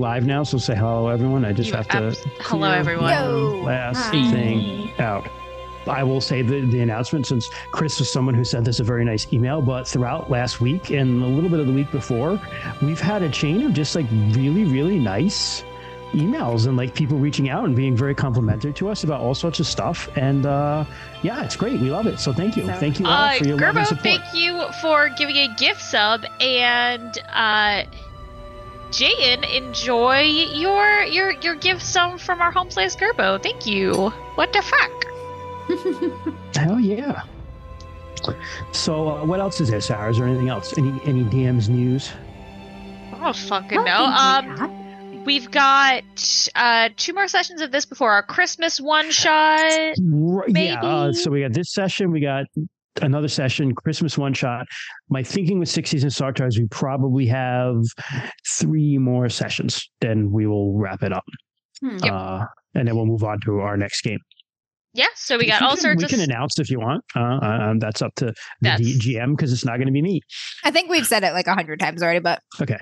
ta. We're live now, so say hello, everyone. I just You have to. hello, everyone. Yo. Last Hi. thing out. I will say the, the announcement since Chris was someone who sent us a very nice email, but throughout last week and a little bit of the week before, we've had a chain of just like really, really nice emails and like people reaching out and being very complimentary to us about all sorts of stuff. And uh, yeah, it's great. We love it. So thank you. So- thank you all Uh, for your love and support. thank you for giving a gift sub, and uh, Jayen, enjoy your your your gift sub from our home place, Gerbo. Thank you. What the fuck? Hell yeah. So uh, what else is there, Sarah? Is there anything else? Any any DM's news? I don't fucking Don't know. Um, we have. got uh two more sessions of this before our Christmas one shot. Right, yeah. Uh, so we got this session. We got another session, Christmas one shot. My thinking with Six Seasons Sartar, we probably have three more sessions. Then we will wrap it up, Hmm. Yep. uh, and then we'll move on to our next game. Yeah, so we got all can- sorts We of. can announce if you want. Uh, um, that's up to the That's- D- GM because it's not going to be me. I think we've said it like a hundred times already, but Okay.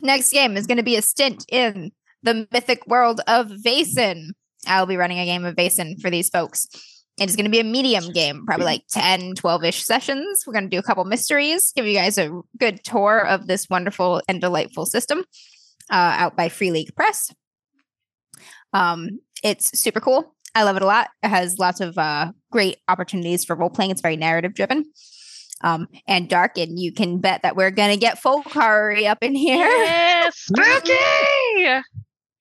next game is going to be a stint in the mythic world of Vaesen. I'll be running a game of Vaesen for these folks. It's going to be a medium game, probably like 10, 12 ish sessions. We're going to do a couple mysteries, give you guys a good tour of this wonderful and delightful system uh, out by Free League Press. Um, it's super cool. I love it a lot. It has lots of uh, great opportunities for role playing. It's very narrative driven um, and dark, and you can bet that we're going to get Folkari up in here. Yes, spooky!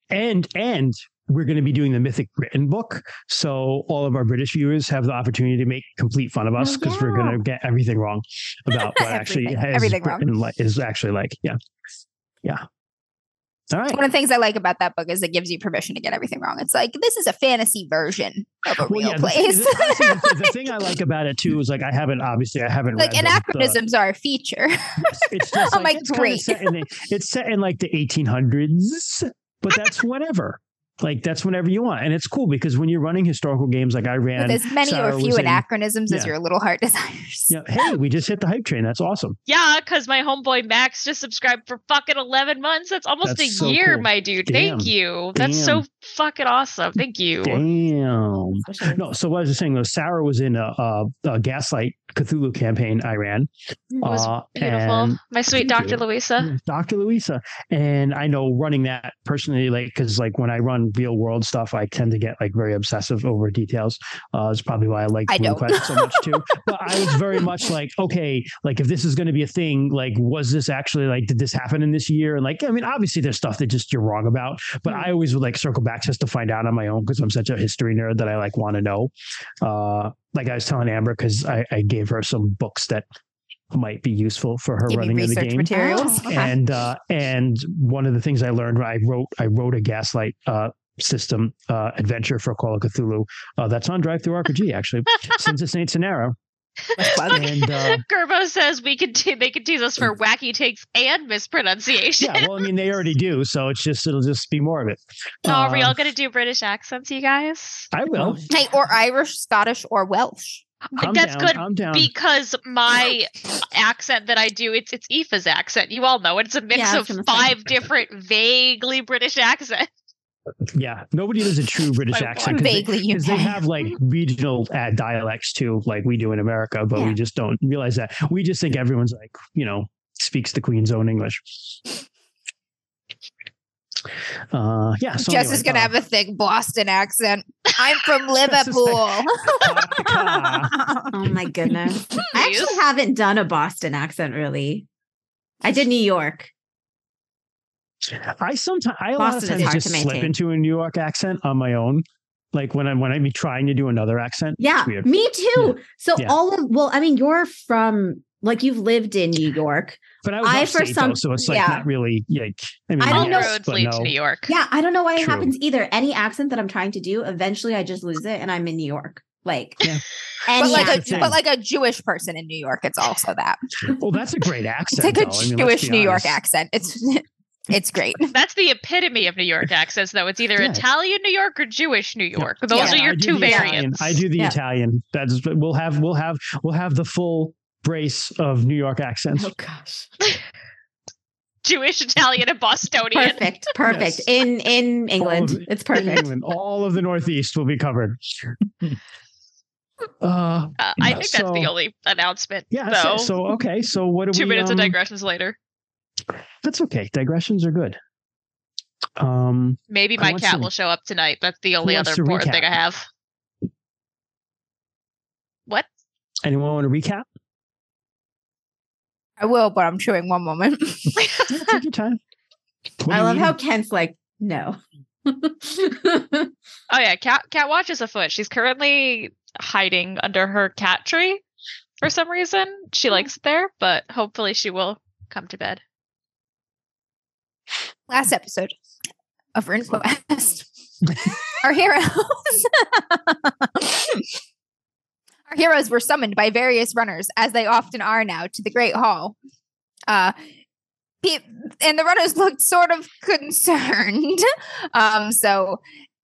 and and we're going to be doing the mythic britain book so all of our british viewers have the opportunity to make complete fun of us Oh, because we're going to get everything wrong about what actually Everything- everything wrong. Britain is actually like yeah yeah all right One of the things I like about that book is it gives you permission to get everything wrong. It's like this is a fantasy version of a Well, real yeah, place. the- the, the thing I like about it too is like I haven't obviously I haven't like read the- the- anachronisms are a feature. it's just I'm like, like, it's great. set in it's set in like the 1800s but that's whenever like that's whenever you want and it's cool because when you're running historical games like I ran With as many Sarah or was few in- anachronisms as your little heart desires. yeah hey we just hit the hype train that's awesome Yeah, because my homeboy Max just subscribed for fucking 11 months. That's almost That's a so year, cool. my dude. Damn. Thank you. That's so fucking awesome. Thank you. Damn. No, so what I was just saying though, Sarah was in a, a, a Gaslight Cthulhu campaign I ran. It was uh, beautiful. and My sweet Dr. you. Louisa. Dr. Louisa. And I know running that personally, like, because like when I run real world stuff, I tend to get like very obsessive over details. Uh, it's probably why I like Rune. Quest so much too. but I was very much like, okay, like if this is going to be a thing, like, was this actually like, did this happen in this year? And like, I mean, obviously there's stuff that just you're wrong about, but Hmm. I always would like circle back just to find out on my own because I'm such a history nerd that I like want to know. Uh, like I was telling Amber, because I, I gave her some books that might be useful for her Give running of the game materials. Oh, Okay. and uh, and one of the things I learned, I wrote I wrote a gaslight uh, system uh, adventure for Call of Cthulhu uh, that's on DriveThruRPG actually, since it's Saint Scenario. And uh, Gerbo says we could te- they could tease us for wacky takes and mispronunciation. yeah, well, I mean they already do, so it's just it'll just be more of it. Oh, are we all gonna do British accents, you guys? I will. Hey, or Irish, Scottish, or Welsh. I'm That's down, good I'm down. because my accent that I do, it's it's Aoife's accent. You all know it. It's a mix Yeah, of was gonna say. five different vaguely British accents. yeah, nobody does a true British accent one 'cause they- Vaguely because they UK. have like regional uh, dialects too, like we do in America, but we just don't realize that. We just think everyone's like, you know, speaks the Queen's own English. Uh, yeah. So Jess anyway, is gonna uh, have a thick Boston accent. I'm from That's just Liverpool. Oh my goodness. I actually haven't done a Boston accent really. I did New York. I sometimes I a lot of times just slip maintain. into a New York accent on my own. Like when I'm when I'm trying to do another accent. Yeah, me too. So Yeah. all of well, I mean, you're from like you've lived in New York. But I was I, upstate, for some- though, so it's like yeah. not really like I mean I don't All know- roads lead no. to New York. Yeah, I don't know why it happens either. Any accent that I'm trying to do, eventually I just lose it and I'm in New York. Like Yeah. any but like the a but like a Jewish person in New York, it's also that. Well, that's a great accent. It's like a though. I mean, Jewish New York accent. It's it's great. That's the epitome of New York accents, though. It's either Yeah. Italian New York or Jewish New York. Those Yeah, are your two the Italian. variants. I do the Yeah. Italian. That's we'll have we'll have we'll have the full brace of New York accents. Oh gosh. Jewish, Italian, and Bostonian. Perfect. Perfect. Yes. In in England. of- it's perfect. England, all of the Northeast will be covered. uh, Uh, I Yeah, think that's the only announcement. yeah. though. So, so okay. So what do Two we? minutes of um, digressions later. That's okay. Digressions are good. Um, Maybe my cat to- will show up tonight. That's the only other to important thing? I have. What? anyone want to recap? I will, but I'm chewing one moment. Yeah, take your time. What I love how? Kent's like, no. Oh yeah, cat cat watch is afoot. She's currently hiding under her cat tree for some reason. She likes it there, but hopefully she will come to bed. Last episode of Rune's Quest. Our heroes. Our heroes were summoned by various runners, as they often are now, to the Great Hall. Uh, and the runners looked sort of concerned. Um, so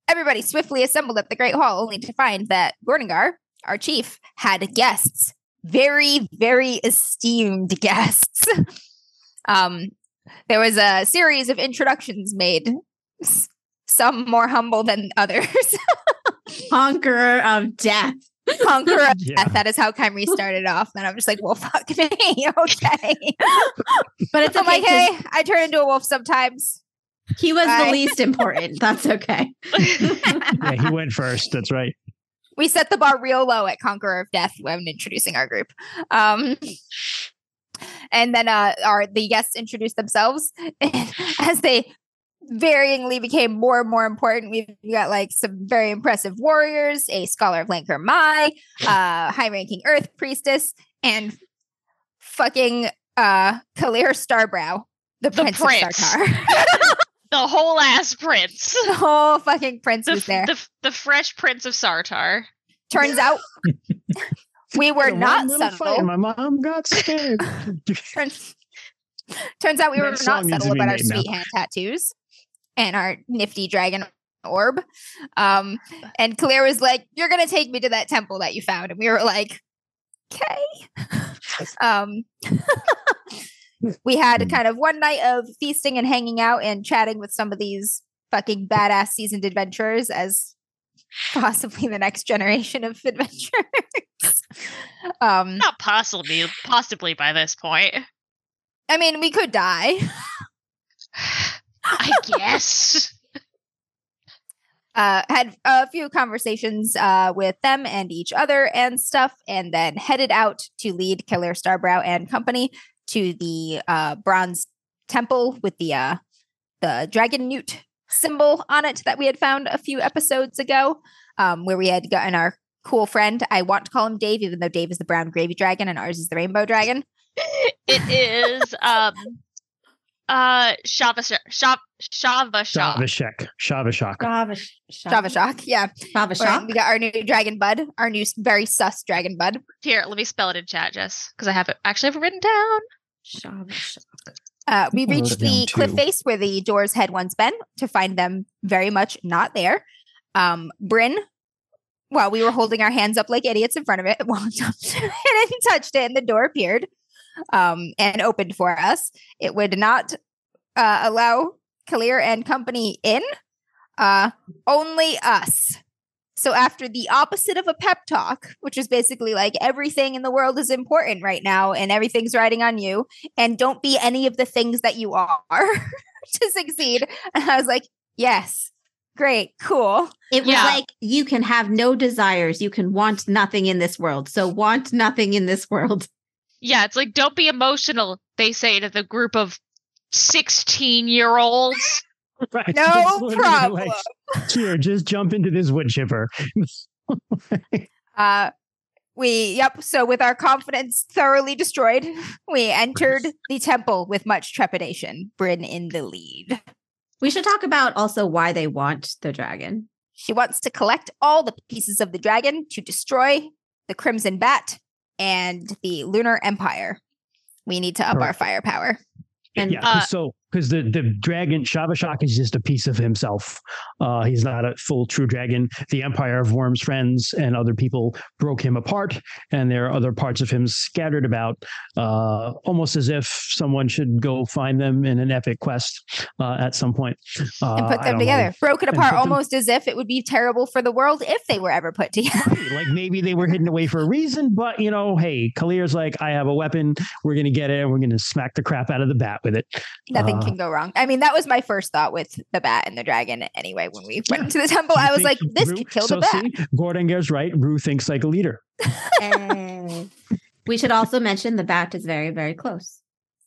everybody swiftly assembled at the Great Hall, only to find that Gorningar, our chief, had guests. Very, very esteemed guests. um, there was a series of introductions made, some more humble than others. Conqueror of death. Conqueror of Yeah. death. That is how Kyrie started off. And I'm just like, well, fuck me. okay. But it's I'm okay. like, 'cause hey, I turn into a wolf sometimes. He was Bye. the least important. That's okay. Yeah, he went first. That's right. we set the bar real low at Conqueror of Death when introducing our group. Um, and then uh, our the guests introduced themselves as they varyingly became more and more important. We've got like some very impressive warriors, a scholar of Lhankor Mhy, uh, high-ranking Earth priestess, and fucking uh Kallyr Starbrow, the, The prince, prince. of Sartar. the whole ass prince. the whole fucking prince The, was there. the, the fresh prince of Sartar. Turns out we were Had not one little fight subtle. My mom got scared. Turns, turns out we were That song not needs to subtle about our made now. sweet hand tattoos and our nifty dragon orb. Um, and Kallyr was like, "You're gonna take me to that temple that you found," and we were like, "Okay." um, we had Hmm. kind of one night of feasting and hanging out and chatting with some of these fucking badass seasoned adventurers as possibly the next generation of adventurers. um, Not possibly, possibly by this point. I mean, we could die. I guess. uh, had a few conversations uh, with them and each other and stuff, and then headed out to lead Kallyr Starbrow and company to the uh, bronze temple with the uh, the dragonewt symbol on it that we had found a few episodes ago, um, where we had gotten our cool friend. I want to call him Dave, even though Dave is the brown gravy dragon and ours is the rainbow dragon. It is um uh Shava Shav Shava Shah. Shavashek. Shavashak. Java, Java Shock, yeah. Java Or. We got our new dragon bud, our new very sus dragon bud. Here, let me spell it in chat, Jess, because I have it actually have it written down. Java shock. Uh, we reached it down the cliff face where the doors had once been to find them very much not there. Um, Bryn, while we were holding our hands up like idiots in front of it, walked up to it and touched it, and the door appeared um, and opened for us. It would not uh, allow Kallyr and company in, uh, only us. So after the opposite of a pep talk, which is basically like everything in the world is important right now and everything's riding on you, and don't be any of the things that you are to succeed. And I was like, yes, great, cool. It was Yeah. like you can have no desires. You can want nothing in this world. So want nothing in this world. Yeah, it's like don't be emotional, they say to the group of 16 year olds. Right. No It's literally problem. like, Here, just jump into this wood chipper. Uh, we, yep. So with our confidence thoroughly destroyed, we entered the temple with much trepidation. Bryn in the lead. We should talk about also why they want the dragon. She wants to collect all the pieces of the dragon to destroy the Crimson Bat and the Lunar Empire. We need to up our firepower. And yeah. Uh, so because the the dragon Shavashak is just a piece of himself. Uh, he's not a full true dragon. The Empire of Wyrms friends and other people broke him apart, and there are other parts of him scattered about, uh, almost as if someone should go find them in an epic quest uh, at some point uh, and put them don't know. together. Broken apart them- almost as if it would be terrible for the world if they were ever put together. like maybe they were hidden away for a reason, but you know, hey, Kallyr's like, I have a weapon. We're gonna get it, and we're gonna smack the crap out of the bat with it. Nothing Uh, can go wrong. I mean, that was my first thought with the bat and the dragon. Anyway, when we went Yeah. into the temple, You I was like, this Rue- could kill so the bat. See, Gordanger's right. Rue thinks like a leader. Eh. we should also mention the bat is very, very close.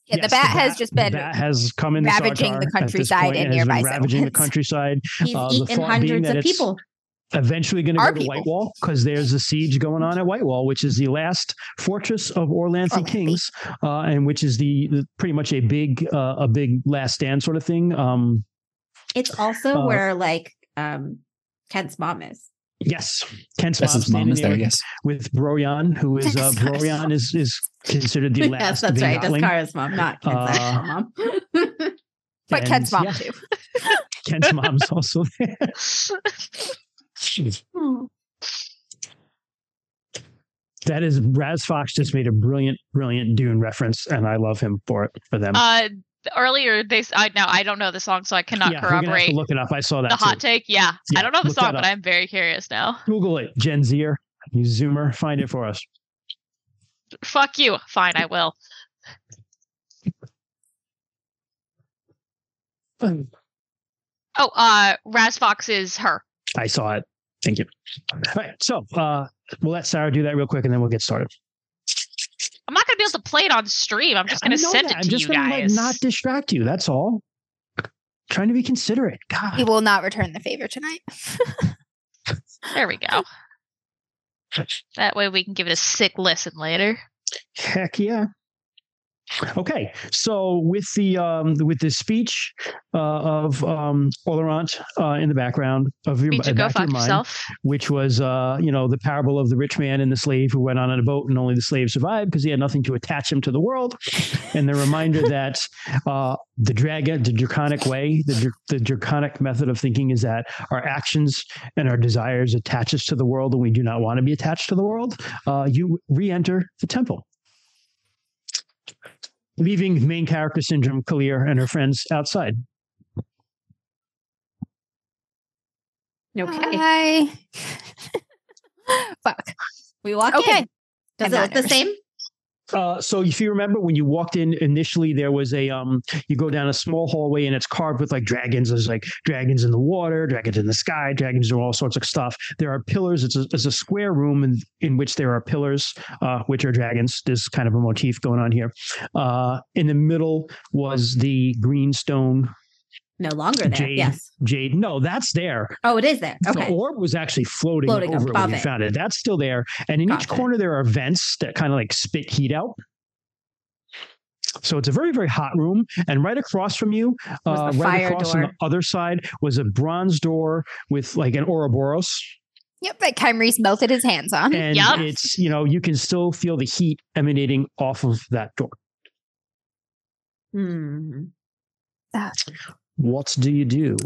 Yeah, the Yes, bat has just been has come in ravaging the countryside and nearby ravaging the countryside. He's Uh, eaten hundreds of people. Eventually, going to Our go to. Whitewall because there's a siege going on at Whitewall, which is the last fortress of Orlanthi Orlanthi. Kings, uh, and which is the, the pretty much a big uh, a big last stand sort of thing. Um, It's also Uh, where like um Kent's mom is. yes, Kent's mom mom is there. Yes. with Broyan, who is uh, Broyan is is considered the last. yes, that's right. Atling. That's Kara's mom, not Kent's Uh, mom. but And, Ken's mom yeah, too. Kent's mom's also there. That is Raz Fox just made a brilliant, brilliant Dune reference, and I love him for it for them. Uh, earlier they s- I now I don't know the song, so I cannot yeah, we're have corroborate to look it up. I saw that the too. hot take. Yeah, Yeah, I don't know the song, but. I'm very curious now. Google it, Gen Zer. You Zoomer, find it for us. Fuck you. Fine, I will. Oh, uh, Raz Fox is her. I saw it. Thank you. All right, so uh, we'll let Sarah do that real quick, and then we'll get started. I'm not gonna be able to play it on stream. I'm just gonna send that. it I'm to just you gonna guys. like not distract you. That's all. Trying to be considerate. God. He will not return the favor tonight. there we go. That way we can give it a sick listen later. Heck yeah. Okay, so with the um, with the speech uh, of um, Olorant uh, in the background of your, uh, back your mind, which was uh, you know the parable of the rich man and the slave who went on a boat and only the slave survived because he had nothing to attach him to the world, and the reminder that uh, the dragon, the draconic way, the dr- the draconic method of thinking is that our actions and our desires attach us to the world, and we do not want to be attached to the world. Uh, you re-enter the temple. Leaving main character syndrome, Kallyr and her friends outside. Okay. Bye. Fuck. We walk Okay. in. Does I'm it not look the same? Uh, so if you remember when you walked in initially, there was a um. You go down a small hallway and it's carved with like dragons. There's like dragons in the water, dragons in the sky, dragons do all sorts of stuff. There are pillars. It's a, it's a square room in, in which there are pillars, uh, which are dragons. There's kind of a motif going on here. Uh, in the middle was the green stone No longer there. Jade. Yes. jade. No, that's there. Oh, it is there. Okay. The orb was actually floating, Floating over it when above you it. found it. That's still there. And in each Gotcha. corner, there are vents that kind of like spit heat out. So it's a very, very hot room. And right across from you, uh, right fire across on the other side, was a bronze door with like an Ouroboros. Yep, that Kymreese melted his hands on. And Yup. it's, you know, you can still feel the heat emanating off of that door. Hmm. What do you do?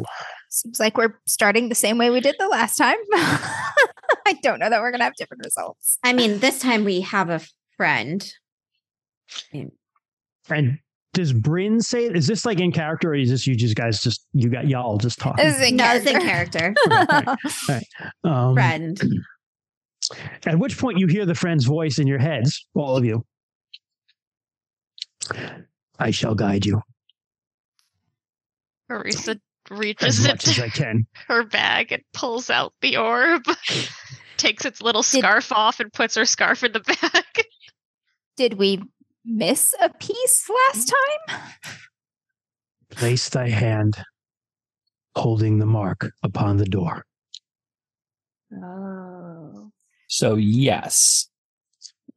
Seems like we're starting the same way we did the last time. I don't know that we're gonna have different results. I mean, this time we have a friend. And does Bryn say, is this like in character or is this you just guys just, you got y'all just talking? This is in no, it's in character. character. Um, friend. At which point you hear the friend's voice in your heads, all of you. I shall guide you Marisa as reaches as into I can. her bag and pulls out the orb, takes its little Did- scarf off and puts her scarf in the bag. Did we miss a piece last time? Place thy hand, holding the mark upon the door. Oh. So yes,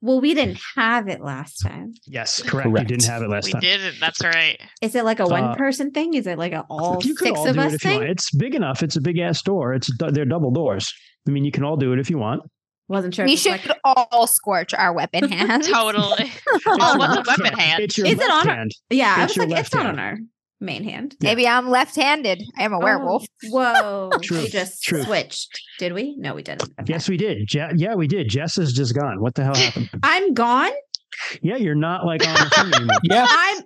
Well, we didn't have it last time. Yes, correct. You didn't have it last we time. We didn't. That's right. Is it like a one Uh, person thing? Is it like a all you six all of us it thing? It's big enough. It's a big ass door. It's they're double doors. I mean, you can all do it if you want. Wasn't sure. We should like- all scorch our weapon hands. Totally. It's Oh, what's a weapon hand. hand? It's your Is it on a- hand. yeah, I it's was like, left it's not hand. on our main hand. Maybe I'm left-handed. I am a werewolf. Oh, whoa. True, We just true. switched. Did we? No, we didn't. Okay. Yes, we did. Je- yeah, we did. Jess is just gone. What the hell happened? I'm gone. yeah, you're not like on the thing anymore. Yeah. I'm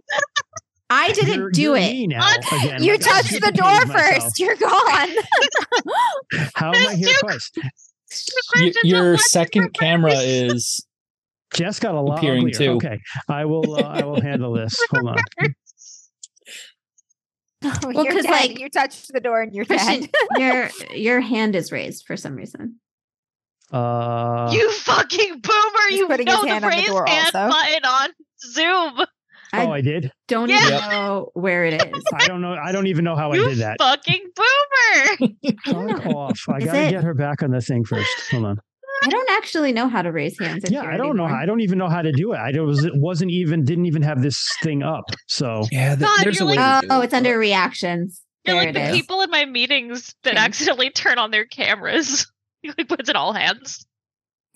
I didn't You're- do you're it. me now, again. You Like, I touched the duplicated door myself. first. You're gone. How am I here Mr. twice? Y- your second camera is Jess got a lot Appearing uglier. too. Okay, I will. Uh, I will handle this. Hold on. Well, Well, you're 'cause, dead. like, you touched the door and you're Christian, dead. your your hand is raised for some reason. Uh, you fucking boomer! He's You putting know his the hand on the raise door hand also. button on Zoom. I oh, I did. don't Yeah. even know where it is. I don't know. I don't even know how I did that. fucking boomer! Fuck off. I Is gotta it- get her back on the thing first. Hold on. I don't actually know how to raise hands. Yeah, I don't know. I don't even know how to do it. I was it wasn't even didn't even have this thing up. So yeah. th- God, there's a you're way. like- Oh, it's under but- reactions. You're There like the is. people in my meetings that Okay. accidentally turn on their cameras. You like puts it all hands.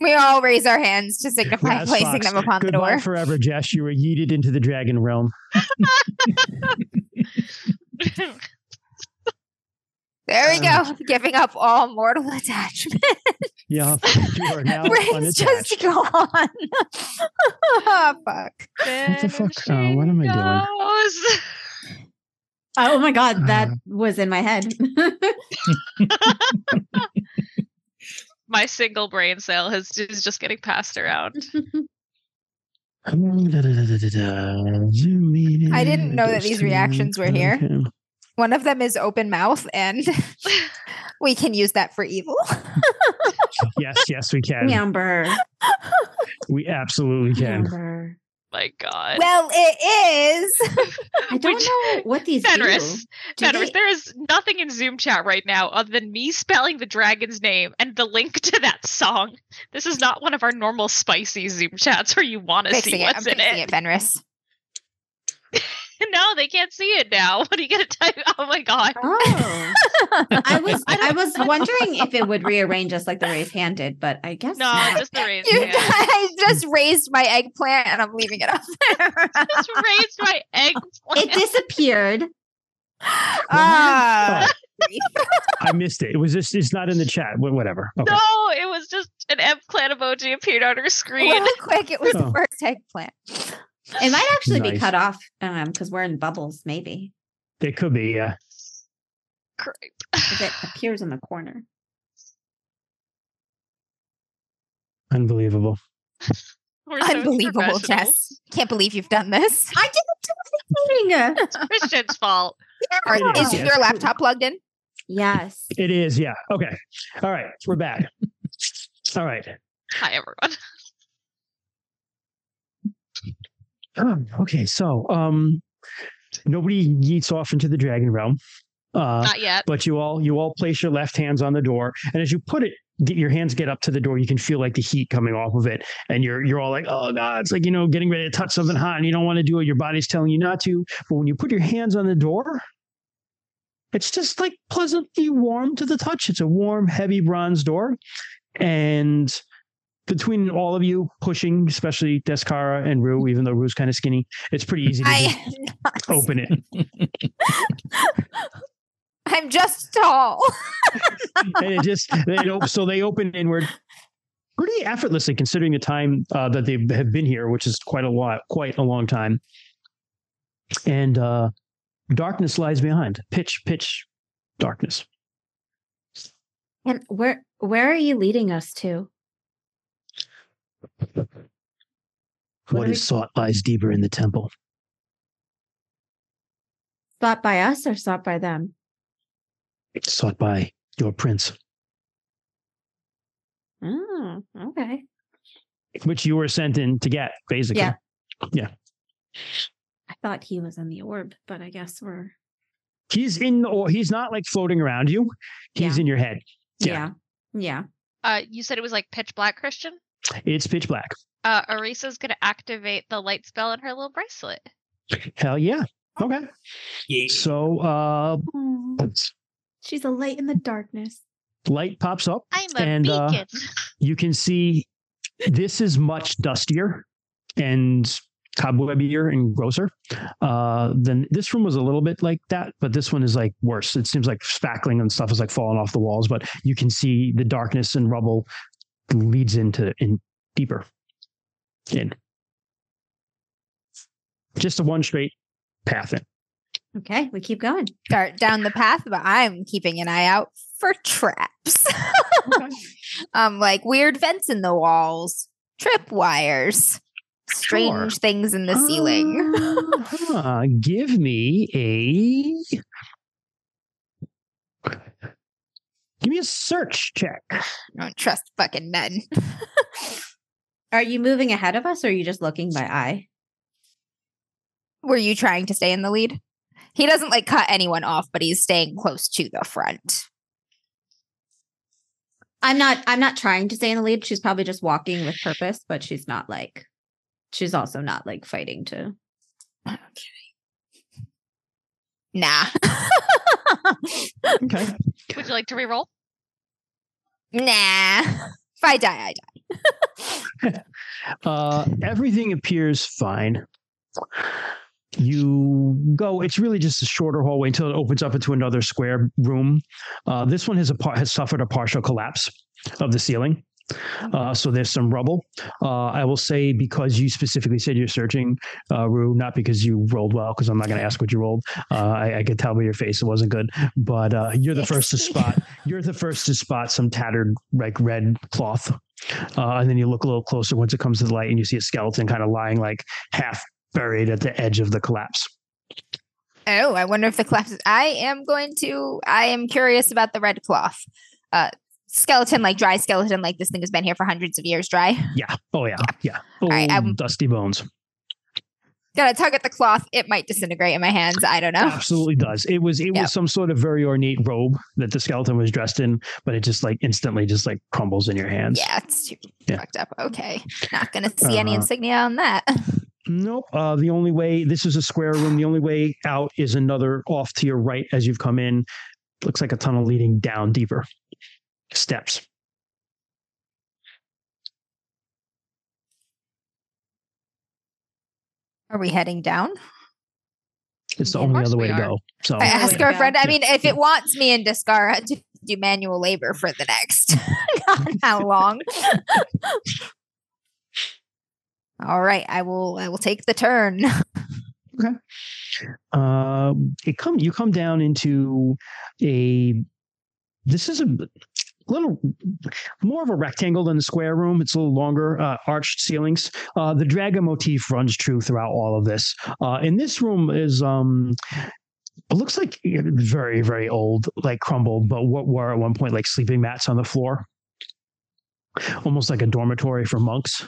We all raise our hands to signify Raz placing Fox, them upon the door. forever, Jess. You were yeeted into the dragon realm. There we go. Giving up all mortal attachment. Yeah, you are now Brain's just gone. oh, fuck. What the fuck? Uh, what am I doing? doing? Oh my god, that Uh. was in my head. My single brain cell has is just getting passed around. I didn't know that these reactions were here. One of them is open mouth, and we can use that for evil. Yes, yes, we can. Amber. We absolutely can. Amber. My God. well, it is. I don't Which- know what these Fenris, do. Do Fenris, they- there is nothing in Zoom chat right now other than me spelling the dragon's name and the link to that song. This is not one of our normal spicy Zoom chats where you want to see fixing it. I'm what's in it. it, Fenris. No, they can't see it now. What are you gonna type? Oh my god. Oh. I was I was wondering if it would rearrange us like the raised hand did, but I guess No, not. just the raised You hand. guys just raised my eggplant, and I'm leaving it up there. just raised my egg. it disappeared. Ah. I missed it. It was just it's not in the chat. Whatever. Okay. No, it was just an eggplant emoji appeared on her screen. Real quick, it was the Oh. first eggplant. It might actually be cut off um because we're in bubbles, maybe. It could be, yeah. Great. 'cause it appears in the corner. Unbelievable. We're so Unbelievable, professionals. Jess. Can't believe you've done this. I didn't do anything. It's Christian's fault. Are- It is is, your laptop plugged in? yes. It is, yeah. Okay. All right. We're back. All right. Hi everyone. Um, okay, so um nobody yeets off into the dragon realm. Uh Not yet. but you all you all place your left hands on the door and as you put it get your hands get up to the door you can feel like the heat coming off of it and you're you're all like oh god it's like you know getting ready to touch something hot and you don't want to do it your body's telling you not to but when you put your hands on the door it's just like pleasantly warm to the touch it's a warm heavy bronze door and between all of you pushing especially Descara and Rue even though Rue's kind of skinny it's pretty easy to open it. I'm just tall. and it just they op- so they open inward pretty effortlessly considering the time uh, that they have been here which is quite a lot quite a long time. And uh darkness lies behind. Pitch pitch darkness. And where where are you leading us to? What What is sought lies deeper in the temple Sought by us or sought by them? it's sought by your prince Oh, okay. which you were sent in to get basically Yeah. I thought he was in the orb, but I guess we're he's in or he's not like floating around you he's Yeah. in your head Yeah. yeah. Yeah. Uh, you said it was like pitch black, Christian. It's pitch black Uh, Arisa's gonna activate the light spell in her little bracelet. hell yeah okay so uh she's a light in the darkness. light pops up I'm a And, uh, you can see this is much dustier and cobwebbier and grosser. Uh, then this room was a little bit like that, but this one is like worse. It seems like spackling and stuff is like falling off the walls, but you can see the darkness and rubble leads into in deeper in. Just a one straight path in. Okay, we keep going. Start down the path, but I'm keeping an eye out for traps. um, like weird vents in the walls, trip wires, strange Sure. things in the ceiling. Uh-huh. Give me a. Give me a search check. I don't trust fucking men. Are you moving ahead of us or are you just looking by eye? Were you trying to stay in the lead? He doesn't like cut anyone off, but he's staying close to the front. I'm not I'm not trying to stay in the lead. She's probably just walking with purpose, but she's not like she's also not like fighting to okay. Nah. Okay. Would you like to re-roll? nah. If I die, I die. Uh, everything appears fine. You go. It's really just a shorter hallway until it opens up into another square room. Uh, this one has a par- has suffered a partial collapse of the ceiling. Uh, so there's some rubble. Uh, I will say because you specifically said you're searching, uh, Rue, not because you rolled well, because I'm not going to ask what you rolled. Uh, I, I could tell by your face it wasn't good. But uh, you're the first to spot. You're the first to spot some tattered like red cloth, uh, and then you look a little closer once it comes to the light, and you see a skeleton kind of lying like half buried at the edge of the collapse. Oh, I wonder if the collapse. I am going to. I am curious about the red cloth. Uh, skeleton, like dry skeleton, like this thing has been here for hundreds of years. Dry. Yeah. Oh yeah. Yeah. Oh, right, I'm- dusty bones. Gotta tug at the cloth. It might disintegrate in my hands. I don't know. Absolutely does. It was it Yeah. was some sort of very ornate robe that the skeleton was dressed in, but it just like instantly just like crumbles in your hands. Yeah, it's too Yeah. fucked up. Okay, not gonna see any Uh-huh. insignia on that. Nope. Uh, the only way this is a square room. The only way out is another off to your right as you've come in. Looks like a tunnel leading down deeper. Steps. Are we heading down? It's the Of only other way we to go. So I ask our friend. go. I mean, if it wants me in Discara to do manual labor for the next God, how long? All right, I will. I will take the turn. uh, it come you come down into a this is a little more of a rectangle than the square room. It's a little longer uh, arched ceilings. Uh, the dragon motif runs true throughout all of this. Uh, and this room is um it looks like very very old like crumbled but what were at one point like sleeping mats on the floor. Almost like a dormitory for monks.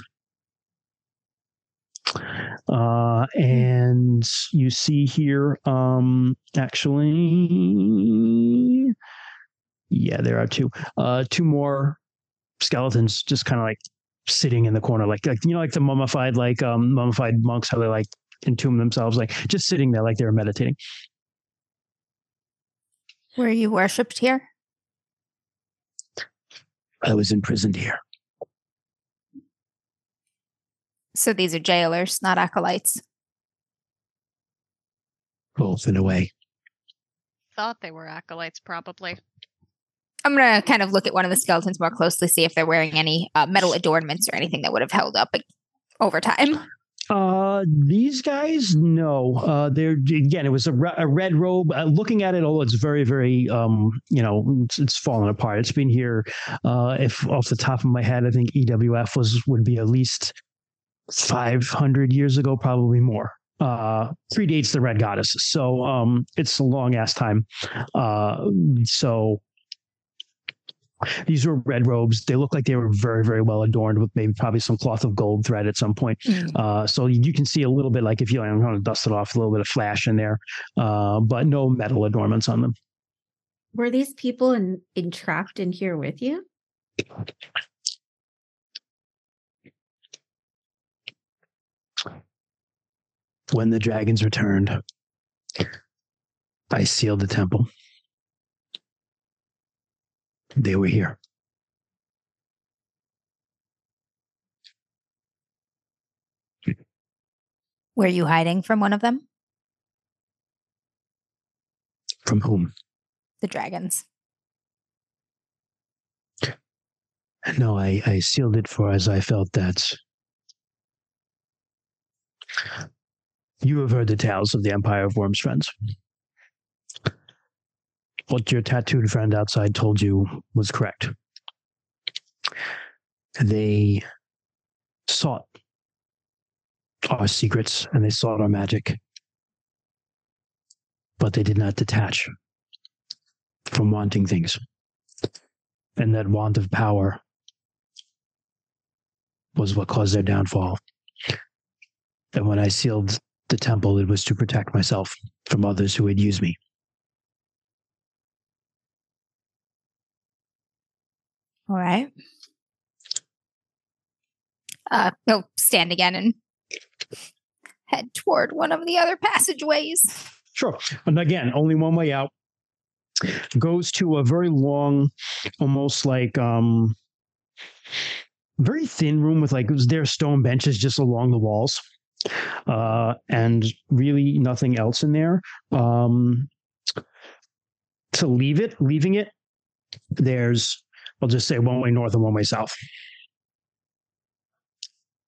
Uh, and you see here, um, actually, yeah, there are two, uh, two more skeletons just kind of like sitting in the corner, like, like, you know, like the mummified, like, um, mummified monks, how they like entomb themselves, like just sitting there, like they were meditating. Were you worshipped here? I was imprisoned here. So these are jailers, not acolytes. Both in a way. Thought they were acolytes, probably. I'm gonna kind of look at one of the skeletons more closely, see if they're wearing any uh, metal adornments or anything that would have held up over time. Uh, these guys, no. Uh, they're again. It was a, re- a red robe. Uh, looking at it, although it's very, very, um, you know, it's, it's fallen apart. It's been here. Uh, if off the top of my head, I think EWF was would be at least five hundred years ago, probably more. Uh, predates the Red Goddess, so um, it's a long ass time. Uh, so these were red robes. They look like they were very, very well adorned with maybe probably some cloth of gold thread at some point. Uh, so you can see a little bit, like if you I'm going to dust it off, a little bit of flash in there, uh, but no metal adornments on them. Were these people in, entrapped in here with you? When the dragons returned, I sealed the temple. They were here. Were you hiding from one of them? From whom? The dragons. No, I, I sealed it for as I felt that you have heard the tales of the Empire of Wyrms, friends. What your tattooed friend outside told you was correct. They sought our secrets and they sought our magic, but they did not detach from wanting things. And that want of power was what caused their downfall. And when I sealed the temple, it was to protect myself from others who would use me. All right. Uh, he'll stand again and head toward one of the other passageways. Sure. And again, only one way out. Goes to a very long, almost like um very thin room with like there are stone benches just along the walls. Uh and really nothing else in there. Um to leave it, leaving it, there's I'll just say one way north and one way south.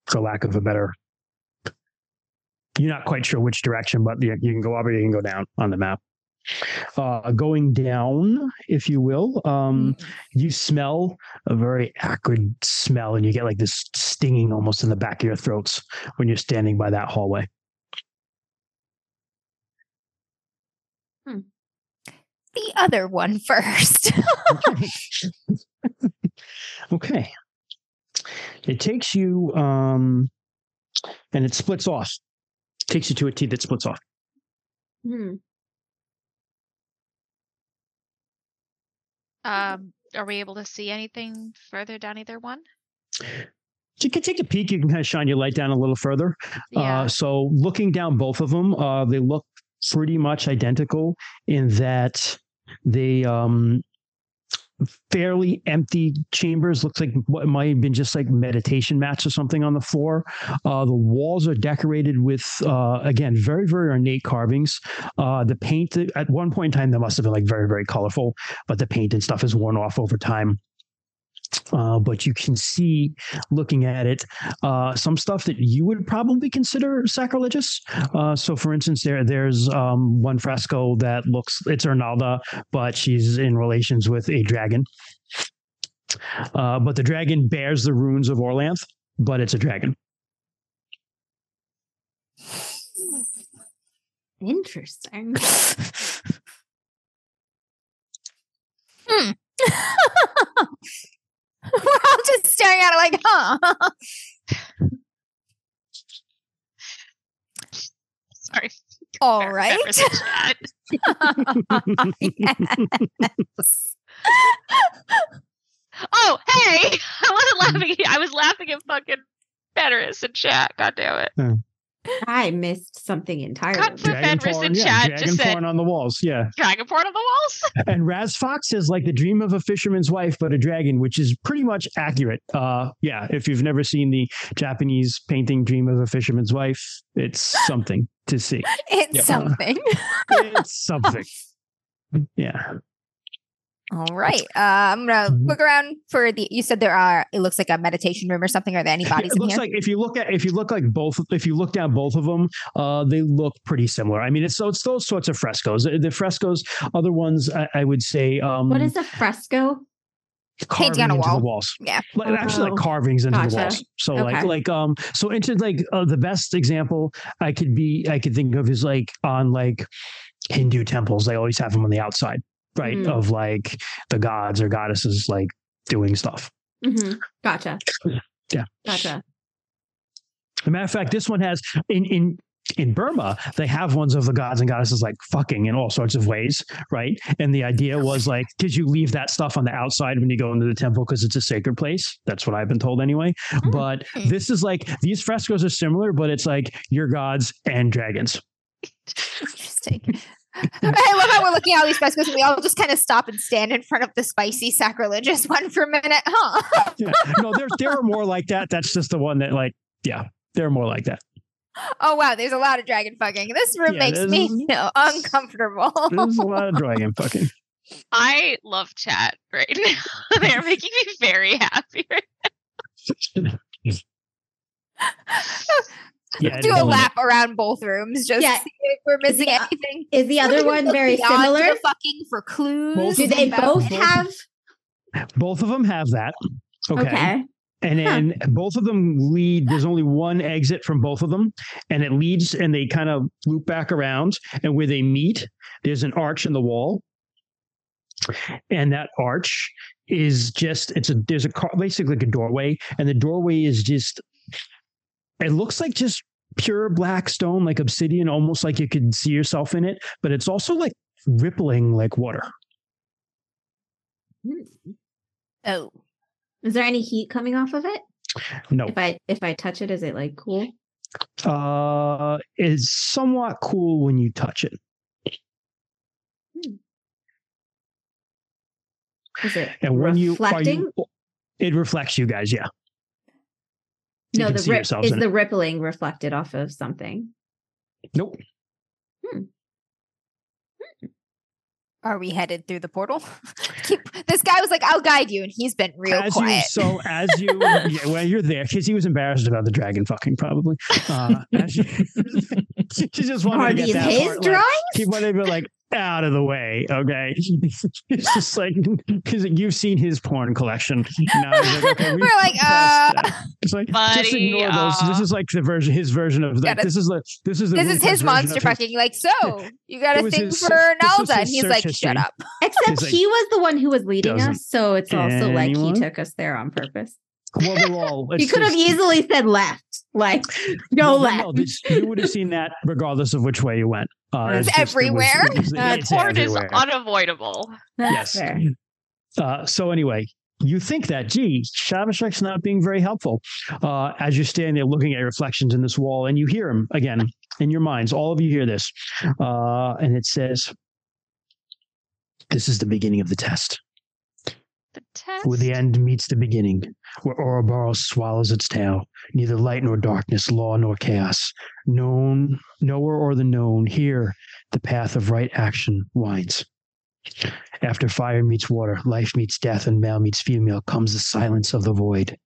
For lack of a better you're not quite sure which direction, but you, you can go up or you can go down on the map. Uh, going down, if you will, um, you smell a very acrid smell, and you get like this stinging almost in the back of your throats when you're standing by that hallway. The other one first. okay. It takes you, um, and it splits off. Takes you to a T that splits off. Hmm. Um, are we able to see anything further down either one? You can take a peek. You can kind of shine your light down a little further. Yeah. Uh, so looking down both of them, uh, they look pretty much identical in that they um, fairly empty chambers. Looks like what might have been just like meditation mats or something on the floor. Uh, the walls are decorated with uh, again very very ornate carvings. Uh, the paint at one point in time that must have been like very very colorful, but the paint and stuff is worn off over time. Uh, but you can see, looking at it, uh, some stuff that you would probably consider sacrilegious. Uh, so, for instance, there there's um, one fresco that looks it's Ernalda, but she's in relations with a dragon. Uh, but the dragon bears the runes of Orlanth, but it's a dragon. Interesting. Hmm. We're just staring at it like, huh? Sorry. All Fair- right. fair for the chat. Yes. Oh, hey! I wasn't laughing. at. I was laughing at fucking Fenris in chat. God damn it. Hmm. I missed something entirely. Cut for Dragon porn, in yeah, chat dragon just said on the walls, yeah. dragon porn on the walls. And Raz Fox is like the dream of a fisherman's wife, but a dragon, which is pretty much accurate. Uh, yeah, if you've never seen the Japanese painting "Dream of a Fisherman's Wife," it's something to see. It's Yep. something. It's something. Yeah. All right. Uh, I'm gonna Mhm. look around for the. You said there are. It looks like a meditation room or something. Are there any bodies It in looks here? like if you look at if you look like both if you look down both of them, uh, they look pretty similar. I mean, it's so it's those sorts of frescoes. The the frescoes, other ones, I, I would say, um, what is a fresco? carving Painting on a into wall. the walls. yeah. like actually Oh, like carvings into the walls. So like like um so into like uh, the best example I could be I could think of is like on like Hindu temples. They always have them on the outside, right? Mm. Of like the gods or goddesses like doing stuff. hmm Gotcha. Yeah. Gotcha. As a matter of fact, this one has in in in Burma, they have ones of the gods and goddesses like fucking in all sorts of ways, right? And the idea was like, because you leave that stuff on the outside when you go into the temple because it's a sacred place. That's what I've been told anyway. Mm. But this is like these frescoes are similar, but it's like your gods and dragons. Interesting. I love how we're looking at all these frescoes and we all just kind of stop and stand in front of the spicy sacrilegious one for a minute, huh? Yeah. No, there there are more like that. That's just the one that like, yeah, there are more like that. Oh wow, there's a lot of dragon fucking. This room Yeah, makes there's- me feel uncomfortable. There's a lot of dragon fucking. I love chat right now. They're making me very happy. Yeah, Do a Dylan, lap around both rooms, just Yeah. see if we're missing Yeah. anything. Is the other one very similar? fucking for clues. Both Do they both both- have? Both of them have that. Okay. Okay. And then both of them lead. There's only one exit from both of them, and it leads, and they kind of loop back around. And where they meet, there's an arch in the wall, and that arch is just it's a there's a car, basically like a doorway, and the doorway is just it looks like just pure black stone, like obsidian, almost like you could see yourself in it, but it's also like rippling like water. Oh, Is there any heat coming off of it? No, If I if I touch it, is it like cool? uh, it's somewhat cool when you touch it. Is it And when you are you, it reflects you guys. Yeah. You no, can the see rip yourselves is in the it. rippling reflected off of something. Nope. are we headed through the portal? Keep, this guy was like, "I'll guide you," and he's been real as you, quiet. so as you, yeah, when you're there, because he was embarrassed about the dragon fucking probably. Uh, as you, she just wanted Are to get these that his part, like, drawings? he wanted to be like out of the way. Okay, it's just like because you've seen his porn collection. Now he's like, okay, we've We're like, passed uh, that. It's like just Buddy, ignore those. This uh, is like the version, his version of like Gotta- this is the this is the this is his monster of his- fucking. Like, so you got to a was thing his- for this Nalda, and he's like, history. "Shut up." Except like, he was the one who was leading us, so it's also like he took us there on purpose. Well, they're all. He it's could have easily said left, like go Well, left. No, this- you would have seen that regardless of which way you went. Uh, It's just- it was- everywhere. it was- Uh, it's Porn is unavoidable. That's yes. fair. Uh, so anyway, you think that, gee, Shabashek's not being very helpful uh, as you're standing there looking at reflections in this wall, and you hear him again in your minds. All of you hear this, uh, and it says, "This is the beginning of the test, The test. where the end meets the beginning, where Ouroboros swallows its tail. Neither light nor darkness, law nor chaos, known, knower or the known. Here, the path of right action winds." After fire meets water, life meets death, and male meets female, comes the silence of the void.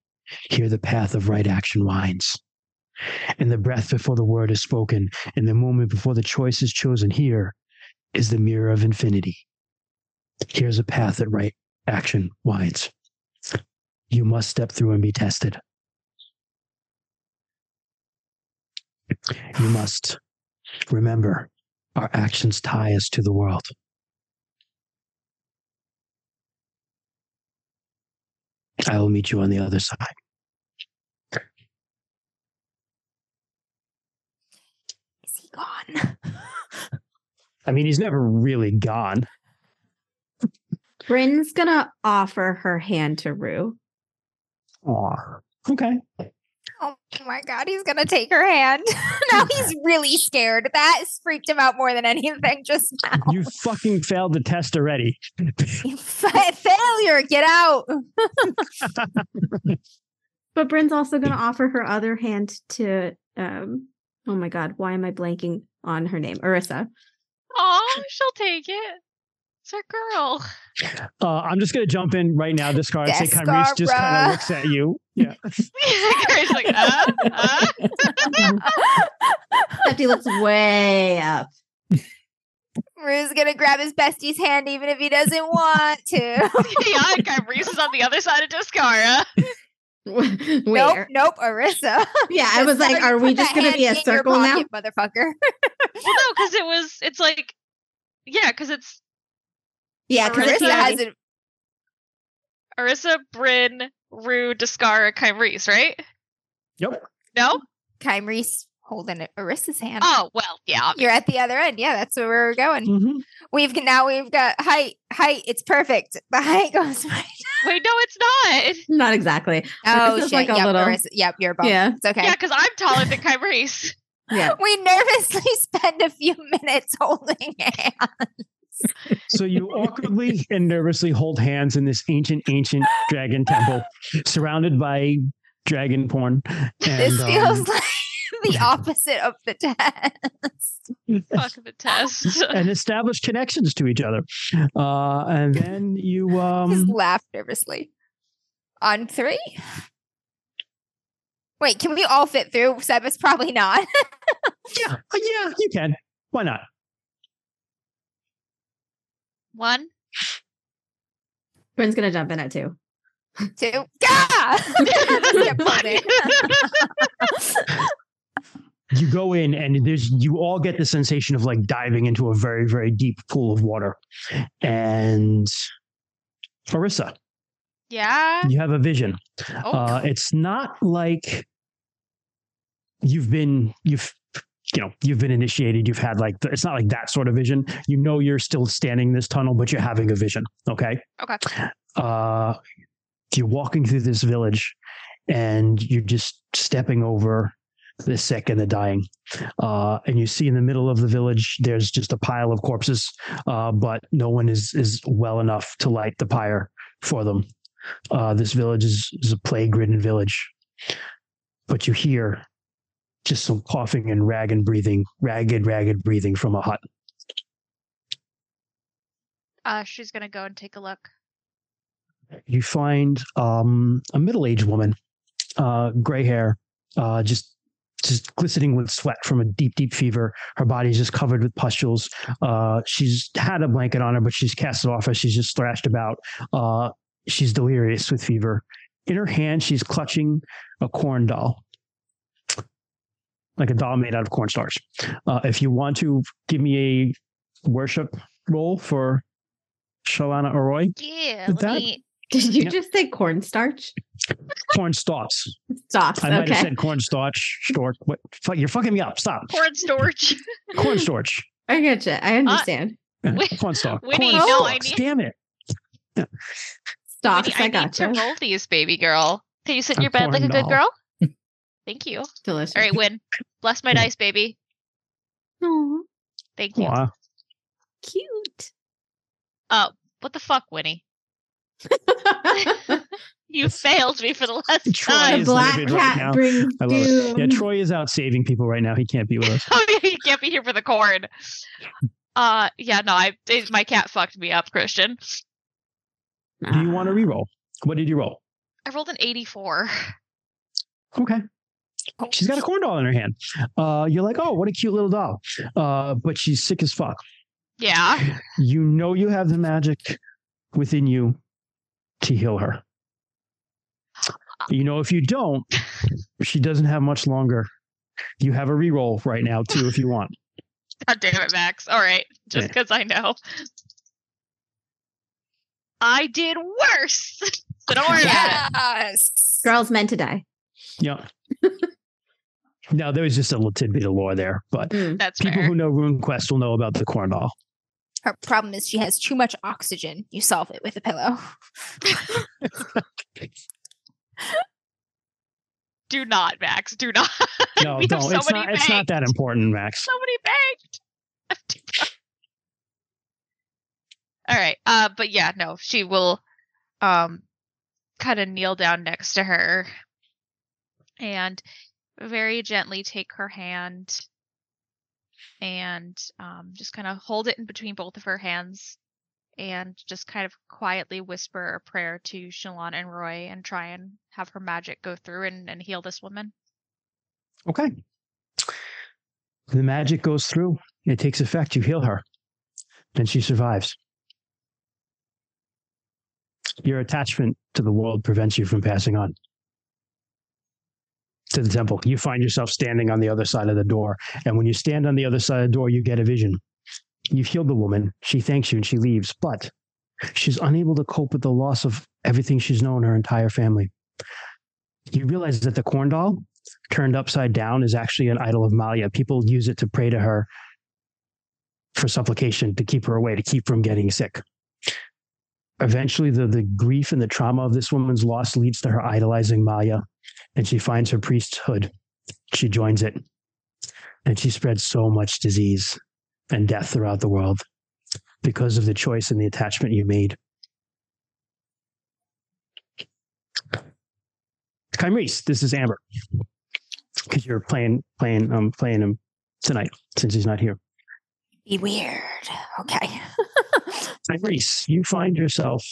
Here the path of right action winds. In the breath before the word is spoken, in the moment before the choice is chosen, here is the mirror of infinity. Here's a path that right action winds. You must step through and be tested. You must remember our actions tie us to the world. I will meet you on the other side. Is he gone? I mean, he's never really gone. Bryn's gonna offer her hand to Rue. Aw. Okay. Oh my god, he's gonna take her hand. now he's really scared. That freaked him out more than anything just now. You fucking failed the test already. Fa- Failure, get out. But Bryn's also gonna offer her other hand to um oh my god, why am I blanking on her name? Arissa. Oh, she'll take it. It's her girl. Uh, I'm just going to jump in right now, discard. Say Descara. Kyrese just kind of looks at you. Yeah. Grace like, uh, uh. Except he looks way up. Rue's gonna grab his bestie's hand even if he doesn't want to. yeah, and Kyrie is on the other side of Discara. nope, Where? nope, Arissa. Yeah, I was like, are we just gonna be a circle now? motherfucker? Well, no, because it was. It's like, yeah, because it's Yeah, because Arissa Arissa hasn't. Arissa, Bryn, Rue, Discara, Kyrie, right? Yep. No. Kymre's holding Arissa's hand. Oh well, yeah. You're at the other end. Yeah, that's where we're going. Mhm. We've now we've got height. Height. It's perfect. The height goes right. Wait, no, it's not. not exactly. Oh Arissa's shit! like a yep, little- Arissa, yep, you're above. Yeah. It's okay. Yeah, because I'm taller than Kyrie. Yeah. We nervously spend a few minutes holding hands. So you awkwardly and nervously hold hands in this ancient, ancient dragon temple, surrounded by dragon porn. And, This feels um, like the opposite of the test. Fuck the test. and establish connections to each other. Uh, and then you Just um laugh nervously. On three? Wait, can we all fit through? Sebas probably not. yeah, yeah, you can. Why not? One. Quinn's gonna jump in at two. Two. Gah! Just get pulled in. You go in and there's you all get the sensation of like diving into a very, very deep pool of water. And Marissa, Yeah. you have a vision. Oh, Uh, it's not like you've been you've you know you've been initiated. You've had like it's not like that sort of vision. You know you're still standing in this tunnel, but you're having a vision. Okay. Okay. Uh, you're walking through this village, and you're just stepping over the sick and the dying. Uh, and you see in the middle of the village, there's just a pile of corpses, uh, but no one is is well enough to light the pyre for them. Uh, this village is, is a plague-ridden village, but you hear just some coughing and ragged breathing, ragged, ragged breathing from a hut. uh, she's gonna go and take a look. You find um, a middle-aged woman, uh, gray hair, uh, just just glistening with sweat from a deep, deep fever. Her body's just covered with pustules. Uh, she's had a blanket on her, but she's cast it off as she's just thrashed about. Uh, she's delirious with fever. In her hand, she's clutching a corn doll, like a doll made out of cornstarch. Uh, if you want to give me a worship roll for Chalana Arroy, Yeah. Did that- me. Did you Yeah. just say cornstarch? corn stalks. Stop. I might have said cornstarch. Storch. What? Fuck, you're fucking me up. Stop. Corn storage. Cornstarch. I get you. I understand. Yeah, Wait, Cornstalk. Winnie, Corn no, I need- Damn it. Stop. I, I got need to you. roll these, baby girl. Can you sit in A your bed like a good doll. girl? Thank you. Delicious. All right, Win. Bless my dice, baby. Aw, Thank you. Aw. cute. Uh, what the fuck, Winnie? You failed me for the last Troy time. the black livid right cat now. brings I love it. Yeah. Troy is out saving people right now. He can't be with us. Oh, yeah, you can't be here for the corn. Uh, yeah, no, I it, my cat fucked me up, Christian. Do you want to re-roll? What did you roll? I rolled an 84. Okay. She's got a corn doll in her hand. Uh, you're like, oh, what a cute little doll. Uh, but she's sick as fuck. Yeah. You know you have the magic within you to heal her. You know, if you don't, she doesn't have much longer. You have a re-roll right now too, if you want. God damn it, Max. All right, just Yeah. because I know. I did worse. so don't worry about it. Girls meant to die. Yeah. now there was just a little tidbit of lore there, but Mm. That's people fair. who know RuneQuest will know about the corn doll. Her problem is she has too much oxygen. You solve it with a pillow. Do not, Max. Do not. No, We have don't. so it's many not. It's not that important, Max. Somebody begged. All right. Uh, but yeah, no, she will um kind of kneel down next to her and very gently take her hand and um just kind of hold it in between both of her hands and just kind of quietly whisper a prayer to Chalana Arroy and try and have her magic go through and, and heal this woman. Okay. The magic goes through. It takes effect. You heal her, and she survives. Your attachment to the world prevents you from passing on to the temple. You find yourself standing on the other side of the door, and when you stand on the other side of the door, you get a vision. You've healed the woman. She thanks you, and she leaves, but she's unable to cope with the loss of everything she's known her entire family. You realize that the corn doll turned upside down is actually an idol of Malia. People use it to pray to her for supplication to keep her away, to keep from getting sick. Eventually, the, the grief and the trauma of this woman's loss leads to her idolizing Malia, and she finds her priesthood. She joins it, and she spreads so much disease and death throughout the world because of the choice and the attachment you made. Kymrese, this is Amber. because you're playing playing um playing him tonight since he's not here. Be weird. Okay. Reese, you find yourself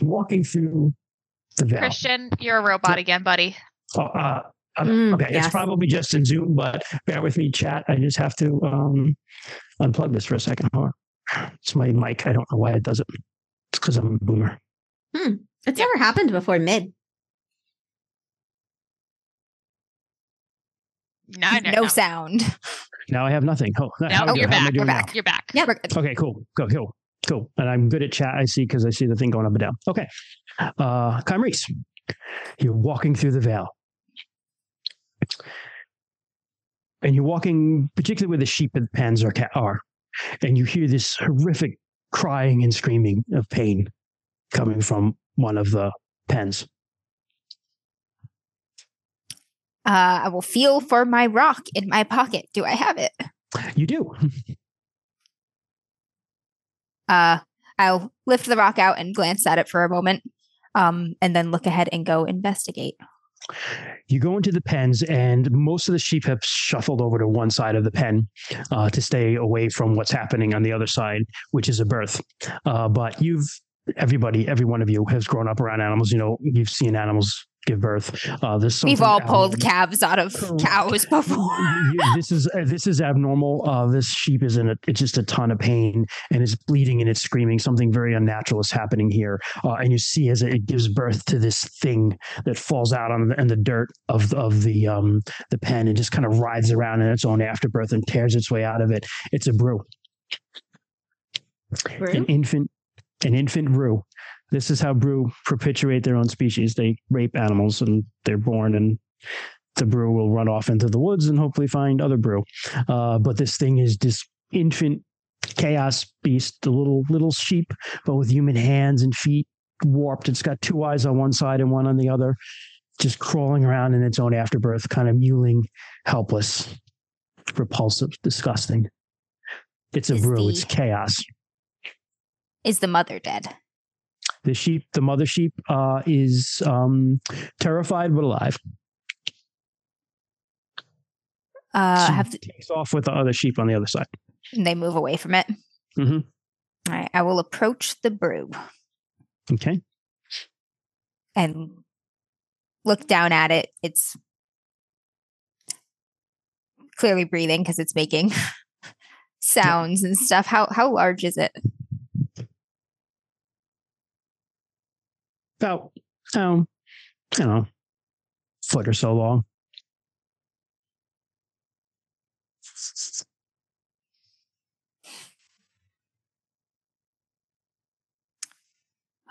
walking through the valley. Christian, you're a robot again, buddy. Oh, uh, uh, Mm, okay, it's probably just in Zoom, but bear with me, chat. I just have to um, unplug this for a second. It's my mic. I don't know why it does it. It's because I'm a boomer. It's never happened before mid. No, no, no no. sound. Now I have nothing. Oh, how, No, do- you're how am I back. doing We're now? back. You're back. Yeah, we're good. Okay, cool. Go, cool. Cool. And I'm good at chat. I see because I see the thing going up and down. Okay. Uh Reese, you're walking through the vale. And you're walking, particularly where the sheep and pens are, are. And you hear this horrific crying and screaming of pain coming from one of the pens. Uh, I will feel for my rock in my pocket. Do I have it? You do. Uh, I'll lift the rock out and glance at it for a moment, um, and then look ahead and go investigate. You go into the pens, and most of the sheep have shuffled over to one side of the pen uh, to stay away from what's happening on the other side, which is a birth. Uh, but you've everybody, every one of you has grown up around animals. You know, you've seen animals give birth. Uh, there's We've all pulled calves out of Correct. cows before. This is uh, this is abnormal. Uh, this sheep is in a, it's just a ton of pain and it's bleeding and it's screaming. Something very unnatural is happening here, uh, and you see as it gives birth to this thing that falls out on the, in the dirt of of the um the pen and just kind of writhes around in its own afterbirth and tears its way out of it. It's a broo, an infant, an infant broo. This is how broo perpetuate their own species. They rape animals and they're born and the broo will run off into the woods and hopefully find other broo. Uh, but this thing is this infant chaos beast, the little little sheep, but with human hands and feet warped. It's got two eyes on one side and one on the other, just crawling around in its own afterbirth, kind of mewling, helpless, repulsive, disgusting. It's a Is broo. the- It's chaos. Is the mother dead? The sheep, the mother sheep, uh, is um, terrified but alive. Uh, She have to, takes off with the other sheep on the other side. they move away from it. Mm-hmm. All right, I will approach the broo Okay. and look down at it. It's clearly breathing because it's making sounds and stuff. How how large is it? About um, I don't know, foot or so long.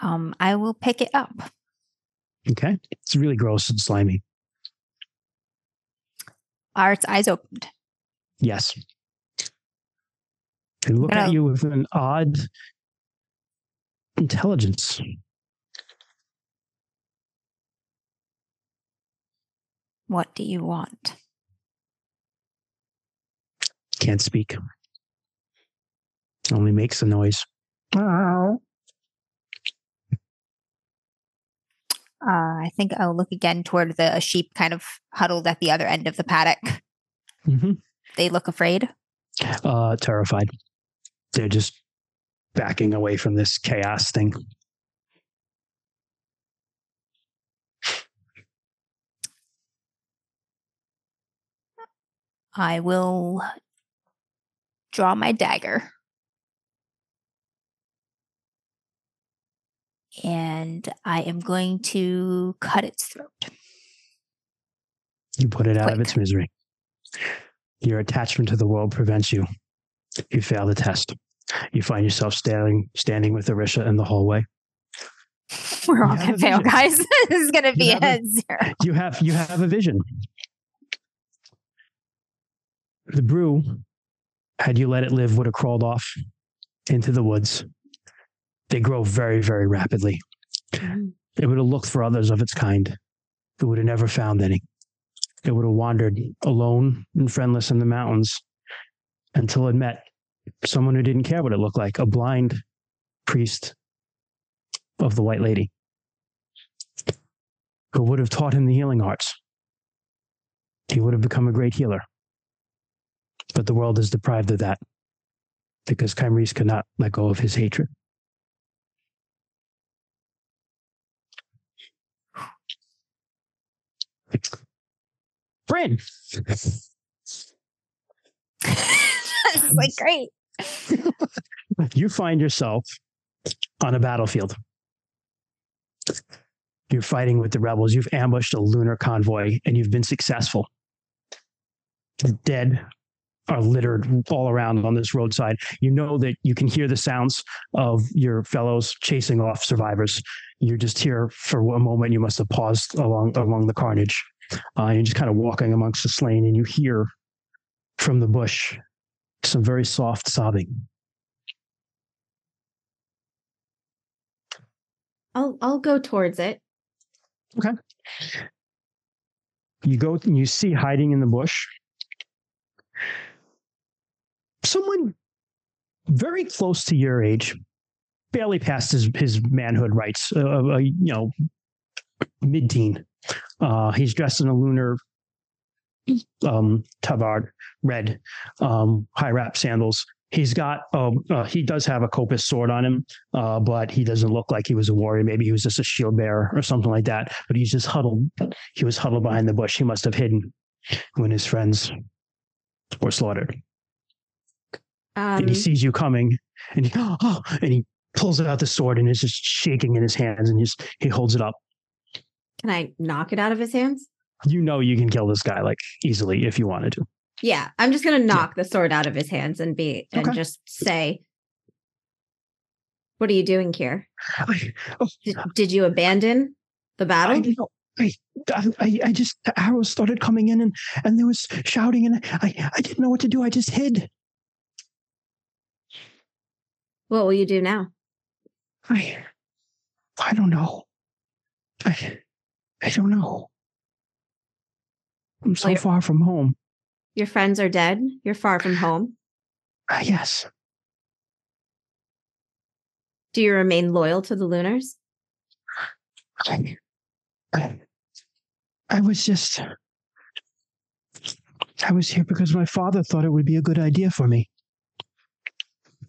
Um, I will pick it up. Okay, it's really gross and slimy. Are its eyes opened? Yes, they look at you with an odd intelligence. What do you want? Can't speak. Only makes a noise. Uh, I think I'll look again toward the sheep kind of huddled at the other end of the paddock. hmm They look afraid. Uh, terrified. They're just backing away from this chaos thing. I will draw my dagger. And I am going to cut its throat. You put it out of its misery. Your attachment to the world prevents you. You fail the test. You find yourself standing standing with Arisha in the hallway. We're all You gonna fail, vision. guys. this is gonna be You a a- zero. You have you have a vision. The broo, had you let it live, would have crawled off into the woods. They grow very, very rapidly. Mm-hmm. It would have looked for others of its kind. It would have never found any. It would have wandered alone and friendless in the mountains until it met someone who didn't care what it looked like a blind priest of the White Lady. who would have taught him the healing arts. He would have become a great healer. But the world is deprived of that because Kymrese could not let go of his hatred. Bryn, it's like great. you find yourself on a battlefield. You're fighting with the rebels. You've ambushed a lunar convoy and you've been successful. The dead are littered all around on this roadside. You know that you can hear the sounds of your fellows chasing off survivors. You're just here for a moment. You must have paused along along the carnage. Uh, and you're just kind of walking amongst the slain, and you hear from the bush some very soft sobbing. I'll I'll go towards it. Okay. You go and you see hiding in the bush someone very close to your age, barely past his, his manhood rights, uh, uh, you know, mid teen. Uh, he's dressed in a lunar um, tabard, red, um, high wrap sandals. He's got, um, uh, he does have a Kopis sword on him, uh, but he doesn't look like he was a warrior. Maybe he was just a shield bearer or something like that. But he's just huddled. He was huddled behind the bush. He must have hidden when his friends were slaughtered. Um, and he sees you coming, and he oh, and he pulls out the sword and is just shaking in his hands, and just he holds it up. can I knock it out of his hands? You know you can kill this guy like easily if you wanted to. Yeah, I'm just gonna knock the sword out of his hands and be and Okay. just say, "What are you doing here? I, oh, Did, did you abandon the battle?" I, I, I just the arrows started coming in and and there was shouting and I I didn't know what to do. I just hid. What will you do now? I I don't know. I I don't know. I'm so Well, far from home. Your friends are dead. You're far from home. Ah, yes. Do you remain loyal to the Lunars? I, I, I was just. I was here because my father thought it would be a good idea for me.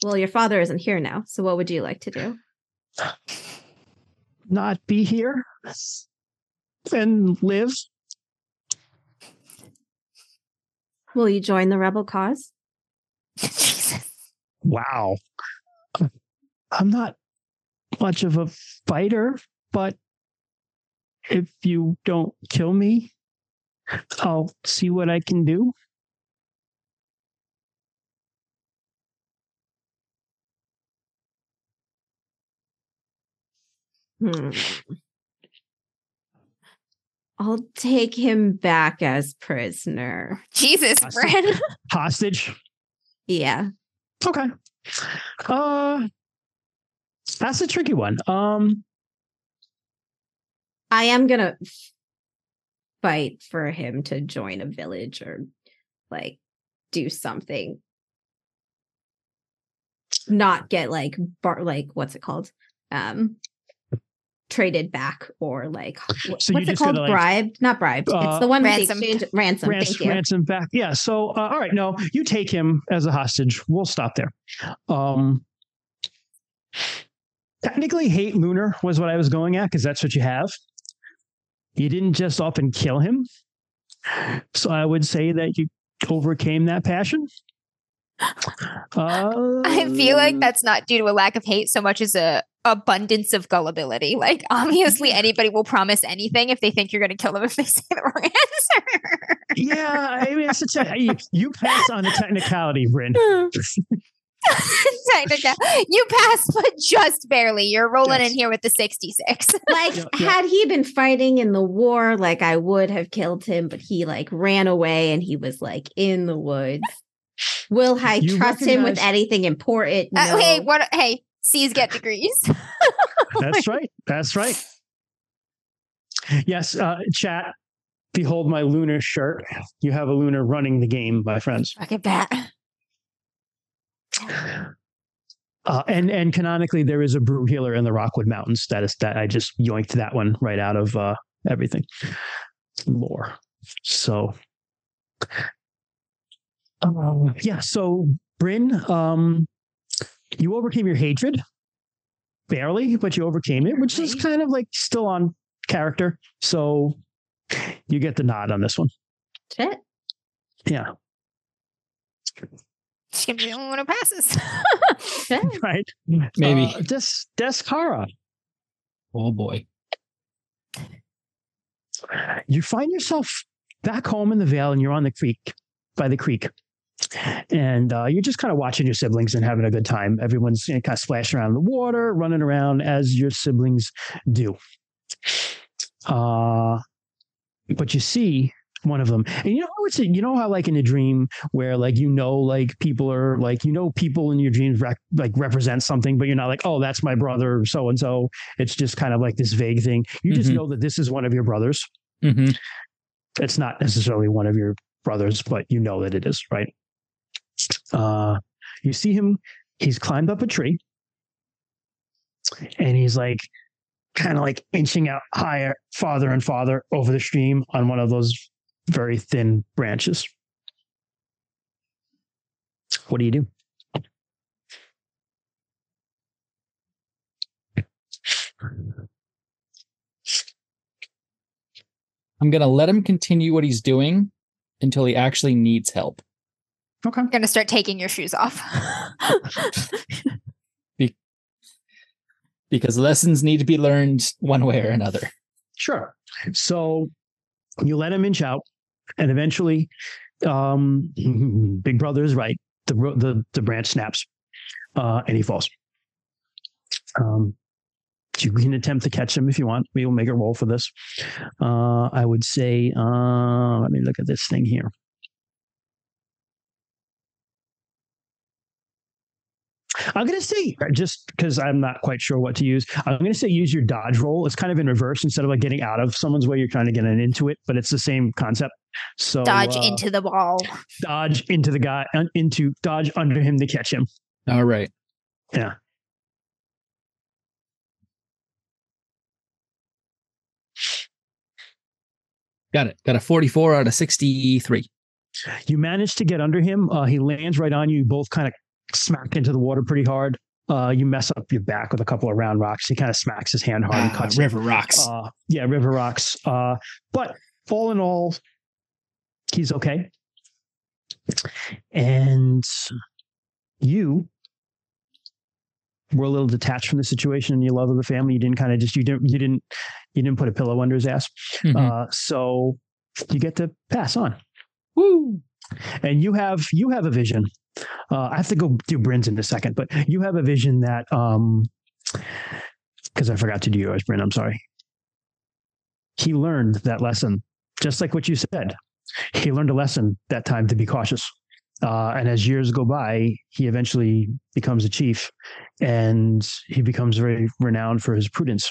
Well, your father isn't here now. So, what would you like to do? Not be here and live. Will you join the rebel cause? Jesus. Wow. I'm not much of a fighter, but if you don't kill me, I'll see what I can do. Hmm. I'll take him back as prisoner. Jesus, Awesome. Bryn. Hostage. Yeah. Okay. Uh that's a tricky one. Um I am gonna fight for him to join a village or like do something. Not get like bar like what's it called? Um traded back or like So what's it called? gotta, like, bribed? Not bribed. uh, it's the one with the Ransom. ransom. Thank you. ransom back. Yeah. So uh, all right, no, you take him as a hostage. We'll stop there. Um technically hate lunar was what I was going at because that's what you have. You didn't just up and kill him. So I would say that you overcame that passion. Uh, I feel like that's not due to a lack of hate so much as a abundance of gullibility. Like obviously anybody will promise anything if they think you're going to kill them if they say the wrong answer. Yeah, I mean, it's a you, you pass on the technicality, Bryn. Technica. You passed, but just barely. You're rolling Yes. in here with the 66. like Yeah, yeah. had he been fighting in the war like i would have killed him but he like ran away and he was like in the woods will i You trust him with anything important Uh, no. hey, what? Hey, C's get degrees. That's right. That's right. Yes, uh, chat. Behold my lunar shirt. You have a lunar running the game, my friends. Fucking bat. Uh, and and canonically, there is a broo healer in the Rockwood Mountains. That is that I just yoinked that one right out of uh, everything. Lore. So, uh, yeah. So, Bryn, um, you overcame your hatred barely, but you overcame it, which is kind of like still on character. So, you get the nod on this one. Shit. Yeah. She's gonna be the only one who passes. Right. Maybe. Uh, Des Descara. oh boy. you find yourself back home in the Vale and you're on the creek by the creek. And uh, you're just kind of watching your siblings and having a good time. Everyone's you know, kind of splashing around in the water, running around as your siblings do. Uh, but you see one of them, and you know how it's you know how like in a dream where like you know like people are like you know people in your dreams rec- like represent something, but you're not like oh that's my brother so and so. It's just kind of like this vague thing. You just Mhm. know that this is one of your brothers hmm it's not necessarily one of your brothers, but you know that it is, right? Uh, you see him, he's climbed up a tree and he's like kind of like inching out higher, farther and farther over the stream on one of those very thin branches. What do you do? I'm gonna let him continue what he's doing until he actually needs help. Okay. I'm gonna start taking your shoes off. Because lessons need to be learned one way or another. Sure. So you let him inch out, and eventually, um, Big Brother is right. The the the branch snaps, uh, and he falls. Um, you can attempt to catch him if you want. We will make a roll for this. Uh, I would say, uh, let me look at this thing here. I'm going to say, just because I'm not quite sure what to use, I'm going to say use your dodge roll. It's kind of in reverse instead of like getting out of someone's way, you're trying to get in into it, but it's the same concept. So Dodge uh, into the wall. dodge into the guy, into dodge under him to catch him. All right. Yeah. Got it. Got a 44 out of 63. You manage to get under him. Uh, he lands right on you. You both kind of smack into the water pretty hard. Uh, you mess up your back with a couple of round rocks. He kind of smacks his hand hard and Ah, cuts it. river rocks. Uh, yeah, river rocks. Uh, but all in all, he's okay. And you were a little detached from the situation and your love of the family. You didn't kind of just you didn't you didn't you didn't put a pillow under his ass. Mhm. Uh, so you get to pass on. Woo. And you have you have a vision. Uh, I have to go do Bryn's in a second, but you have a vision that um because I forgot to do yours, Bryn. I'm sorry. He learned that lesson, just like what you said. He learned a lesson that time to be cautious. Uh, and as years go by, he eventually becomes a chief, and he becomes very renowned for his prudence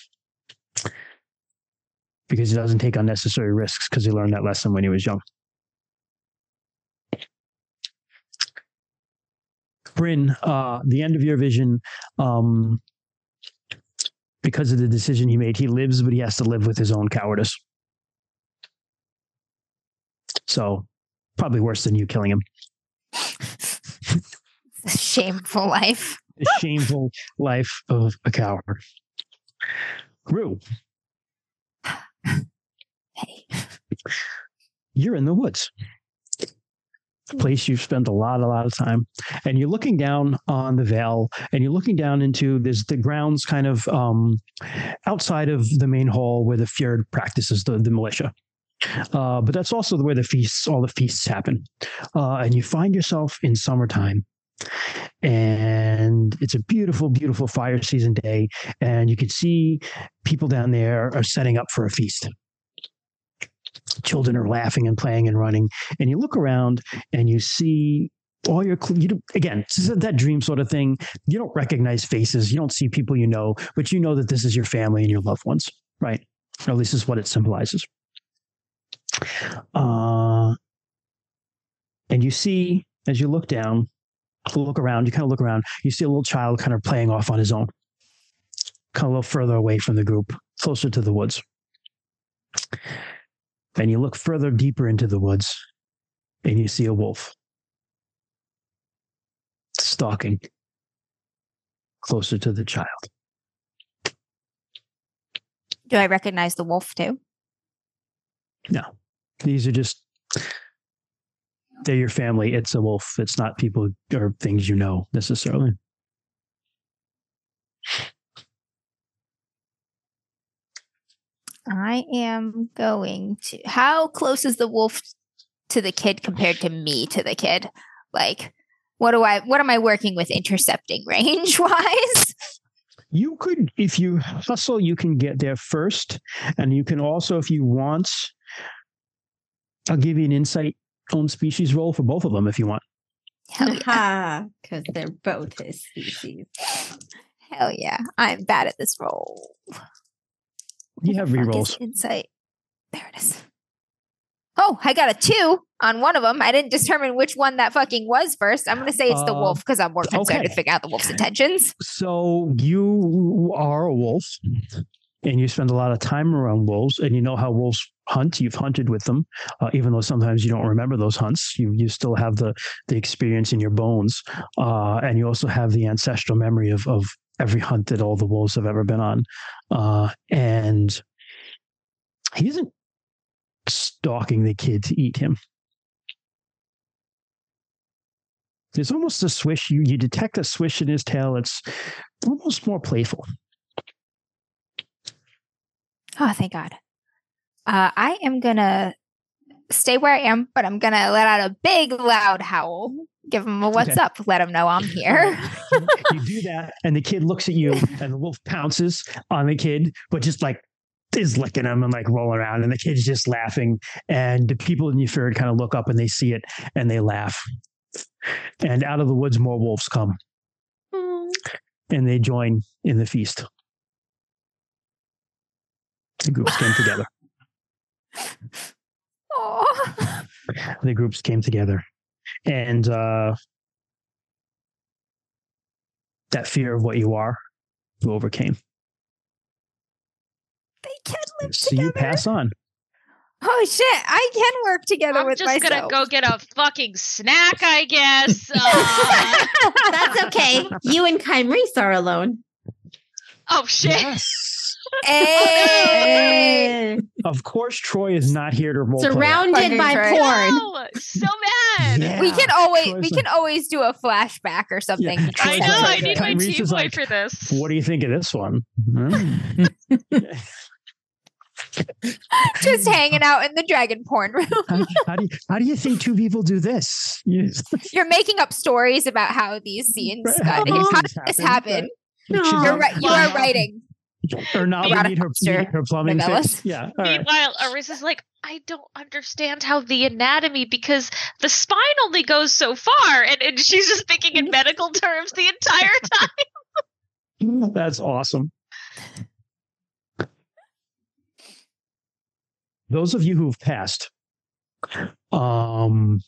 because he doesn't take unnecessary risks because he learned that lesson when he was young. Bryn, uh, the end of your vision, um, because of the decision he made, he lives, but he has to live with his own cowardice. So, probably worse than you killing him. A Shameful life. The shameful life of a coward. Rue, Hey. you're in the woods. Place you've spent a lot, a lot of time. And you're looking down on the vale and you're looking down into there's the grounds kind of um, outside of the main hall where the fyrd practices the, the militia. Uh, but that's also where the feasts, all the feasts happen. Uh, and you find yourself in summertime. And it's a beautiful, beautiful fire season day. And you can see people down there are setting up for a feast. Children are laughing and playing and running. And you look around and you see all your you do, again that dream sort of thing. You don't recognize faces you don't see people you know but you know that this is your family and your loved ones right? Or at least is what it symbolizes. Uh and you see as you look down look around you kind of look around you see a little child kind of playing off on his own. Kind of a little further away from the group closer to the woods Then you look further deeper into the woods and you see a wolf stalking closer to the child. Do I recognize the wolf too? No, these are just, they're your family. It's a wolf. It's not people or things you know necessarily. I am going to. How close is the wolf to the kid compared to me to the kid? Like, what do I? What am I working with intercepting range wise? You could, if you hustle, you can get there first. And you can also, if you want, I'll give you an insight own species roll for both of them if you want. Hell yeah! Because they're both his species. Hell yeah! I'm bad at this roll. You have rerolls. Insight. There it is. Oh, I got a two on one of them. I didn't determine which one that fucking was first. I'm going to say it's the Uh, wolf because I'm more concerned to figure out the wolf's intentions. So you are a wolf and you spend a lot of time around wolves and you know how wolves hunt. You've hunted with them, uh, even though sometimes you don't remember those hunts. You, you still have the, the experience in your bones. Uh, and you also have the ancestral memory of, of every hunt that all the wolves have ever been on. Uh, and he isn't stalking the kid to eat him. There's almost a swish. You you detect a swish in his tail. It's almost more playful. Oh, thank God. Uh, I am going to stay where I am, but I'm going to let out a big, loud howl. Give them a what's Okay. up. Let them know I'm here. you do that, and the kid looks at you, and the wolf pounces on the kid, but just like is licking him and like rolling around, and the kid's just laughing. And the people in your herd kind of look up and they see it and they laugh. And out of the woods, more wolves come and they join in the feast. The groups came together. The groups came together and uh that fear of what you are you overcame They can live so together. you pass on Oh shit! I can work together I'm with just gonna go get a fucking snack, I guess. Uh, That's okay. You and Kymrese are alone. Oh shit! yes Hey! Of course troy is not here to roll play. Surrounded by Trey. porn. No, so mad. Yeah. We can always we Troy's can always do a flashback or something. Yeah, I know. like- I need my Tyrese team boy like, for this. what do you think of this one. Just hanging out in the dragon porn room. how, how do you, how do you think two people do this Yes. You're making up stories about how these scenes Right, got. how How did this happen, happen? No. You're right. You are writing. or not you Erotic need her, you need her plumbing novellas. fixed. yeah all right. Meanwhile, Arisa's like, I don't understand how the anatomy because the spine only goes so far, and, and she's just thinking in medical terms the entire time. That's awesome. Those of you who've passed, um,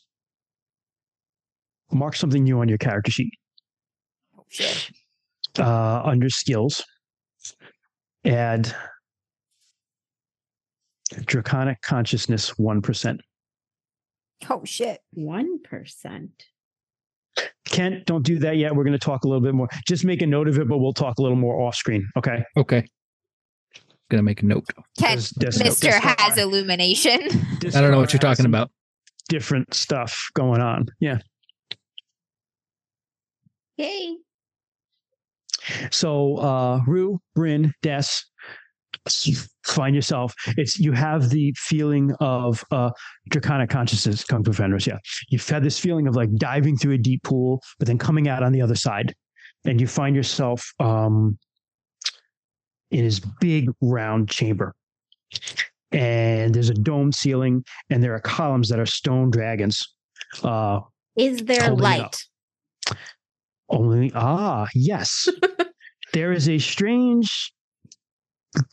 mark something new on your character sheet. Shit. Uh, under skills, add draconic consciousness 1%. Oh shit. One percent. Kent, don't do that yet. We're going to talk a little bit more. Just make a note of it, but we'll talk a little more off screen. Okay. Okay. Gonna make a note. Ken, Des- Des- Mister Destar- has illumination. I don't know what you're talking about. Different stuff going on. Yeah. Yay. So uh Rue, Bryn, Des, find yourself. It's you have the feeling of uh draconic consciousness, Kung Fu Fenris. Yeah. You've had this feeling of like diving through a deep pool, but then coming out on the other side. And you find yourself um in this big round chamber. And there's a dome ceiling, and there are columns that are stone dragons. Uh Is there Holding it up. light? Only ah yes, there is a strange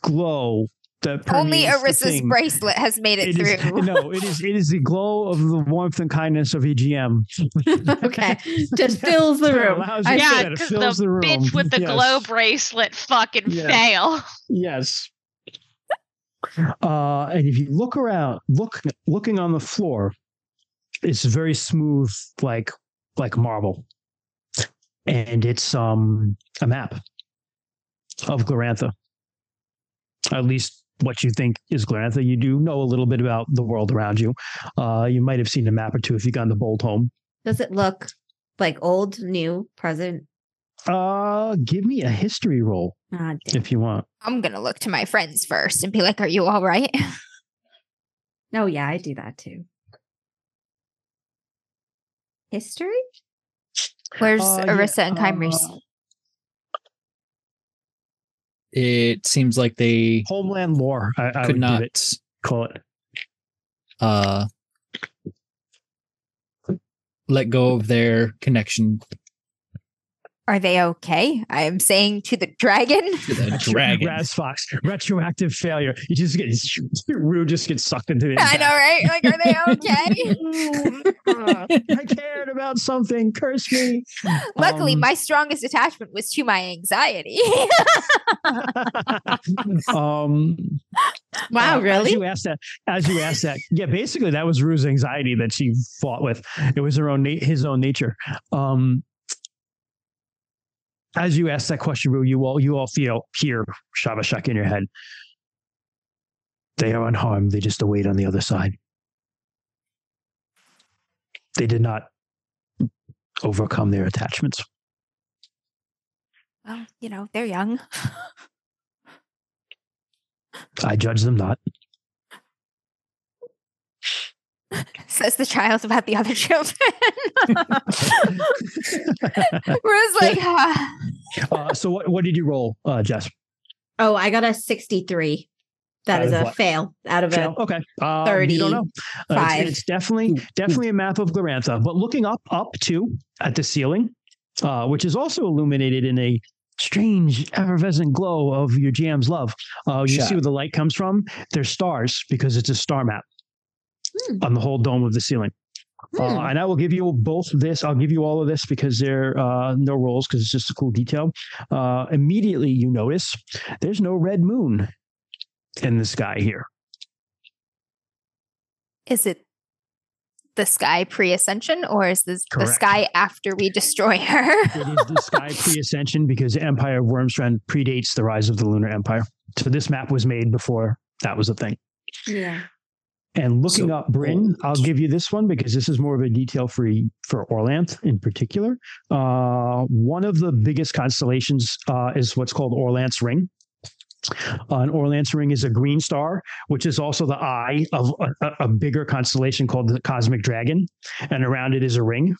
glow that Only permeates Arissa's bracelet has made it, It is through. no, it is it is the glow of the warmth and kindness of EGM. okay. Just fills the room. allows I you- see. yeah, it because fills the, the room. bitch with the Yes. glow bracelet fucking Yes. fail. Yes. Uh, and if you look around, look looking on the floor, it's very smooth, like like marble, and it's um a map of Glorantha. At least what you think is Glorantha. You do know a little bit about the world around you. Uh, you might have seen a map or two if you got into Boldhome. Does it look like old, new, present? Uh, give me a history roll damn. if you want. I'm gonna look to my friends first and be like, "Are you all right?" Oh yeah, I do that too. History? Where's Uh, yeah, and Kymrese? uh, It seems like they Homeland lore. I, I could would not it, call it. uh let go of their connection Are they okay? I am saying to the dragon. to the dragon. Raz Fox, retroactive failure. You just get Rue just gets sucked into it. I know, right? Like, are they okay? I cared about something. Curse me. Luckily, Um, my strongest attachment was to my anxiety. um, Wow, uh, As you asked that. As you asked that. Yeah, basically, that was Rue's anxiety that she fought with. It was her own, na- his own nature. Um, as you ask that question, Rue, you all, you all feel hear Shavashak in your head. They are unharmed. They just await on the other side. They did not overcome their attachments. well, you know, they're young. I judge them not. Says the child about the other children. Rue's like, ah. uh, so, what, what did you roll, uh, Jess? Oh, I got a 63. That Out is a what? fail out of Fail? a Okay. Um, you don't know. Uh, it's- it's, definitely definitely a map of Glorantha. But looking up up too at the ceiling, uh, which is also illuminated in a strange effervescent glow of your GM's love. Uh, you Shut see where the light comes from? There's stars because it's a star map Hmm. on the whole dome of the ceiling. Uh, Hmm. and I will give you both this. I'll give you all of this because there are uh, no rolls because it's just a cool detail. Uh, immediately, you notice there's no red moon in the sky here. is it the sky pre-ascension or is this the sky after we destroy her? It is the sky pre-ascension because the Empire of Wormstrand predates the rise of the Lunar Empire. So this map was made before that was a thing. yeah. And looking So- up Bryn, I'll give you this one because this is more of a detail for for Orlanth in particular. Uh, one of the biggest constellations uh, is what's called Orlanth's Ring. Uh, an Orlanth's Ring is a green star, which is also the eye of a, a- a bigger constellation called the Cosmic Dragon, and around it is a ring.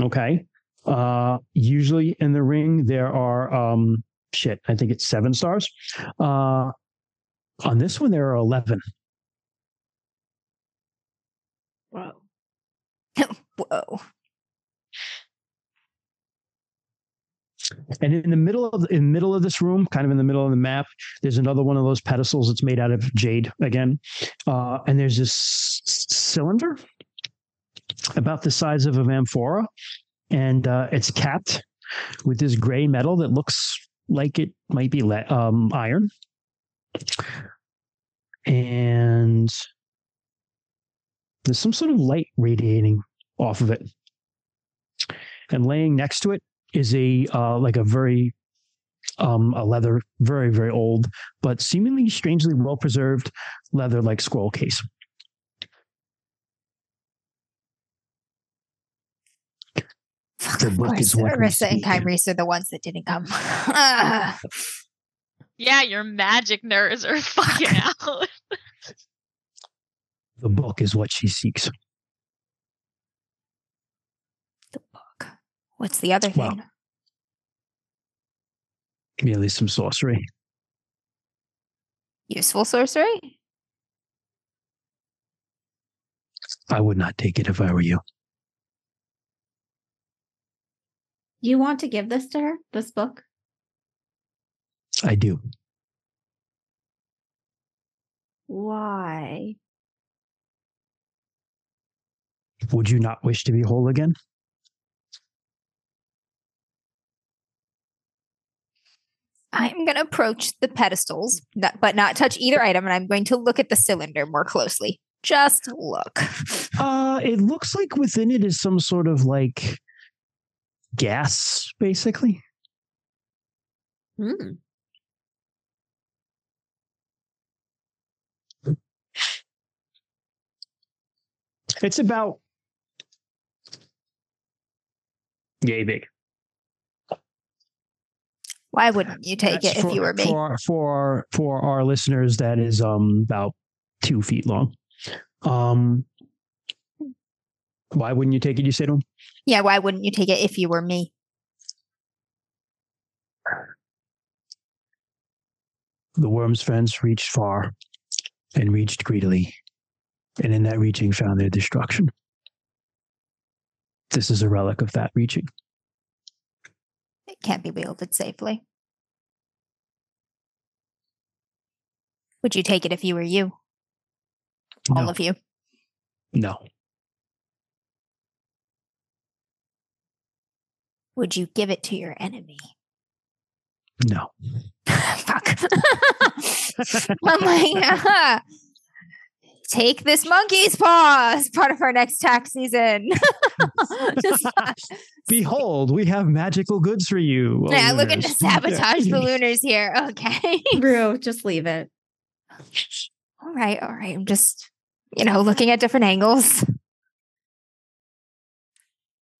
Okay. Uh, usually in the ring there are um, shit. I think it's seven stars. Uh, on this one there are eleven. Whoa. Whoa. And in the middle of in the middle of this room, kind of in the middle of the map, there's another one of those pedestals that's made out of jade again. Uh, and there's this c- cylinder about the size of an amphora, and uh, it's capped with this gray metal that looks like it might be le- um, iron. And there's some sort of light radiating off of it. And laying next to it is a uh, like a very um a leather very very old but seemingly strangely well preserved leather like scroll case The book is what we and speak. Are the ones that didn't come. Ah. Yeah, your magic nerves are fucking out. the book is what she seeks the book. What's the other thing? Well, merely some sorcery Useful sorcery? i would not take it if i were you You want to give this to her? This book? i do Why? would you not wish to be whole again I'm going to approach the pedestals, but not touch either item. And I'm going to look at the cylinder more closely. Just look. Uh, it looks like within it is some sort of like gas, basically. Hmm. It's about yay big. Why wouldn't you take That's it if for- you were me? For our, for for our listeners, that is um about two feet long. Um, why wouldn't you take it? You say to him. yeah, why wouldn't you take it if you were me? The Wyrms Friends reached far and reached greedily, and in that reaching found their destruction. This is a relic of that reaching. Can't be wielded safely. Would you take it if you were you? All No, of you. no, Would you give it to your enemy? no. Fuck. I'm like, ah, take this monkey's paw as part of our next tax season. Just, uh, Behold, we have magical goods for you. yeah, looking to lunars. sabotage Yeah. the lunars here. Okay. Brew, just leave it. all right. All right. I'm just, you know, looking at different angles.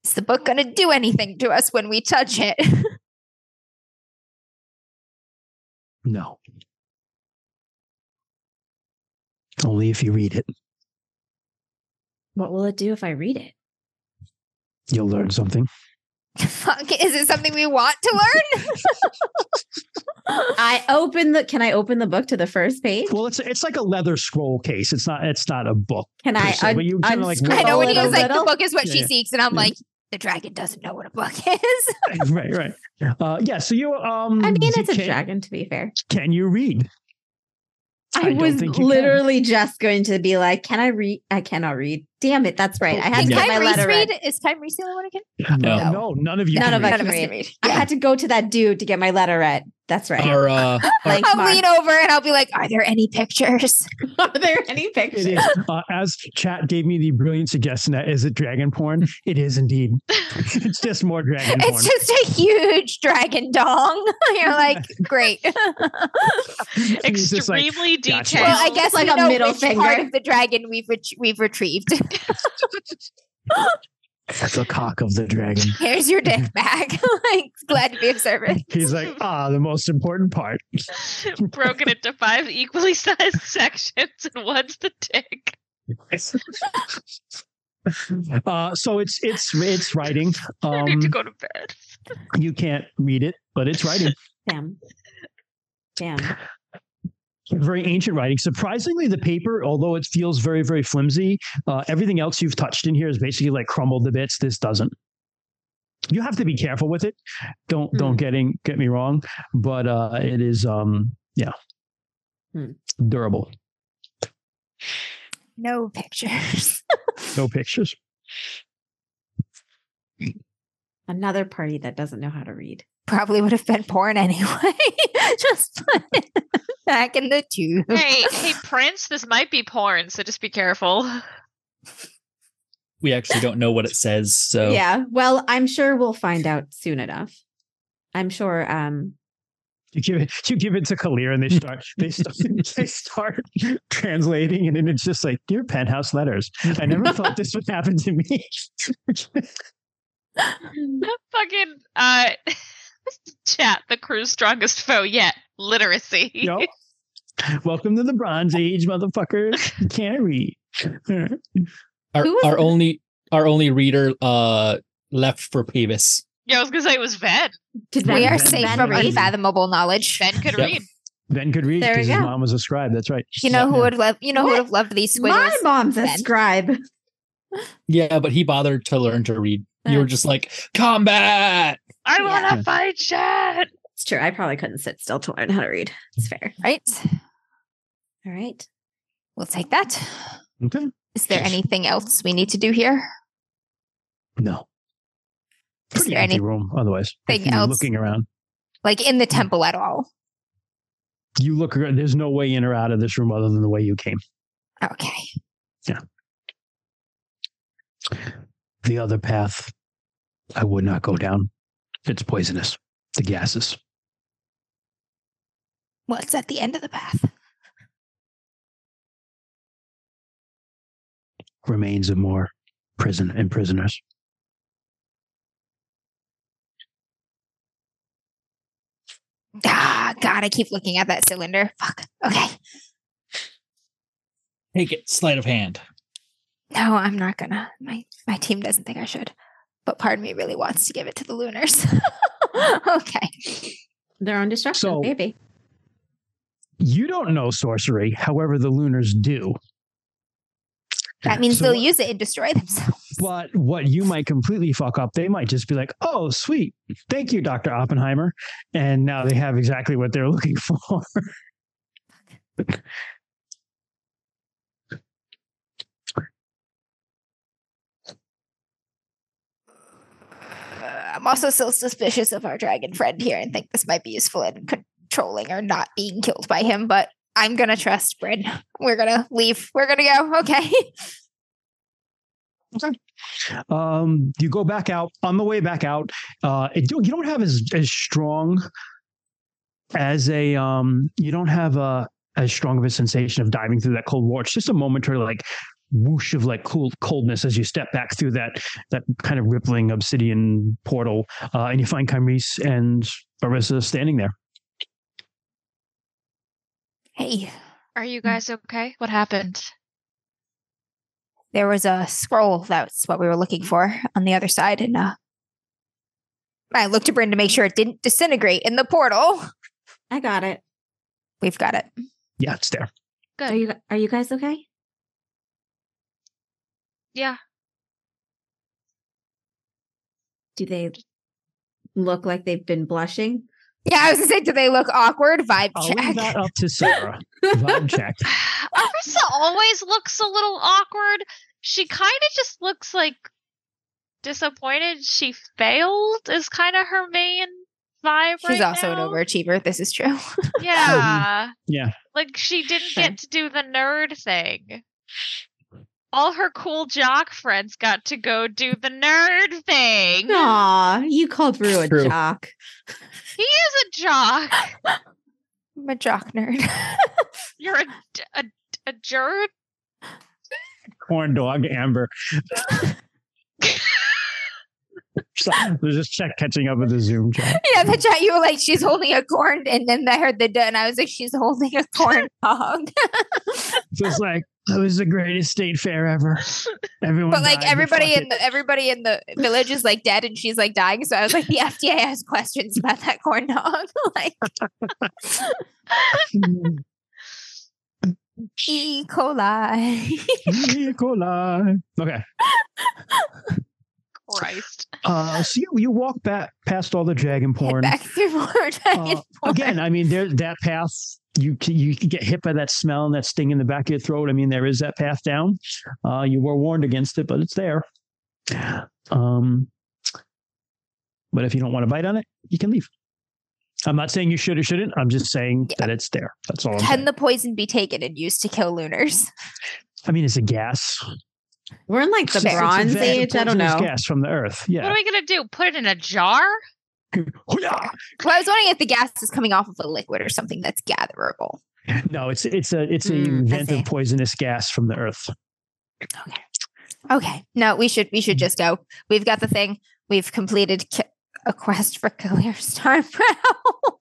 Is the book going to do anything to us when we touch it? No. Only if you read it, What will it do if I read it? you'll learn something. Fuck, Is it something we want to learn? I open the. Can I open the book to the first page? Well, it's it's like a leather scroll case. It's not it's not a book. Can I? se, Un- but you kinda like I know when he a was like, the book is what Yeah, she yeah. seeks. And I'm Yeah. like, the dragon doesn't know what a book is. right, right. Uh, yeah. So you um. I mean, it's a can, dragon. To be fair, Can you read? I I, was think you can. literally just going to be like, "Can I read? I cannot read." Damn it, that's right. I had Can to get my letter read. read? Is Tyrese the only one who can? No. No, none of you. None can of read. us None of us read. can read. I had to go to that dude to get my letter read. That's right. Our uh, Thanks, I'll Mark. lean over and I'll be like, "Are there any pictures?" Are there any pictures? It is. Uh, as chat gave me the brilliant suggestion that is it dragon porn? It is indeed. it's just more dragon porn. It's just a huge dragon dong. You're like, great. He's just like, Extremely "Gotcha." detailed. well, I guess like we a know middle which part finger. of the dragon we've ret- we've retrieved. That's the cock of the dragon. Here's your dick back. like, glad to be of service. He's like, ah, the most important part. broken into five equally sized sections, and one's the dick. uh, so it's it's it's writing. I need to Um, go to bed. you can't read it, but it's writing. Damn. Damn. Very ancient writing. Surprisingly, the paper, although it feels very very flimsy, uh, everything else you've touched in here is basically like crumbled to bits. This doesn't. You have to be careful with it. Don't don't Hmm. getting get me wrong, but uh, it is um yeah Hmm. durable. No pictures. No pictures. Another party that doesn't know how to read. Probably would have been porn anyway. just back in the tube. Hey, hey, Prince, this might be porn, so just be careful. we actually don't know what it says. So Yeah. Well, I'm sure we'll find out soon enough. I'm sure. Um. You give it, you give it to Kallyr, and they start, they start, they start translating, and then it's just like, dear penthouse letters. I never thought this would happen to me. Fucking uh chat, the crew's strongest foe yet. Literacy. Yup. Welcome to the Bronze Age, motherfuckers. You can't read. our, our only our only reader uh left for Peevis. Yeah, I was gonna say it was Ven. Did we are Ven- safe Ven from unfathomable knowledge. Ven could Yep. read. Ven could read because his mom was a scribe. That's right. You know who would love? You know who would have loved these squiggles? My mom's a Ven. scribe. Yeah, but he bothered to learn to read. You were just like combat. I Yeah. wanna fight chat. It's true. I probably couldn't sit still to learn how to read. It's fair. Right. All right. We'll take that. Okay. Is there anything else we need to do here? No. Is Pretty there empty any- room otherwise. Thing else? Looking around. like in the mm. temple at all. You look. around, There's no way in or out of this room other than the way you came. Okay. Yeah. The other path, I would not go down. It's poisonous. The gases. What's at the end of the path? Remains of more prison and prisoners. Ah, God, I keep looking at that cylinder. Fuck. Okay. Take it, sleight of hand. No, I'm not gonna. My my team doesn't think I should, but part of me really wants to give it to the Lunars. okay. Their own destruction, So- baby. You don't know sorcery, however, the Lunars do. That means So they'll use it and destroy themselves. But what you might completely fuck up, they might just be like, "Oh, sweet, thank you, Doctor Oppenheimer," and now they have exactly what they're looking for. I'm also still suspicious of our dragon friend here and think this might be useful in controlling or not being killed by him, but I'm gonna trust Bryn. We're gonna leave. We're gonna go. Okay. um, you go back out on the way back out. Uh, it, you don't have as as strong as a um. You don't have a as strong of a sensation of diving through that cold water. It's just a momentary like whoosh of like cool coldness as you step back through that that kind of rippling obsidian portal, uh, and you find Kymrese and Arissa standing there. Hey, Are you guys okay? What happened? there was a scroll. That's what we were looking for on the other side, and uh, I looked to Bryn to make sure it didn't disintegrate in the portal. I got it. We've got it. Yeah, it's there. Good. Are you are you guys okay? Yeah. Do they look like they've been blushing? Yeah, I was gonna say, do they look awkward? Vibe I'll leave check. that up to Sarah. Vibe check. Arissa always looks a little awkward. She kind of just looks like disappointed she failed is kind of her main vibe She's right also now. an overachiever. This is true. Yeah. Yeah. like she didn't get to do the nerd thing. All her cool jock friends got to go do the nerd thing. Aw, you called Rue a True. jock. He is a jock. I'm a jock nerd. You're a, a, a jerd. Corn dog Amber. So, There's just check catching up with the Zoom chat. yeah, the chat you were like, she's holding a corn, and then I heard the duh, and I was like, she's holding a corn dog. So it's like it was the greatest state fair ever. Everyone, but like everybody fuck in the everybody in the village is like dead, and she's like dying. So I was like, the FDA has questions about that corn dog. like it. E. coli. E. coli. Okay. Christ. Uh, so you, you walk back past all the dragon Head porn. back through more dragon Uh, porn. again, I mean, there that path you you can get hit by that smell and that sting in the back of your throat. I mean, there is that path down. Uh, you were warned against it, but it's there. Um, but if you don't want to bite on it, you can leave. I'm not saying you should or shouldn't. I'm just saying Yeah. that it's there. That's all. Can the poison be taken and used to kill lunars? I mean, it's a gas. We're in like the It's- it's Bronze advanced Age. I don't know. Gas from the earth. Yeah. What are we gonna do? Put it in a jar? Hoo-yah! Well, I was wondering if the gas is coming off of a liquid or something that's gatherable. No, it's it's a it's a Mm, I vent of poisonous gas from the earth. Okay. Okay. No, we should we should just go. We've got the thing. We've completed ki- a quest for clear star Brow.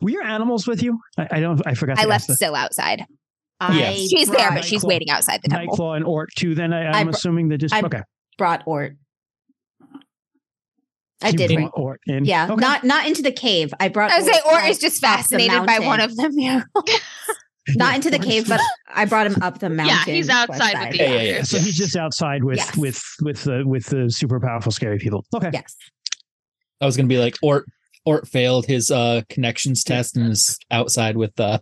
Were your animals with you? I, I don't. I forgot. I left that. Still outside. Yes. I She's there, but she's Nightclaw- waiting outside the temple. Nightclaw and Ort too. Then I, I I'm br- assuming they just I okay. brought Ort. I You did brought bring. Ort in. Yeah, Okay. not not into the cave. I brought. I was say, Ort up- is just the fascinated by one of them. Yeah. not Yeah, into the cave, but I brought him up the mountain. Yeah, he's outside with the Yeah, yeah, yeah. others. so he's just outside with Yes. with with the with the super powerful scary people. Okay. Yes. I was gonna be like Ort. Ort failed his uh connections test and is outside with uh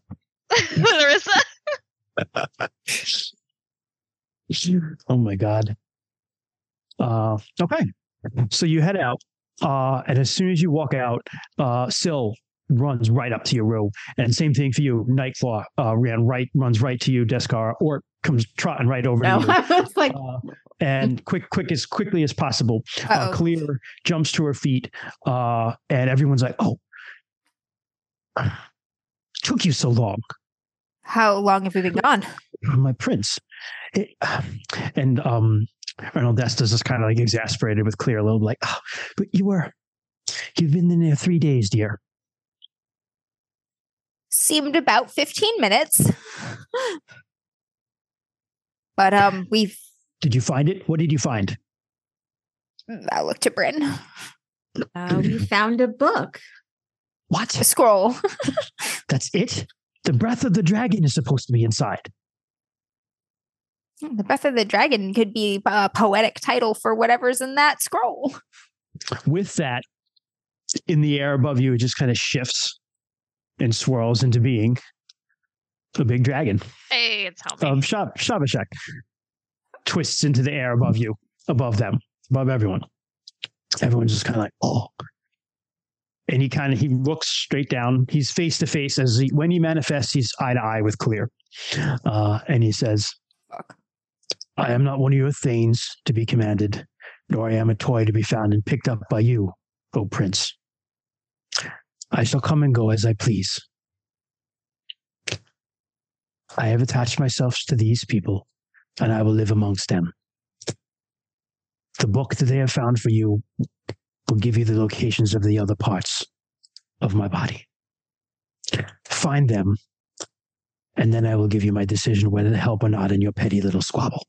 Larissa. Oh my god. Uh, okay. So you head out. Uh, and as soon as you walk out, uh, Syl runs right up to your room. And same thing for you. Nightclaw uh, ran right, runs right to you. Deskar or comes trotting right over to you. Like, Uh, and quick, quick as quickly as possible. Uh, Clear jumps to her feet, uh, and everyone's like, "Oh, took you so long, How long have we been gone? my prince." It, and um, Ernaldesta is kind of like exasperated with Clear a little, like, oh, "But you were, you've been in there three days, dear." Seemed about 15 minutes. But um we've Did you find it? What did you find? I looked at Bryn. uh, we found a book. What? A scroll. That's it? The breath of the dragon is supposed to be inside. The Breath of the Dragon could be a poetic title for whatever's in that scroll. with that in the air above you, it just kind of shifts and swirls into being a big dragon. Hey, it's Helmi. Um, Shab- Shabashak twists into the air above you, above them, above everyone. Everyone's just kind of like, oh. And he kind of he looks straight down. He's face to face as he, when he manifests, he's eye to eye with Clear, uh, and he says, Fuck. "I am not one of your thanes to be commanded, nor I am a toy to be found and picked up by you, O Prince. I shall come and go as I please. I have attached myself to these people, and I will live amongst them. The book that they have found for you will give you the locations of the other parts of my body. Find them, and then I will give you my decision whether to help or not in your petty little squabble.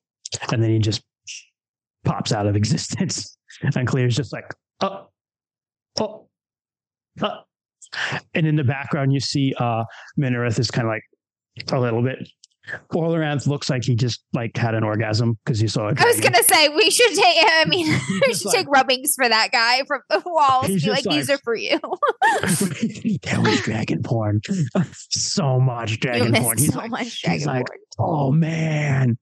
And then he just pops out of existence. And Clear's just like, oh, oh, oh. And in the background, you see uh Minareth is kind of like a little bit. Orleranth looks like he just like had an orgasm because he saw it. I was gonna say we should take. I mean, we should like- take rubbings for that guy from the walls. Be like, just these are for you. there was dragon porn. so much you dragon porn. He's so like, much dragon like- porn. oh man.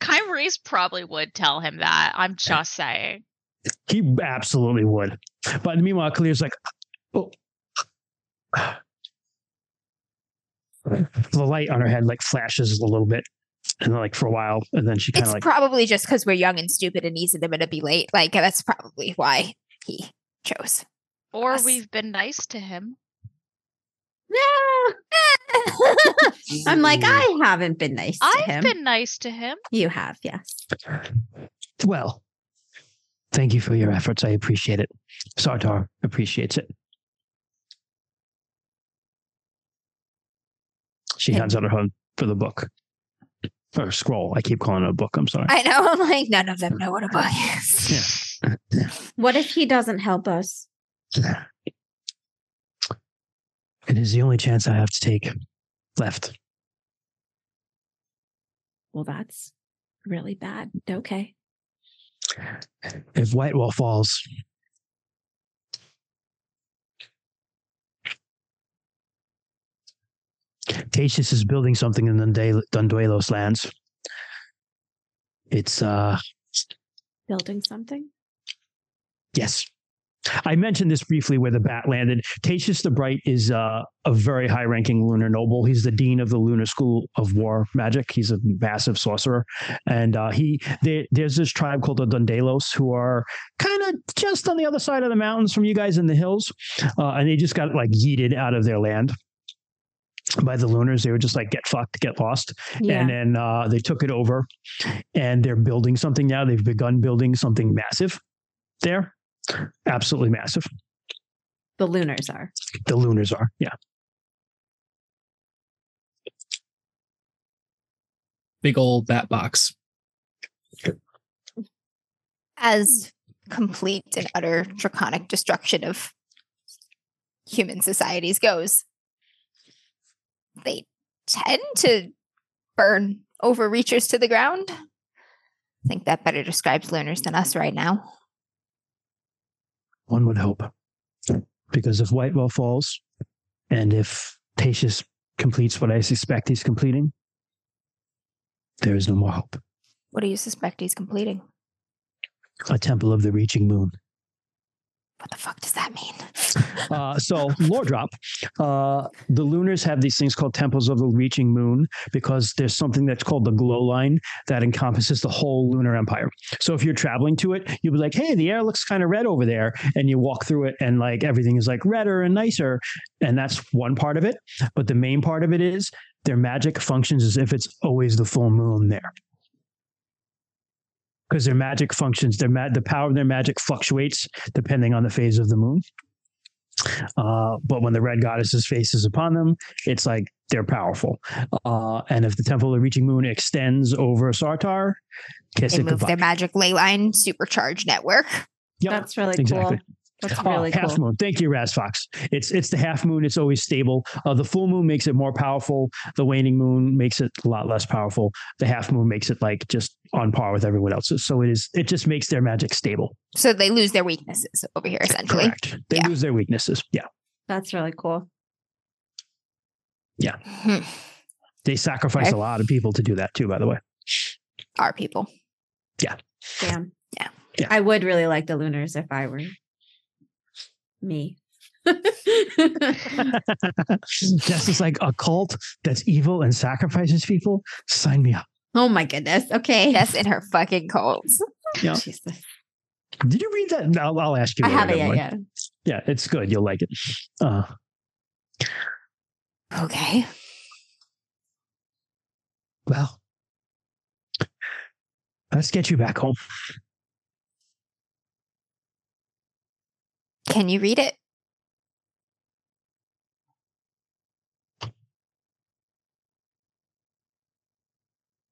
Kyrie's probably would tell him that. I'm just saying. He absolutely would. But meanwhile, Clear's like, oh. The light on her head like flashes a little bit, and then like for a while, and then she kind It's of like probably just because we're young and stupid and easy to manipulate. Like that's probably why he chose. Or Yes. we've been nice to him. No. I'm like, mm. I haven't been nice to I've him. been nice to him. You have, yes. Well, thank you for your efforts. I appreciate it. Sartar appreciates it. She hands out her hand for the book. Or scroll. I keep calling it a book. I'm sorry. I know. I'm like, none of them know what a book is. What if he doesn't help us? It is the only chance I have to take left. Well, that's really bad. Okay. If Whitewall falls, Tatius is building something in the Dundue- Dundealos lands. It's uh Building something. yes. I mentioned this briefly where the bat landed. Tatius the Bright is uh, a very high ranking lunar noble. He's the dean of the Lunar School of War Magic. He's a massive sorcerer. And uh, he there, there's this tribe called the Dundealos who are kind of just on the other side of the mountains from you guys in the hills. Uh, and they just got like yeeted out of their land by the lunars. They were just like, get fucked, get lost. Yeah. And then uh, they took it over and they're building something now. They've begun building something massive there. Absolutely massive. the lunars are. The lunars are. Yeah. Big old bat box. As complete and utter draconic destruction of human societies goes, they tend to burn overreachers to the ground. I think that better describes Lunars than us right now. One would hope. Because if Whitewall falls and if Tatius completes what I suspect he's completing, there is no more hope. What do you suspect he's completing? A temple of the reaching moon What the fuck does that mean? Uh, so lore drop. Uh, the lunars have these things called temples of the reaching moon because there's something that's called the glow line that encompasses the whole lunar empire. So if you're traveling to it, you'll be like, "Hey, the air looks kind of red over there," and you walk through it, and like everything is like redder and nicer, and that's one part of it. But the main part of it is their magic functions as if it's always the full moon there because their magic functions, their ma- the power of their magic fluctuates depending on the phase of the moon. Uh, but when the red goddess's face is upon them, it's like they're powerful. Uh, and if the temple of the reaching moon extends over Sartar, kiss They it move goodbye. their magic ley line supercharged network. Yep, That's really exactly. cool. That's Oh, really half cool. moon. Thank you, Raz Fox. It's it's the half moon. It's always stable. Uh, the full moon makes it more powerful. The waning moon makes it a lot less powerful. The half moon makes it like just on par with everyone else. So it is. It just makes their magic stable. So they lose their weaknesses over here, essentially. Correct. They Yeah. lose their weaknesses. Yeah. That's really cool. Hmm. They sacrifice Okay. a lot of people to do that too. By the way. Our people. Damn. Yeah. Yeah. I would really like the Lunars if I were me. Just as like a cult that's evil and sacrifices people. Sign me up. oh my goodness. Okay. Yes, in her fucking cults. Yeah. Jesus. Did you read that? No, I'll ask you. I haven't never yet. Yeah. Yeah, it's good. You'll like it. Uh, Okay. well, let's get you back home. Can you read it?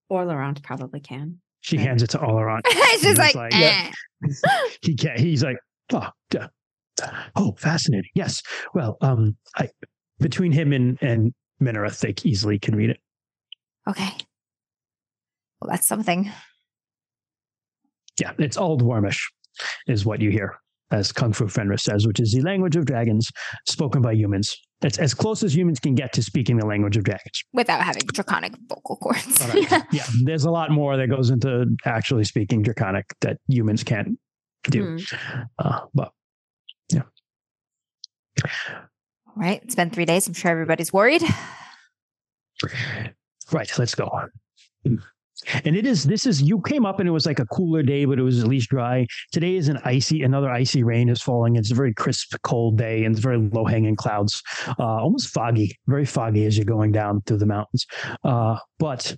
Or Laurent probably can. She Right. hands it to Olaron. it's just He's like, like, eh. he can't, he's like, oh, duh. oh, fascinating. Yes. Well, um, I between him and and Minareth, they easily can read it. okay. Well, that's something. Yeah, it's Old Wyrmish, is what you hear, as Kung Fu Fenris says, which is the language of dragons spoken by humans. It's as close as humans can get to speaking the language of dragons. Without having draconic vocal cords. All right. yeah, there's a lot more that goes into actually speaking Draconic that humans can't do. Hmm. Uh, but right. It's been three days. I'm sure everybody's worried. right, let's go. And it is, this is, you came up and it was like a cooler day, but it was at least dry. Today is an icy, another icy rain is falling. It's a very crisp, cold day and it's very low hanging clouds, uh, almost foggy, very foggy as you're going down through the mountains. Uh, but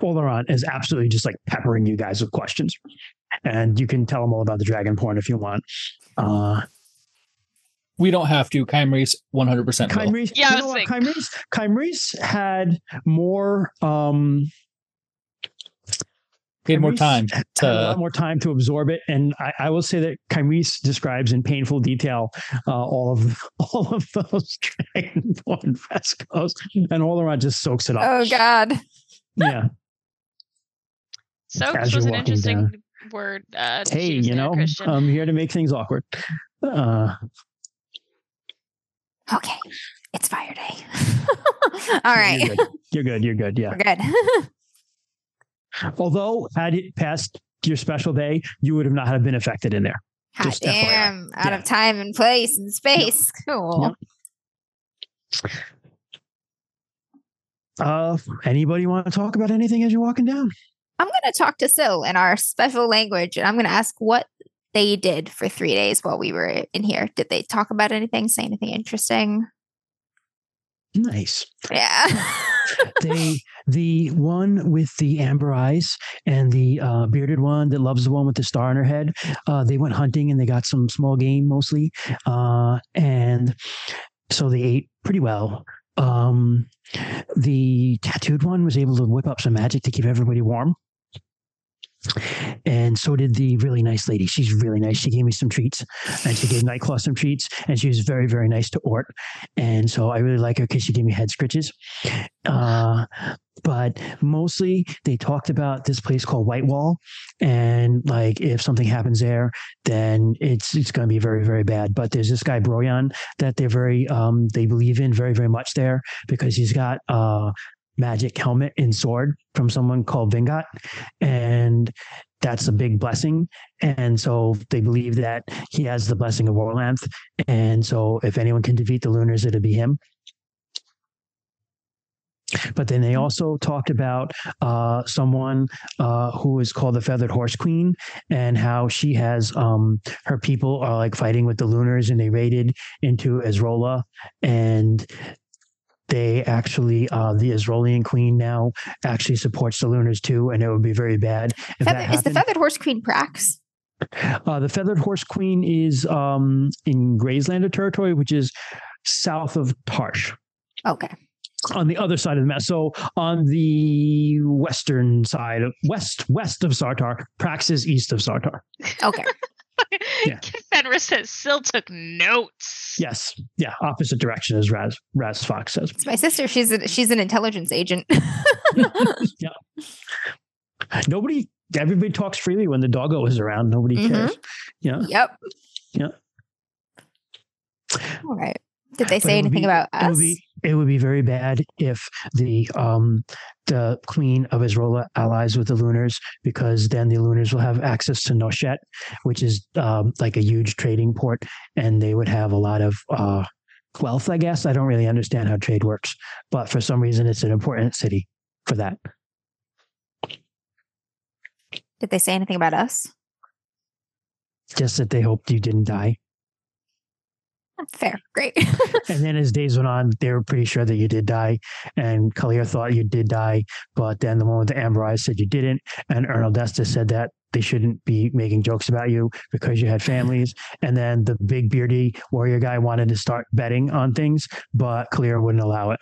Oleron is absolutely just like peppering you guys with questions. And you can tell them all about the dragon porn if you want. Uh, We don't have to. Kymrese 100% will. Kymrese, Yeah, you know what? thinking. Kymrese, Kymrese had more, um, He more time had a lot more time to absorb it. And I, I will say that Kymrese describes in painful detail uh, all of all of those dragonborn frescoes, and Oleron just soaks it up. Oh, God. Yeah. Soaks As was an interesting down. word. Uh, Hey, you know, Christian. I'm here to make things awkward. Uh, Okay. It's fire day. All right. You're good. You're good. You're good. Yeah. We're good. Although, had it passed your special day, you would have not have been affected in there. Hot Just FYI. damn. Out Yeah. of time and place and space. Cool. Uh, anybody want to talk about anything as you're walking down? I'm going to talk to Sil in our special language and I'm going to ask what they did for three days while we were in here. Did they talk about anything, say anything interesting? Nice. Yeah. they the one with the amber eyes and the uh, bearded one that loves the one with the star on her head uh, they went hunting and they got some small game mostly uh, and so they ate pretty well. Um, the tattooed one was able to whip up some magic to keep everybody warm and so did the really nice lady. She's really nice. She gave me some treats, and she gave Nightclaw some treats, and she was very, very nice to Ort. And so I really like her because she gave me head scritches. Uh, but mostly they talked about this place called Whitewall, and like if something happens there, then it's it's going to be very, very bad. But there's this guy Broyan that they're very um, they believe in very, very much there because he's got uh, magic helmet and sword from someone called Vingkot, and that's a big blessing. And so they believe that he has the blessing of Orlanth, and so if anyone can defeat the Lunars, it'll be him. But then they also talked about uh, someone uh, who is called the Feathered Horse Queen and how she has um, her people are like fighting with the Lunars and they raided into Esrolia and they actually uh, the Esrolian Queen now actually supports the Lunars too, and it would be very bad if that Feather, is the feathered horse queen Prax? Uh, the Feathered Horse Queen is um, in Grazelander territory, which is south of Tarsh Okay. on the other side of the map. So on the western side, west west of Sartar, Praxis east of Sartar. Okay. Yeah. Fenris says still took notes. Yes, yeah, opposite direction as Raz Raz Fox says. It's my sister. She's a, she's an intelligence agent. yeah. Nobody, everybody talks freely when the doggo is around. Nobody Mhm. cares. Yeah, yep. Yeah. All right. Did they But say anything be- about it would us? be it would be very bad if the um the queen of Esrolia allies with the Lunars because then the Lunars will have access to Nochet, which is um, like a huge trading port, and they would have a lot of uh, wealth. I guess I don't really understand how trade works, but for some reason it's an important city for that. Did they say anything about us? Just that they hoped you didn't die, Fair. Great. and then as days went on, they were pretty sure that you did die, and Kallyr thought you did die, but then the one with the amber eyes said you didn't, and Ernaldesta said that they shouldn't be making jokes about you because you had families. And then the big beardy warrior guy wanted to start betting on things, but Kallyr wouldn't allow it.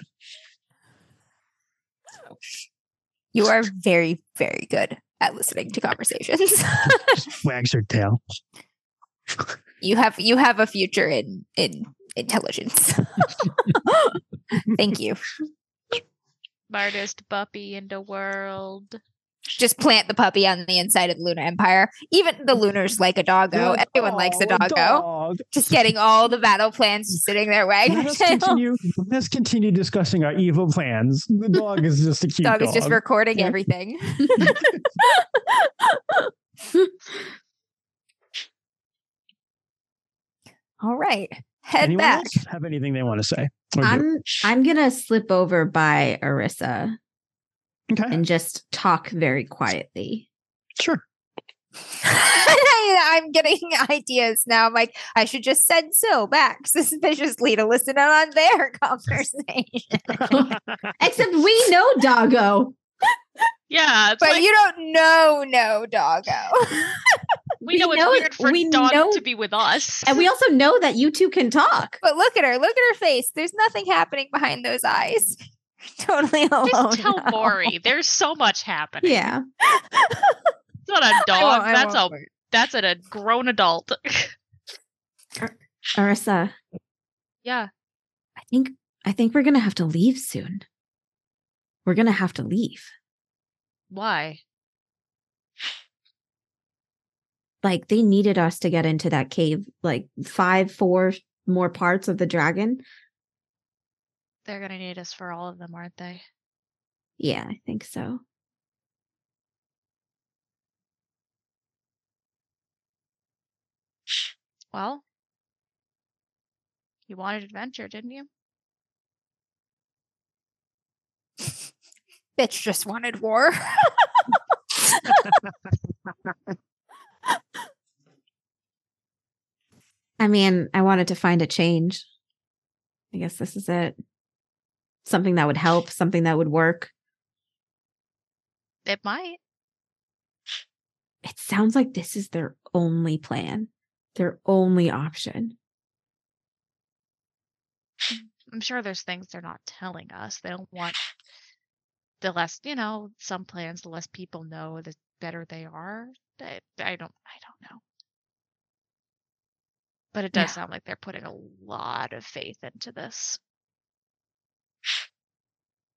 you are very, very good at listening to conversations. Wags her tail. you have you have a future in in intelligence. Thank you. Smartest puppy in the world. Just plant the puppy on the inside of the Lunar Empire. Even the Lunars like a doggo. Everyone likes a doggo. dog. Just getting all the battle plans, just sitting there wagging Let their us tail. continue. Let's continue discussing our evil plans. The dog is just a cute Dog dog. is just recording Yeah. everything. all right. Head Anyone back. else have anything they want to say? I'm I'm gonna slip over by Arissa okay, and just talk very quietly. sure. I'm getting ideas now. I'm like, I should just send Sil back suspiciously to listen in on their conversation. Except we know Doggo. Yeah, but like you don't know, no, doggo. We know we it's know- weird for we dog know- to be with us. And we also know that you two can talk. but look at her. Look at her face. There's nothing happening behind those eyes. totally alone. Just tell now. Maury. There's so much happening. Yeah. It's not a I dog. won't- I that's a won't worry. that's a grown adult. Arissa, yeah. I think I think we're gonna have to leave soon. We're gonna have to leave. Why? Like they needed us to get into that cave, like five, four more parts of the dragon. They're gonna need us for all of them, aren't they? Yeah, I think so. Well, you wanted adventure, didn't you? Bitch just wanted war. I mean, I wanted to find a change. I guess this is it. Something that would help, something that would work. It might. It sounds like this is their only plan, their only option. I'm sure there's things they're not telling us. They don't want the less, you know, some plans, the less people know, the better they are. I, I don't, I don't know. But it does Yeah. sound like they're putting a lot of faith into this.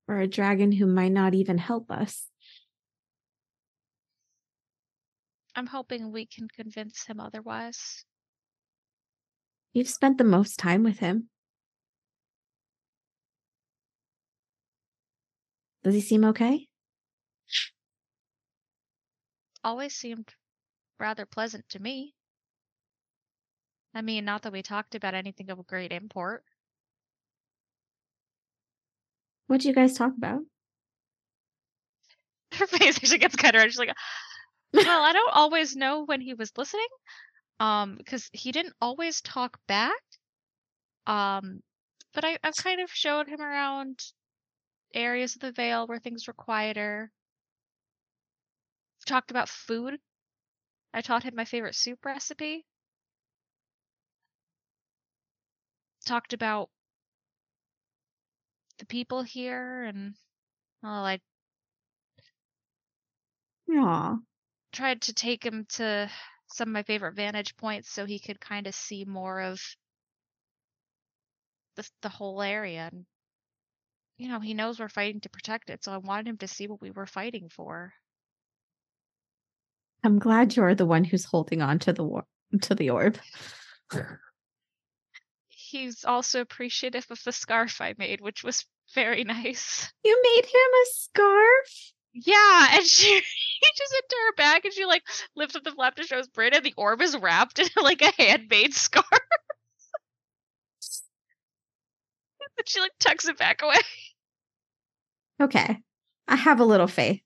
Or a dragon who might not even help us. I'm hoping we can convince him otherwise. You've spent the most time with him. Does he seem okay? Always seemed rather pleasant to me. I mean, not that we talked about anything of great import. What do you guys talk about? Her face actually gets kind of red. She's like, well, I don't always know when he was listening, um, because he didn't always talk back. Um, but I, I've kind of showed him around areas of the Vale where things were quieter. Talked about food. I taught him my favorite soup recipe. Talked about the people here and well, I Aw. tried to take him to some of my favorite vantage points so he could kind of see more of the the whole area and you know he knows we're fighting to protect it so i wanted him to see what we were fighting for I'm glad you're the one who's holding on to the war to the orb. he's also appreciative of the scarf i made which was very nice You made him a scarf? yeah and she reaches into her bag and she like lifts up the flap to show his and the orb is wrapped in like a handmade scarf and she like tucks it back away Okay. I have a little faith.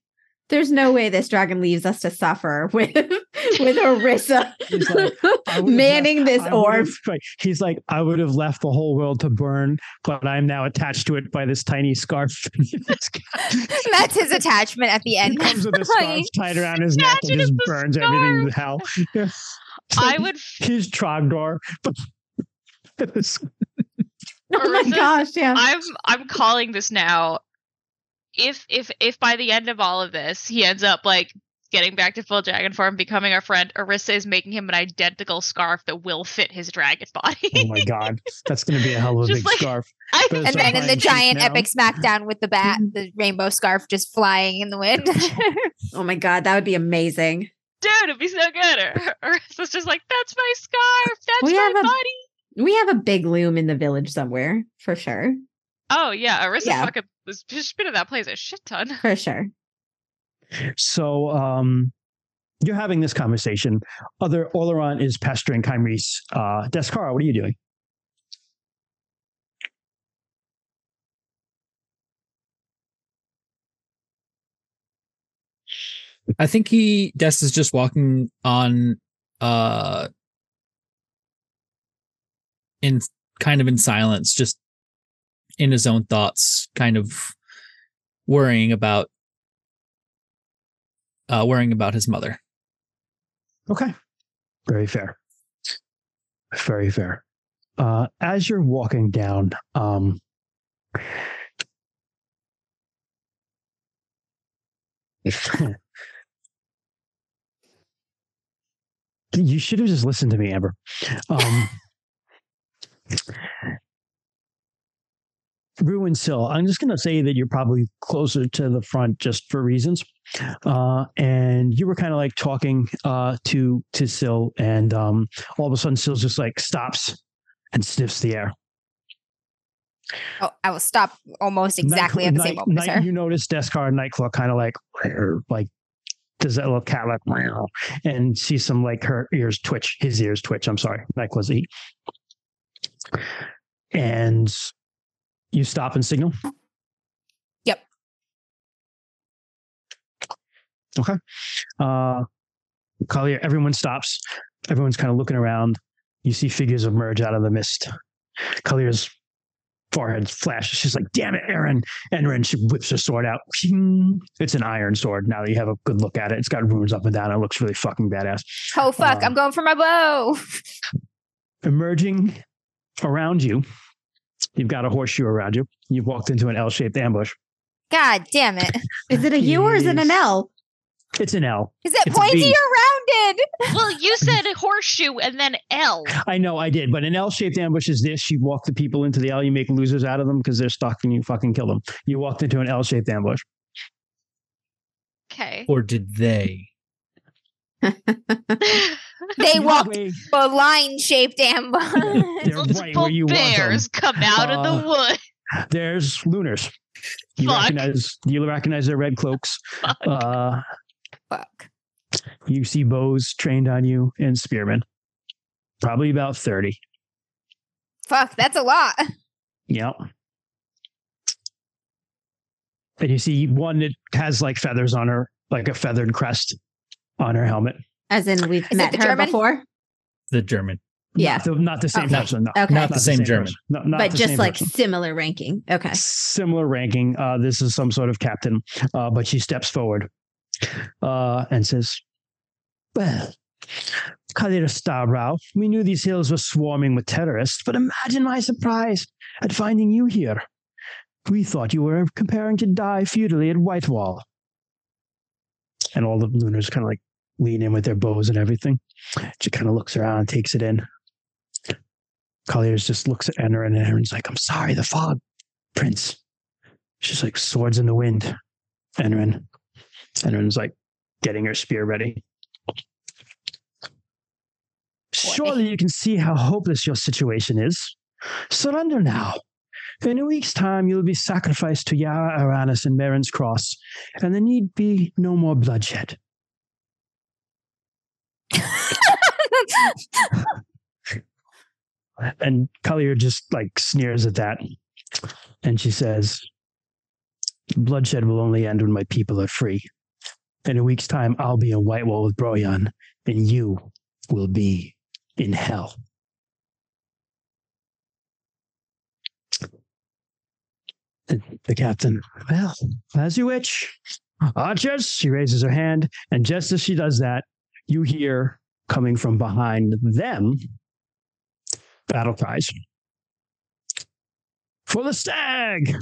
There's no way this dragon leaves us to suffer with with Orissa like, manning left- this orb. right. He's like, I would have left the whole world to burn, but I'm now attached to it by this tiny scarf. That's his attachment at the he end. comes with a scarf tied around his neck and just if the burns everything to hell. i would He's Trogdor. This- Oh my gosh, yeah. I'm I'm calling this now. If if if by the end of all of this he ends up like getting back to full dragon form, becoming our friend, Orissa is making him an identical scarf that will fit his dragon body. oh my god, that's going to be a hell of a Just big like- scarf. I and then in the giant now. epic smackdown with the bat, the rainbow scarf just flying in the wind. oh my god, that would be amazing. dude, it'd be so good. Or Orissa's just like, that's my scarf, that's We my have a- We have a big loom in the village somewhere, for sure. Oh yeah, Orissa Yeah. fucking was just of that place a shit ton. For sure. So, um, you're having this conversation. Other Oleron is pestering Kymrese. Uh, Descara, what are you doing? I think he Des is just walking on uh in kind of in silence, just in his own thoughts, kind of worrying about uh worrying about his mother. Okay. Very fair. Very fair. Uh, as you're walking down, um, you should have just listened to me, Amber. Um, Ruin Sill, I'm just going to say that you're probably closer to the front just for reasons. Uh, and you were kind of like talking uh, to to Sill, and um, all of a sudden, Sill just like stops and sniffs the air. oh, I will stop almost exactly Night- at the same moment, night- sir. You notice Deskar and Nightclaw kind of like like does that little cat like and see some like her ears twitch, his ears twitch. I'm sorry, Nightclaw's eat. And you stop and signal. Yep. Okay. Uh Kallyr, everyone stops. Everyone's kind of looking around. You see figures emerge out of the mist. Kallyr's forehead flashes. She's like, damn it, Aaron. And then she whips her sword out. It's an iron sword. Now that you have a good look at it, it's got runes up and down. It looks really fucking badass. Oh fuck, Uh, I'm going for my bow. Emerging around you, you've got a horseshoe around you. You've walked into an L shaped ambush. God damn it. Is it a U or is it an L? It's an L. Is it It's pointy or rounded? Well, you said horseshoe and then L. I know I did, but an L shaped ambush is this. You walk the people into the L, you make losers out of them because they're stuck and you fucking kill them. You walked into an L shaped ambush. Okay. Or did they? They Either walked way, a line shaped ambush. They're right Multiple where you want bears come out of Uh, the wood. There's lunars. You Fuck. recognize you recognize their red cloaks. Fuck. Uh, Fuck. you see bows trained on you and spearmen. Probably about 30. Fuck, that's a lot. Yep. And you see one that has like feathers on her, like a feathered crest on her helmet. As in, we've it met the her German? before, The German. Yeah. Not the, not the same Okay. person. No. Okay. Not the same German. No, not but the just same like person. similar ranking. Okay. similar ranking. Uh, this is some sort of captain, uh, but she steps forward uh, and says, Well, Kallyr Starbrow, we knew these hills were swarming with terrorists, but imagine my surprise at finding you here. We thought you were preparing to die feudally at Whitewall. And all the lunars kind of like lean in with their bows and everything. She kind of looks around takes it in. Kallyr's just looks at Enner and Aaron's like, I'm sorry, the fog, Prince. She's like, swords in the wind. Enrin. Enrin's like getting her spear ready. Surely you can see how hopeless your situation is. Surrender now. In a week's time, you'll be sacrificed to Yara Aranis and Marin's Cross, and there need be no more bloodshed. And Kallyr just like sneers at that. And she says, Bloodshed will only end when my people are free. In a week's time, I'll be in Whitewall with Broyan, and you will be in hell. And The captain, well, as you wish. Archers, she raises her hand, and just as she does that, you hear coming from behind them battle cries. For the stag!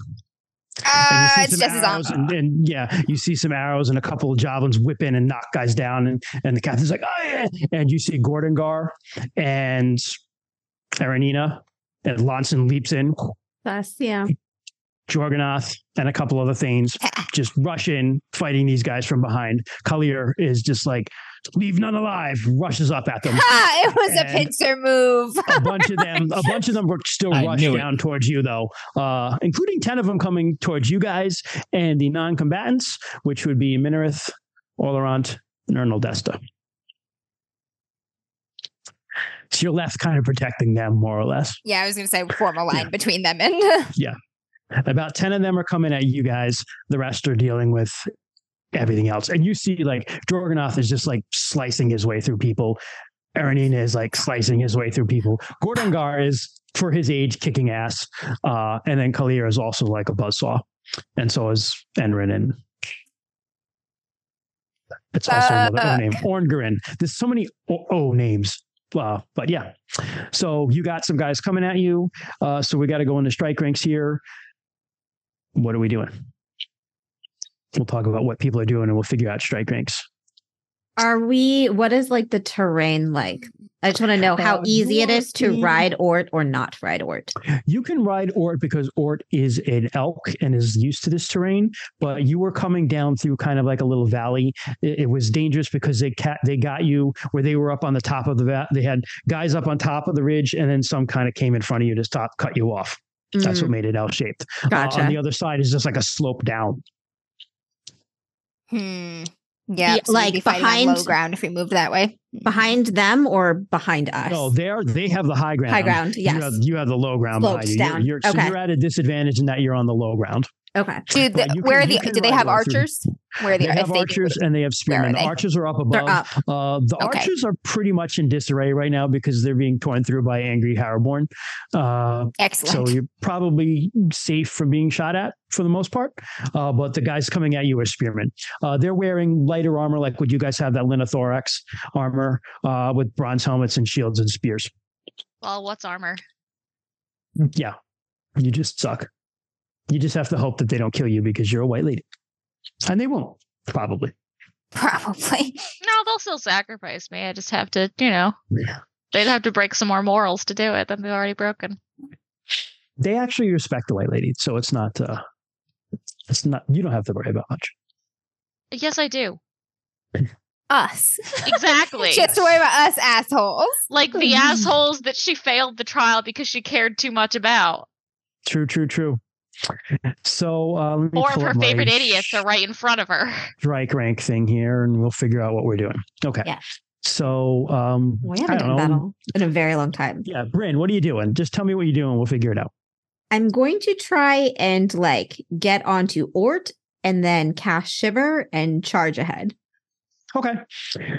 Ah, And it's see some just arrows and, and yeah, you see some arrows and a couple of javelins whip in and knock guys down, and, and the captain's like, oh yeah, and you see Gordon Gar and Aranina, and Lonson leaps in, That's yeah. Jorganath and a couple other things just rush in, fighting these guys from behind. Kallyr is just like, leave none alive, rushes up at them. Ha, it was a pincer move. a bunch of them a bunch of them were still I rushed knew it. down towards you though uh including 10 of them coming towards you guys and the non-combatants which would be Minarith, Orlerant, and Ernaldesta so you're left kind of protecting them more or less yeah, I was going to say form a line Yeah. between them and yeah. about 10 of them are coming at you guys the rest are dealing with everything else and you see like Jorganoth is just like slicing his way through people Aranina is like slicing his way through people. Gordongar is, for his age, kicking ass. Uh, and then Kallyr is also like a buzzsaw. And so is Enrin and it's also another O name. Orngarin. There's so many O, o names. Uh, but yeah. So you got some guys coming at you. Uh, so we got to go into strike ranks here. What are we doing? We'll talk about what people are doing and we'll figure out strike ranks. Are we? What is like the terrain like? I just want to know how Uh, easy it is to ride Ort or not ride Ort. You can ride Ort because Ort is an elk and is used to this terrain, but you were coming down through kind of like a little valley. It, it was dangerous because they ca- they got you where they were up on the top of the va- they had guys up on top of the ridge and then some kind of came in front of you to stop cut you off. That's what made it L shaped. Mm, gotcha. on the other side is just like a slope down. Hmm. Yeah, Yeah, so like be fighting low behind- ground if we moved that way. behind them or behind us? No, they're they have the high ground. High ground. You Yes. have, you have the low ground Slopes behind you. You're, you're, so you're at a disadvantage in that you're on the low ground. Okay. Dude, But the, you where are you the do they have well through- archers? Where are They the have if they archers do, and they have spearmen. The they? archers are up above. They're up. Uh, the Okay. archers are pretty much in disarray right now because they're being torn through by angry Harborn. Uh, so you're probably safe from being shot at for the most part. Uh, but the guys coming at you are spearmen. Uh, they're wearing lighter armor, like what you guys have that Linothorax armor uh, with bronze helmets and shields and spears. Well, what's armor? Yeah, you just suck. You just have to hope that they don't kill you because you're a white lady, and they won't probably. Probably. No, they'll still sacrifice me. I just have to, you know, Yeah. they'd have to break some more morals to do it than they've already broken. They actually respect the white lady, so it's not. Uh, it's not. You don't have to worry about much. Yes, I do. Us. Exactly. She has to worry about us assholes. like the assholes that she failed the trial because she cared too much about. True, true, true. So uh, let me Four of her favorite idiots are right in front of her. strike rank thing here, and we'll figure out what we're doing. Okay. Yeah. So um, We haven't don't done know. battle in a very long time. Yeah, Bryn, what are you doing? Just tell me what you're doing. We'll figure it out. I'm going to try and like get onto Ort and then cast Shimmer and charge ahead. Okay.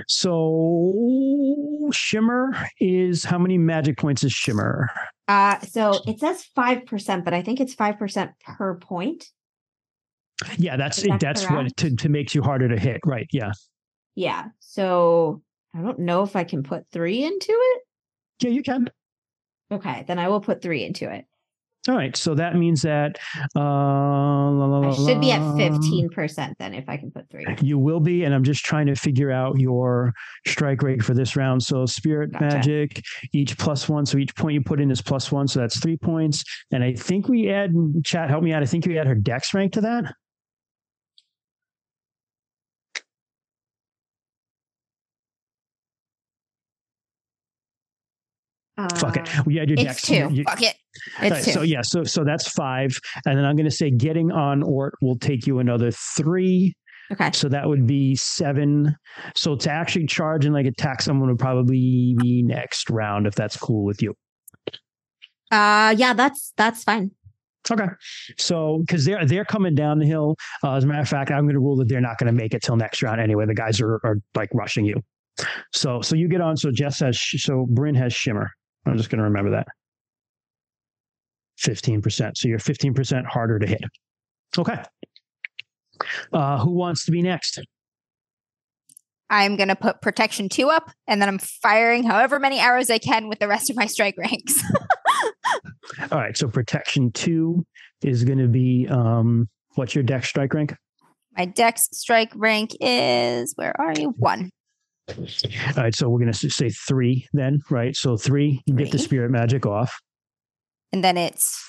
So Shimmer is how many magic points is Shimmer? Uh so it says five percent, but I think it's five percent per point. Yeah, that's that that's what to, to makes you harder to hit. Right. Yeah. Yeah. So I don't know if I can put three into it. Yeah, you can. Okay, then I will put three into it. All right. So that means that uh la, la, I should be at 15% then if I can put three. You will be, and I'm just trying to figure out your strike rate for this round. So spirit Gotcha. magic, each plus one. So each point you put in is plus one. So that's three points. And I think we add chat, help me out. I think we add her dex rank to that. Fuck it. Uh, We add your It's dex. two. you- Fuck it. It's right, two. so yeah, so so that's five, and then I'm going to say getting on Ort will take you another three, okay. so that would be seven. So to actually charge and like attack someone would probably be next round if that's cool with you. Uh yeah, that's that's fine. Okay, so because they're they're coming down the hill. Uh, as a matter of fact, I'm going to rule that they're not going to make it till next round anyway. The guys are are like rushing you. So so you get on. So Jess has sh- so Bryn has shimmer. I'm just going to remember that. Fifteen percent. So you're fifteen percent harder to hit. Okay. Uh, who wants to be next? I'm gonna put protection two up, and then I'm firing however many arrows I can with the rest of my strike ranks. All right. So protection two is going to be um, what's your dex strike rank? my dex strike rank is where are you? One. All right. So we're going to say three then, right? So three, you get the spirit magic off. And then it's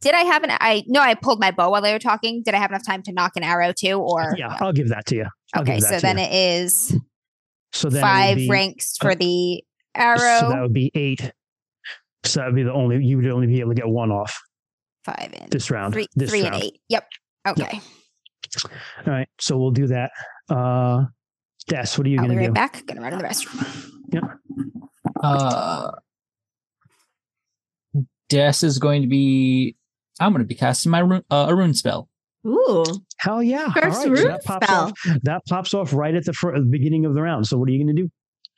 did I have an I no, I pulled my bow while they were talking. Did I have enough time to knock an arrow too? Or Yeah, no? I'll give that to you. I'll Okay, so then you. it is so then five be- ranks for the arrow. So that would be eight. So that would be the only you would only be able to get one off five and this round. three, this three round. and eight. Yep. Okay. All right. So we'll do that. Uh Des, what are you I'll be gonna right do? back. Gonna run to the restroom. Uh, Des is going to be. I'm going to be casting my rune, uh, a rune spell. Ooh. Hell yeah. First right, so rune that pops spell. off. That pops off right at the, fir- the beginning of the round. So what are you gonna do?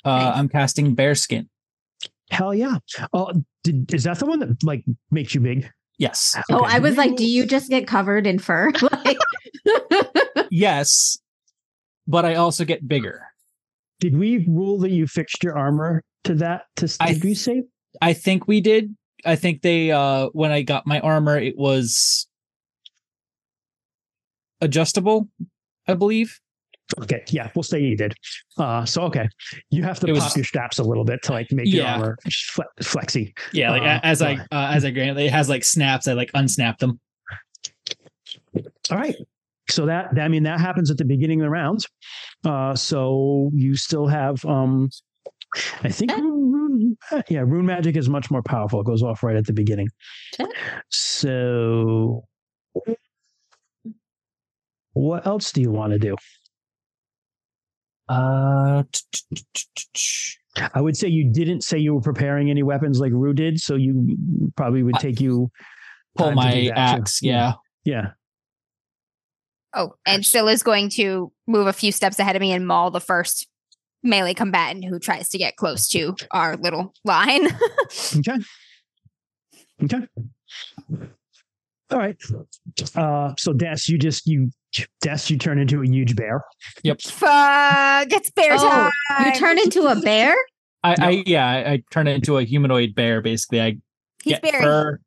Uh, I'm casting bearskin. Hell yeah. Oh, did, is that the one that like makes you big? Yes. Oh, I was like, do you just get covered in fur? like, Yes. But I also get bigger. Did we rule that you fixed your armor to that? To I did we say? I think we did. I think they uh when I got my armor it was adjustable, I believe. Okay, yeah, we'll say you did. Uh, so okay, you have to It was- pop your straps a little bit to like make your armor fle- flexy. Yeah, like Uh, as I uh, as I grant it has like snaps, I like unsnap them. All right. So that I mean that happens at the beginning of the rounds. Uh, so you still have um, I think rune, rune- yeah, rune magic is much more powerful. It goes off right at the beginning. Okay. So what else do you want to do? Uh I would say you didn't say you were preparing any weapons like Rue did, so you probably would take you pull time to do my axe, yeah. Yeah. Oh, and Scylla's going to move a few steps ahead of me and maul the first melee combatant who tries to get close to our little line. Okay. Okay. All right. Uh, so Des, you just you Des, you turn into a huge bear. Yep. Fuck, it's bear Oh, time. you turn into a bear? I, No. I yeah, I, I turn it into a humanoid bear basically. I He's get bear. fur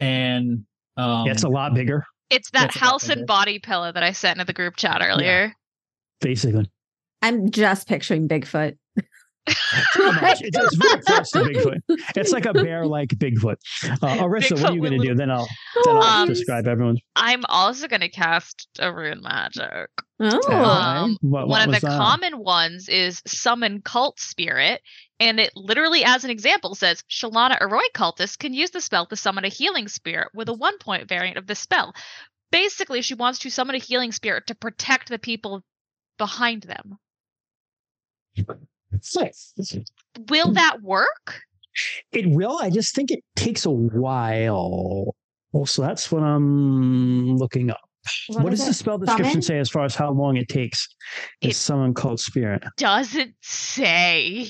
and um Yeah, it's a lot bigger, It's that That's house and body pillow that I sent into the group chat earlier. basically. I'm just picturing Bigfoot. Pretty much. It's, it's very close to Bigfoot. It's like a bear-like Bigfoot. Uh, Arissa, what are you going to do? Then I'll then I'll Um, describe everyone. I'm also gonna cast a rune magic. Oh, Um, What- what One of the that? common ones is summon cult spirit, and it literally, as an example, says Chalana Arroy cultist can use the spell to summon a healing spirit with a one point variant of the spell. Basically, she wants to summon a healing spirit to protect the people behind them. Will that work? It will. I just think it takes a while. Well, so that's what I'm looking up. what does the spell description Summon? say as far as how long it takes to It- summon cult spirit? Doesn't say.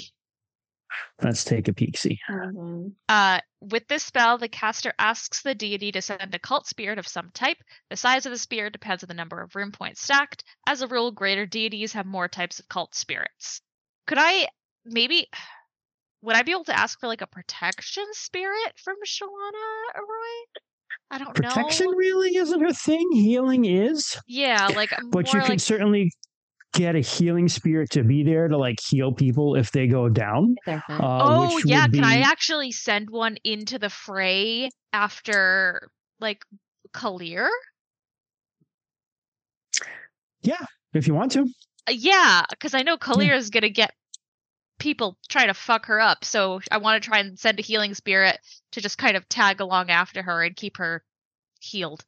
Let's take a peek. See. Mhm. Uh, with this spell, the caster asks the deity to send a cult spirit of some type. The size of the spirit depends on the number of rune points stacked. As a rule, greater deities have more types of cult spirits. Could I maybe would I be able to ask for like a protection spirit from Chalana Arroy? I don't Protection know. Protection really isn't her thing. Healing is, Yeah, like but more you can like certainly get a healing spirit to be there to like heal people if they go down. Uh, Oh yeah, would can I actually send one into the fray after like Kallyr? Yeah, if you want to. Uh, Yeah, because I know Kallyr is gonna get people trying to fuck her up. So I want to try and send a healing spirit to just kind of tag along after her and keep her healed.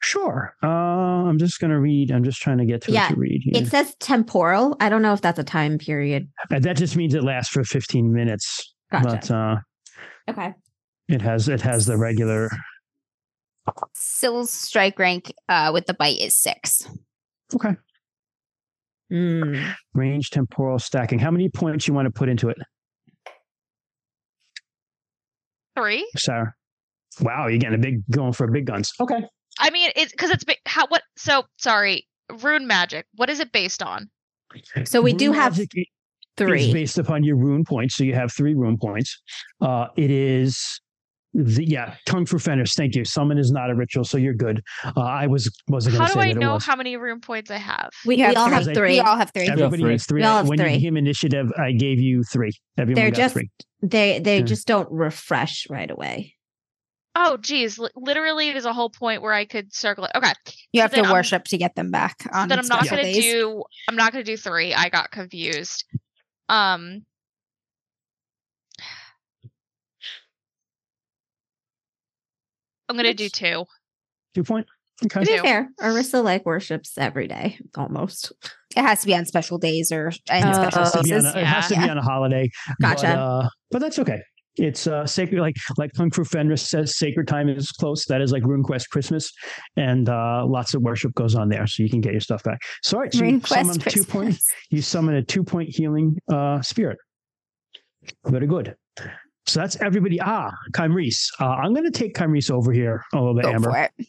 Sure. Uh, I'm just gonna read. I'm just trying to get to Yeah, it to read here. It says temporal. I don't know if that's a time period. Uh, that just means it lasts for 15 minutes. Gotcha. But uh, okay. it has it has the regular. Sill's strike rank uh, with the bite is six. Okay. Mm. Range temporal stacking. How many points you want to put into it, Three. Sarah? Wow, you're getting a big going for big guns. Okay. I mean, it's because it's ba- how what? So sorry, rune magic. What is it based on? So we do have magic i- is three. based upon your rune points. So you have three rune points. Uh, it is. The, yeah, Kung Fu Fenris. Thank you. Summon is not a ritual, so you're good. Uh, I was wasn't How going to do say I that it know how many rune points I have? We, You we have all have Because I- three. We all have three. Everybody three. has three. We all have when three. you became initiative, I gave you three. Everyone They're got just- three. They they Yeah. just don't refresh right away. Oh, geez, li- literally, there's a whole point where I could circle it. Okay, You So have then to I'm- worship to get them back on then I'm not gonna do. I'm not gonna do three. I got confused. Um. I'm gonna do two. Two point. Okay. To be fair, Arissa like worships every day almost. It has to be on special days or and Oh, special it has to be on seasons. a, it has to be on a holiday. Gotcha. But, uh, but that's okay. It's uh, sacred, like like Kung Fu Fenris says, sacred time is close. That is like RuneQuest Christmas, and uh, lots of worship goes on there, so you can get your stuff back. So, all right, so you Rune summon two point. You summon a two point healing uh, spirit. Very good. So that's everybody. Ah, Kymrese. Uh, I'm going to take Kymrese over here a little bit, Go Amber. for it.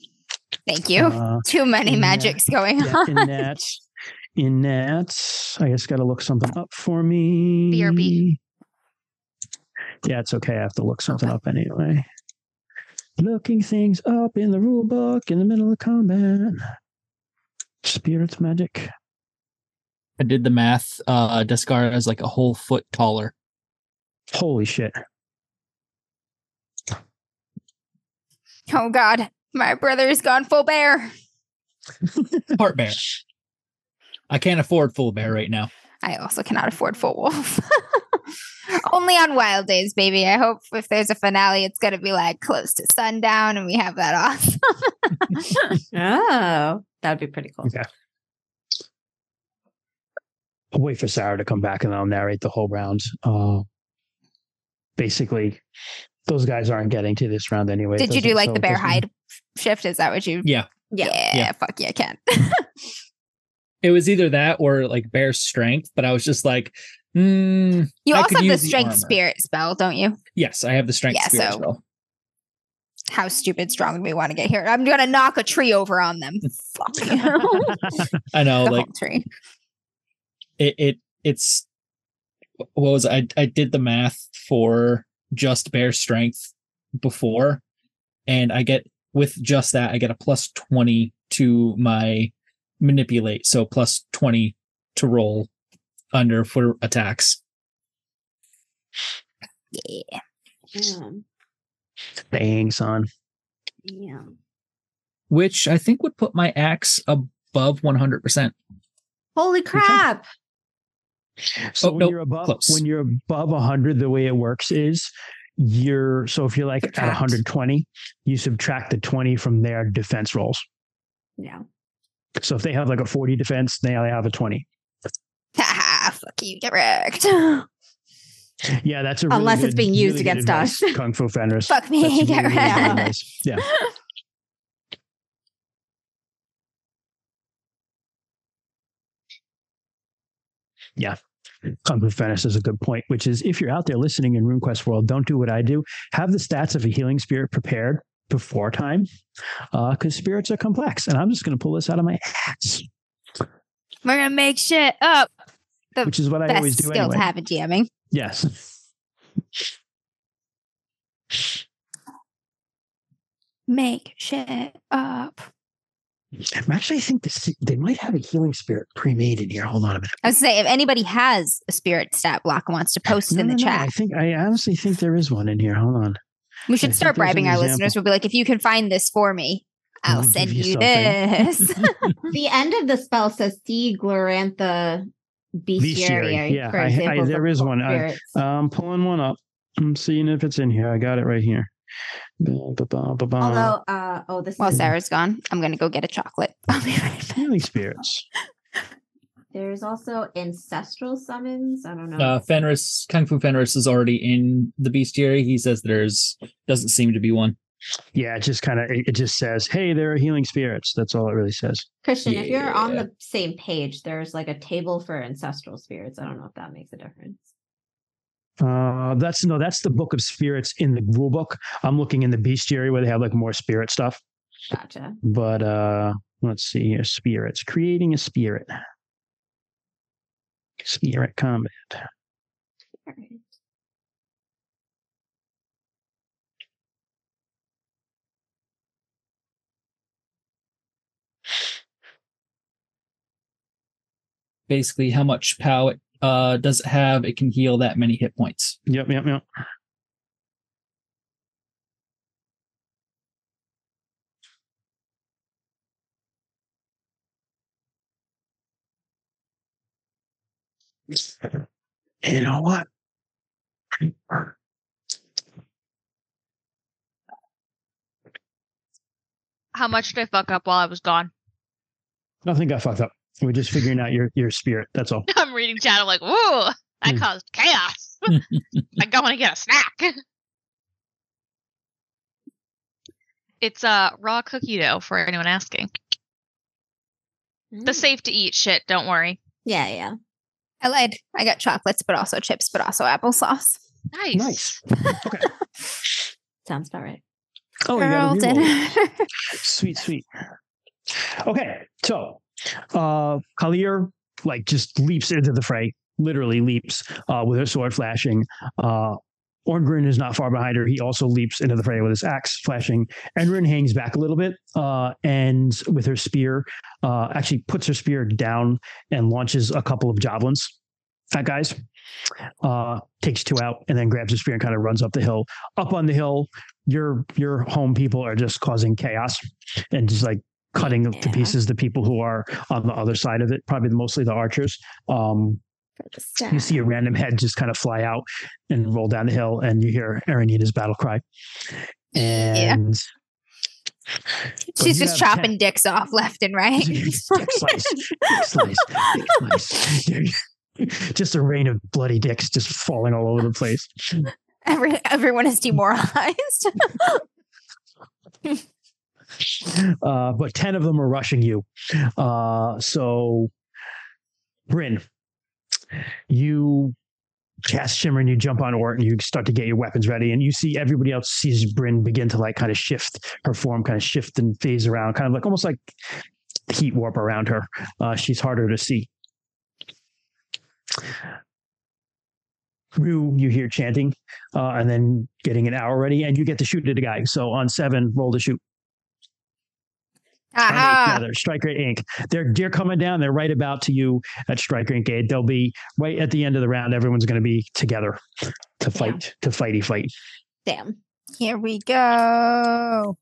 Thank you. Uh, Too many in that- magics going yeah, on. in that, in that, I just got to look something up for me. BRB. Yeah, it's okay. I have to look something up anyway. Looking things up in the rule book in the middle of combat. Spirits magic. I did the math. Uh, Descara is like a whole foot taller. Holy shit. Oh God, my brother's gone full bear. Part bear. I can't afford full bear right now. I also cannot afford full wolf. Only on wild days, baby. I hope if there's a finale, it's gonna be like close to sundown, and we have that off. Oh, that would be pretty cool. Okay. I'll wait for Sarah to come back and I'll narrate the whole round. Uh, basically, those guys aren't getting to this round anyway. Did you do like so the bear doesn't- hide shift? Is that what you? Yeah. Yeah, Yeah. fuck yeah, Ken. It was either that or like bear strength, but I was just like, mm, you I also could have the use the strength armor. spirit spell, don't you? yes, I have the strength Yeah, spirit so- spell. How stupid strong we want to get here? I'm gonna knock a tree over on them. Fuck you. I know, the like tree. it, it it's what was it? I I did the math for just bear strength before, and I get with just that I get a plus twenty to my manipulate, so plus twenty to roll under for attacks. Yeah. Um, Dang, son. Yeah. which I think would put my axe above 100%. Holy crap. So Oh, when nope, you're above close. when you're above 100, the way it works is you're so if you're like at 120, you subtract the 20 from their defense rolls. Yeah. So if they have like a 40 defense, they only have a 20. Haha, fuck you, get wrecked. Yeah, that's a really Unless it's being used really against us. Kung Fu Fenris. fuck me, That's get really, really good wrecked. advice. Yeah. Yeah. Kung Fu Fenris is a good point, which is if you're out there listening in RuneQuest World, don't do what I do. Have the stats of a healing spirit prepared before time, uh, because spirits are complex. And I'm just going to pull this out of my ass, We're gonna make shit up. The which is what I always do skill anyway. to have in DMing. Yes. Make shit up. I'm actually think this, they might have a healing spirit pre-made in here. Hold on a minute. I was say if anybody has a spirit stat block and wants to uh, post it No, in the no, no, chat, I think I honestly think there is one in here. Hold on. we should think start bribing our example. listeners. We'll be like, if you can find this for me, I'll I'll send you you, this. The end of the spell says see Glorantha bestiary. Bestiary, yeah, for I- I- examples there of is one. I- spirits. I'm pulling one up. I'm seeing if it's in here. I got it right here. Although, uh, oh, this While is Sarah's gone, I'm gonna go get a chocolate. I'll be right back. healing spirits. there's also ancestral summons. I don't know. Uh, Fenris, Kung Fu Fenris is already in the bestiary. He says there's doesn't seem to be one. Yeah, it just kind of it it just says, "Hey, there are healing spirits." That's all it really says. Christian, if you're on the same page, there's like a table for ancestral spirits. I don't know if that makes a difference. Uh, that's no, that's the book of spirits in the rule book. I'm looking in the bestiary where they have like more spirit stuff. Gotcha. But uh, let's see here, spirits creating a spirit. Spirit combat. All right. Basically, how much power it uh, does it have? It can heal that many hit points. Yep, yep, yep. You know what? How much did I fuck up while I was gone? Nothing got fucked up. We're just figuring out your your spirit. That's all. I'm reading chat. I'm like, woo, I Hmm. caused chaos. I go want to get a snack. It's uh, raw cookie dough for anyone asking. The Mm. safe to eat shit. Don't worry. Yeah, yeah. I lied. I got chocolates, but also chips, but also applesauce. Nice. Nice. Okay. Sounds about right. Oh, you got Girl a reroll. dinner. Sweet, sweet. Okay, so uh like just leaps into the fray, literally leaps uh with her sword flashing. Uh is not far behind her. He also leaps into the fray with his axe flashing. Enrin hangs back a little bit, uh, and with her spear, uh, actually puts her spear down and launches a couple of javelins at guys. Uh, takes two out and then grabs his spear and kind of runs up the hill. Up on the hill, your your home people are just causing chaos and just like cutting to pieces the people who are on the other side of it, probably mostly the archers. Um, you see a random head just kind of fly out and roll down the hill, and you hear Aranita's battle cry. And But She's just chopping dicks off left and right. dick slice, dick slice, dick slice. just a rain of bloody dicks just falling all over the place. Every, everyone is demoralized. Uh, but 10 of them are rushing you. Uh, so, Bryn, you cast Shimmer and you jump on Ort and you start to get your weapons ready. And you see everybody else sees Bryn begin to like kind of shift her form, kind of shift and phase around, kind of like almost like heat warp around her. Uh, she's harder to see. Rue, you hear chanting, uh, and then getting an arrow ready, and you get to shoot at a guy. So on seven, roll to shoot. Aha. strike rank. They're they're coming down. They're right about to you at strike rank. They'll be right at the end of the round. Everyone's going to be together. to fight to fighty fight. Damn. Here we go.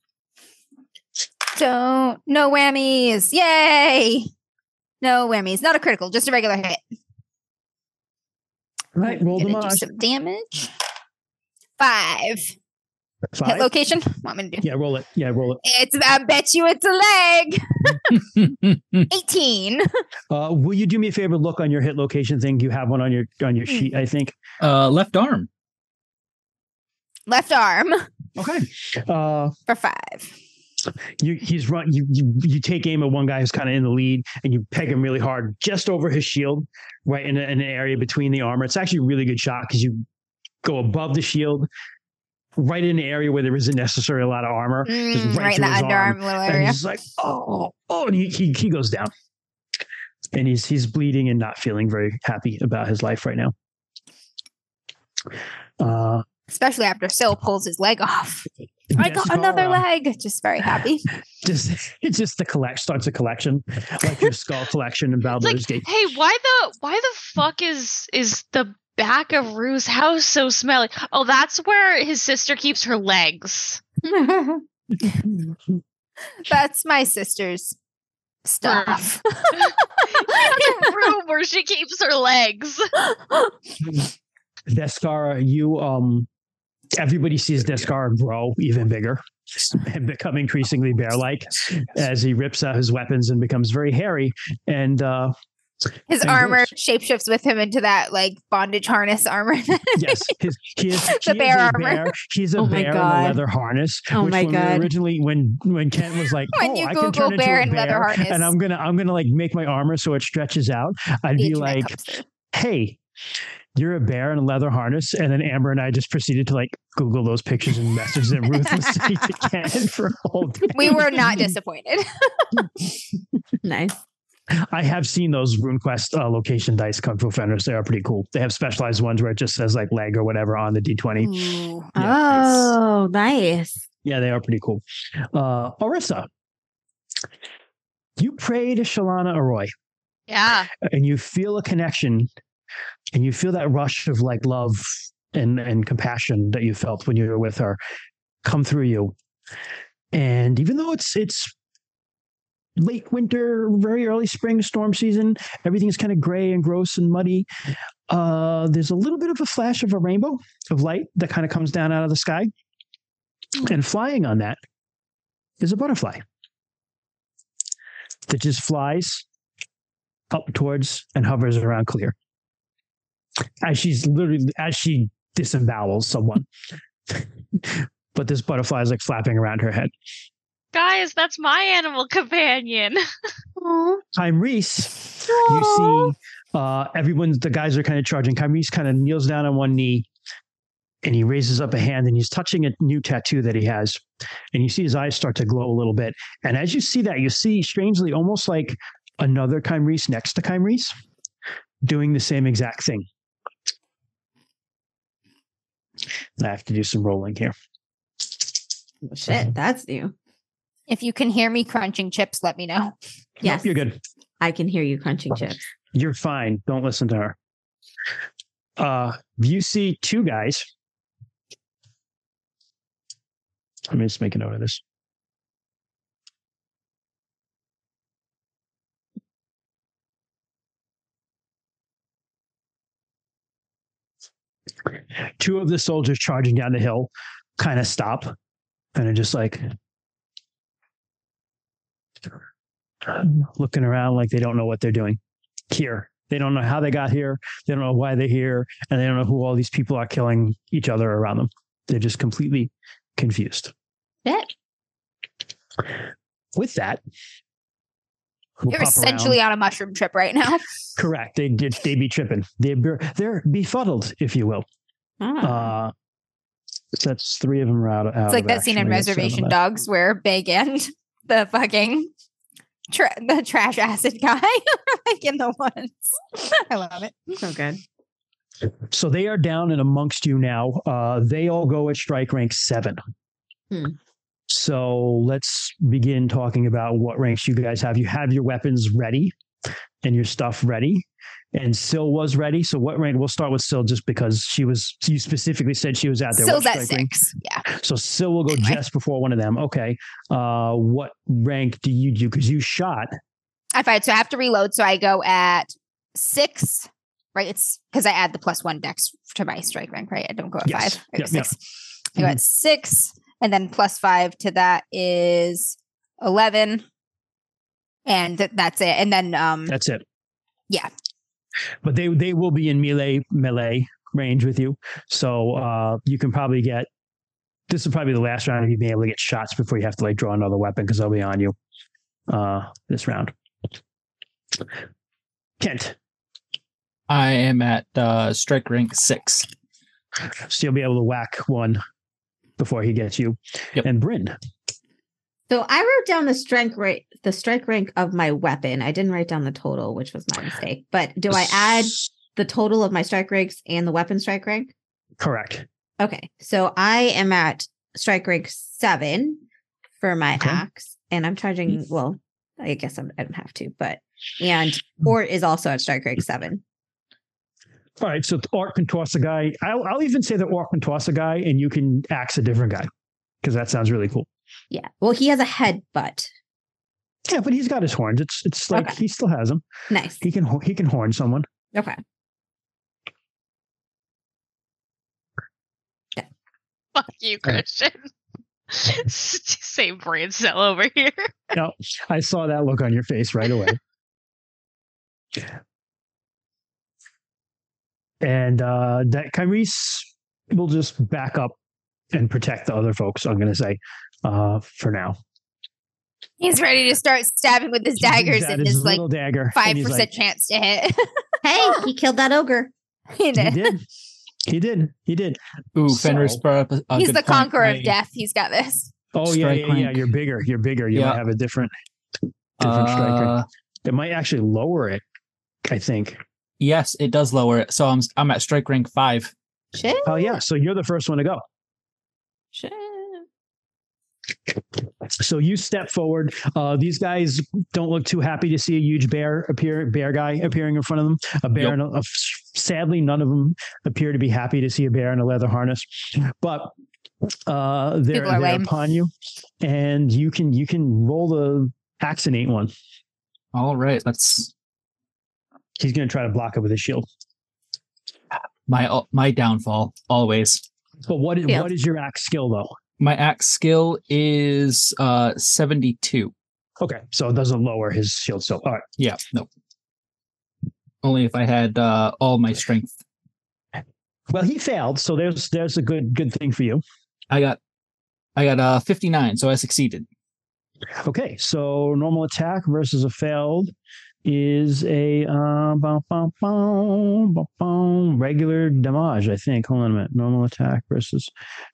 Don't no whammies. Yay. No whammies. Not a critical, just a regular hit. All right, roll Gonna on. some damage. Five. Hit location. Want me to do? Yeah, roll it. Yeah, roll it. It's I bet you it's a leg. 18. Uh, will you do me a favor? Look on your hit location thing. You have one on your on your Hmm. sheet, I think. uh, left arm. Left arm Okay. Uh, for five. you he's run. You you you take aim at one guy who's kind of in the lead, and you peg him really hard, just over his shield, right in, a, in an area between the armor. It's actually a really good shot because you go above the shield, right in an area where there isn't necessarily a lot of armor. Just Mm, right right in the his arm. underarm little and area. he's like, oh, oh, and he, he he goes down, and he's he's bleeding and not feeling very happy about his life right now. Uh, Especially after Sil pulls his leg off. I got another uh, leg. Just very happy. Just it's just the collect starts a collection like your skull collection in It's like, Gate. hey, why the why the fuck is is the back of Rue's house so smelly? Oh, that's where his sister keeps her legs. That's my sister's stuff. the room where she keeps her legs. Deskara, you um, everybody sees Deskara grow even bigger and become increasingly bear-like as he rips out his weapons and becomes very hairy. And uh, His And armor gross. shapeshifts with him into that like bondage harness armor. yes, his, he is, he The is bear armor. bear. He's a Oh my bear in a leather harness. Oh which my when we God. Originally, when when Kent was like, When "Oh, you I can Google turn into bear a in leather bear, harness. and I'm gonna I'm gonna like make my armor so it stretches out," I'd The be like, hey, you're a bear in a leather harness. And then Amber and I just proceeded to like Google those pictures and messages that Ruth was sending to Ken for a whole day. we were not disappointed. nice. I have seen those RuneQuest uh, location dice Kung Fu Fenris. They are pretty cool. They have specialized ones where it just says like leg or whatever on the D20. Ooh. Yeah, Oh, nice. Yeah, they are pretty cool. Uh, Orissa, you pray to Chalana Arroy. Yeah. and you feel a connection and you feel that rush of like love and, and compassion that you felt when you were with her come through you. And even though it's it's late winter, very early spring storm season, everything's kind of gray and gross and muddy. Uh, there's a little bit of a flash of a rainbow of light that kind of comes down out of the sky. And flying on that is a butterfly that just flies up towards and hovers around Kallyr. As she's literally as she disembowels someone. but this butterfly is like flapping around her head. Guys, that's my animal companion. Oh, Kymrese, you see uh everyone's the guys are kind of charging. Kymrese kind of kneels down on one knee and he raises up a hand and he's touching a new tattoo that he has. And you see his eyes start to glow a little bit. And as you see that, you see strangely almost like another Kymrese next to Kymrese doing the same exact thing. I have to do some rolling here. shit. That's new. If you can hear me crunching chips, let me know. Yes. Nope, you're good. I can hear you crunching chips. You're fine. Don't listen to her. Uh, you see two guys. Let me just make a note of this. Two of the soldiers charging down the hill kind of stop and are just like looking around like they don't know what they're doing here. They don't know how they got here. They don't know why they're here. And they don't know who all these people are killing each other around them. They're just completely confused. Shit. With that, we'll You're essentially around. on a mushroom trip right now. correct. They did. They be tripping. They're they're befuddled, if you will. Ah. Uh, so that's three of them are out. out It's like that scene in action. I guess, Reservation. Dogs where Big and the fucking tra- the trash acid guy are like in the woods. I love it. so good. So they are down and amongst you now. Uh, they all go at strike rank seven. Hmm. So let's begin talking about what ranks you guys have. You have your weapons ready and your stuff ready, and Sil was ready. So what rank? We'll start with Sil just because she was. You specifically said she was out there. Sill's at strike rank? six. Yeah. So Sil will go Anyway. just before one of them. Okay. Uh, what rank do you do? Because you shot. I fight. So I have to reload. So I go at six, right? It's because I add the plus one dex to my strike rank, right? I don't go at Yes. five. I go Yep, yep. six. I go at six, and then plus five to that is eleven, and th- that's it. And then um, That's it. Yeah. But they they will be in melee melee range with you, so uh, you can probably get. This is probably the last round of you being able to get shots before you have to like draw another weapon because they'll be on you. Uh, this round. Kent, I am at uh, strike rank six. so you'll be able to whack one before he gets you. Yep. And Bryn, So I wrote down the strength rate, the strike rank of my weapon. I didn't write down the total, which was my mistake. But do I add the total of my strike ranks and the weapon strike rank? Correct. Okay. So I am at strike rank seven for my Okay. axe, and I'm charging. Mm. Well, I guess I'm, I don't have to, but and mm. Ort is also at strike rank seven. All right, so Ort can toss a guy. I'll, I'll even say that Ort can toss a guy, and you can axe a different guy because that sounds really cool. Yeah. Well, he has a headbutt. Yeah, but he's got his horns. It's it's like Okay. he still has them. Nice. He can he can horn someone. Okay. Yeah. Fuck you, Christian. Same brain cell over here. No, I saw that look on your face right away. Yeah. And uh that Kymrese will just back up and protect the other folks. I'm going to say uh for now. he's ready to start stabbing with his daggers Got and his like little dagger. five percent like, chance to hit. Hey, he killed that ogre. he He did. did. He did. He did. Ooh, So- Fenris brought up a, a He's good the conqueror My, of death. He's got this. Oh yeah, yeah, yeah. You're bigger. You're bigger. You Yeah. might have a different different strike rank. Uh, It might actually lower it. I think. yes, it does lower it. So I'm I'm at strike rank five. Shit. Oh yeah. So you're the first one to go. Shit. So you step forward. Uh, these guys don't look too happy to see a huge bear appear, bear guy appearing in front of them. A bear, Yep. and a, a- sadly, none of them appear to be happy to see a bear in a leather harness. But uh, they're, they're upon you, and you can you can roll the accident one. All right, let's He's going to try to block it with his shield. my my downfall always. But what is, Shield. what is your axe skill though? My axe skill is uh 72. Okay, so it doesn't lower his shield. So all right, Yeah, no. Only if I had uh all my strength. well he failed, so there's there's a good good thing for you. I got I got uh 59, so I succeeded. Okay, so normal attack versus a failed is a uh, bum, bum, bum, bum, bum, regular damage, I think. Hold on a minute. Normal attack versus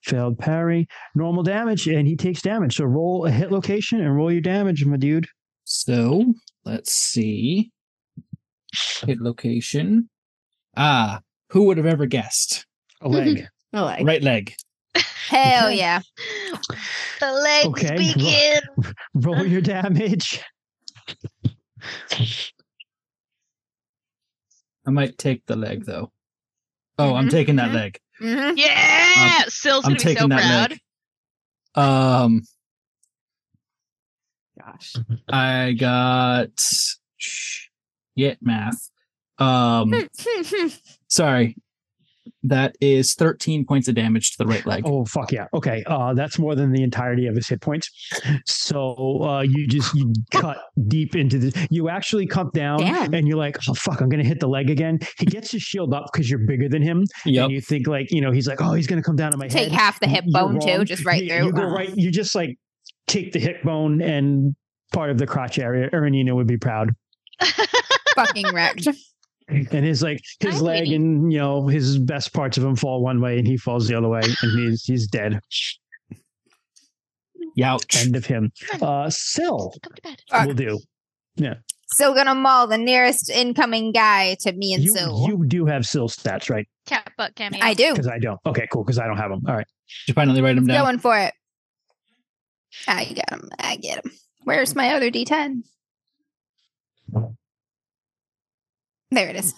failed parry. Normal damage, and he takes damage. So roll a hit location and roll your damage, my dude. So let's see. Hit location. Ah, who would have ever guessed? A leg. I like. Right leg. Hell yeah. The legs Okay. begin. roll your damage. I might take the leg though. Oh, I'm Mhm, taking that leg. hmm Yeah, Sill's I'm gonna be so taking that proud. leg. Um, Gosh. I got shit math. Um, sorry. That is 13 points of damage to the right leg. Oh fuck yeah. Okay. Uh that's more than the entirety of his hit points. So uh you just you cut deep into this. You actually cut down Damn. and you're like, oh fuck, I'm gonna hit the leg again. He gets his shield up because you're bigger than him. Yep. And you think like, you know, he's like, oh, he's gonna come down on my Take head. Take half the hip You're bone too, just right you, through. You go right, you just like take the hip bone and part of the crotch area. Erenina would be proud. Fucking wrecked. And his like his Hi, leg Winnie. and you know his best parts of him fall one way and he falls the other way and he's he's dead. Youch. End of him. Uh Syl Come to bed. Fuck. will do. Yeah still gonna maul the nearest incoming guy to me and You Sue. you do have Syl stats, right? Cat butt cameo. I do. Because I don't. Okay, cool. Because I don't have them. All right. Did you finally write him down? Going for it. I got him. I get him. Where's my other D10? There it is.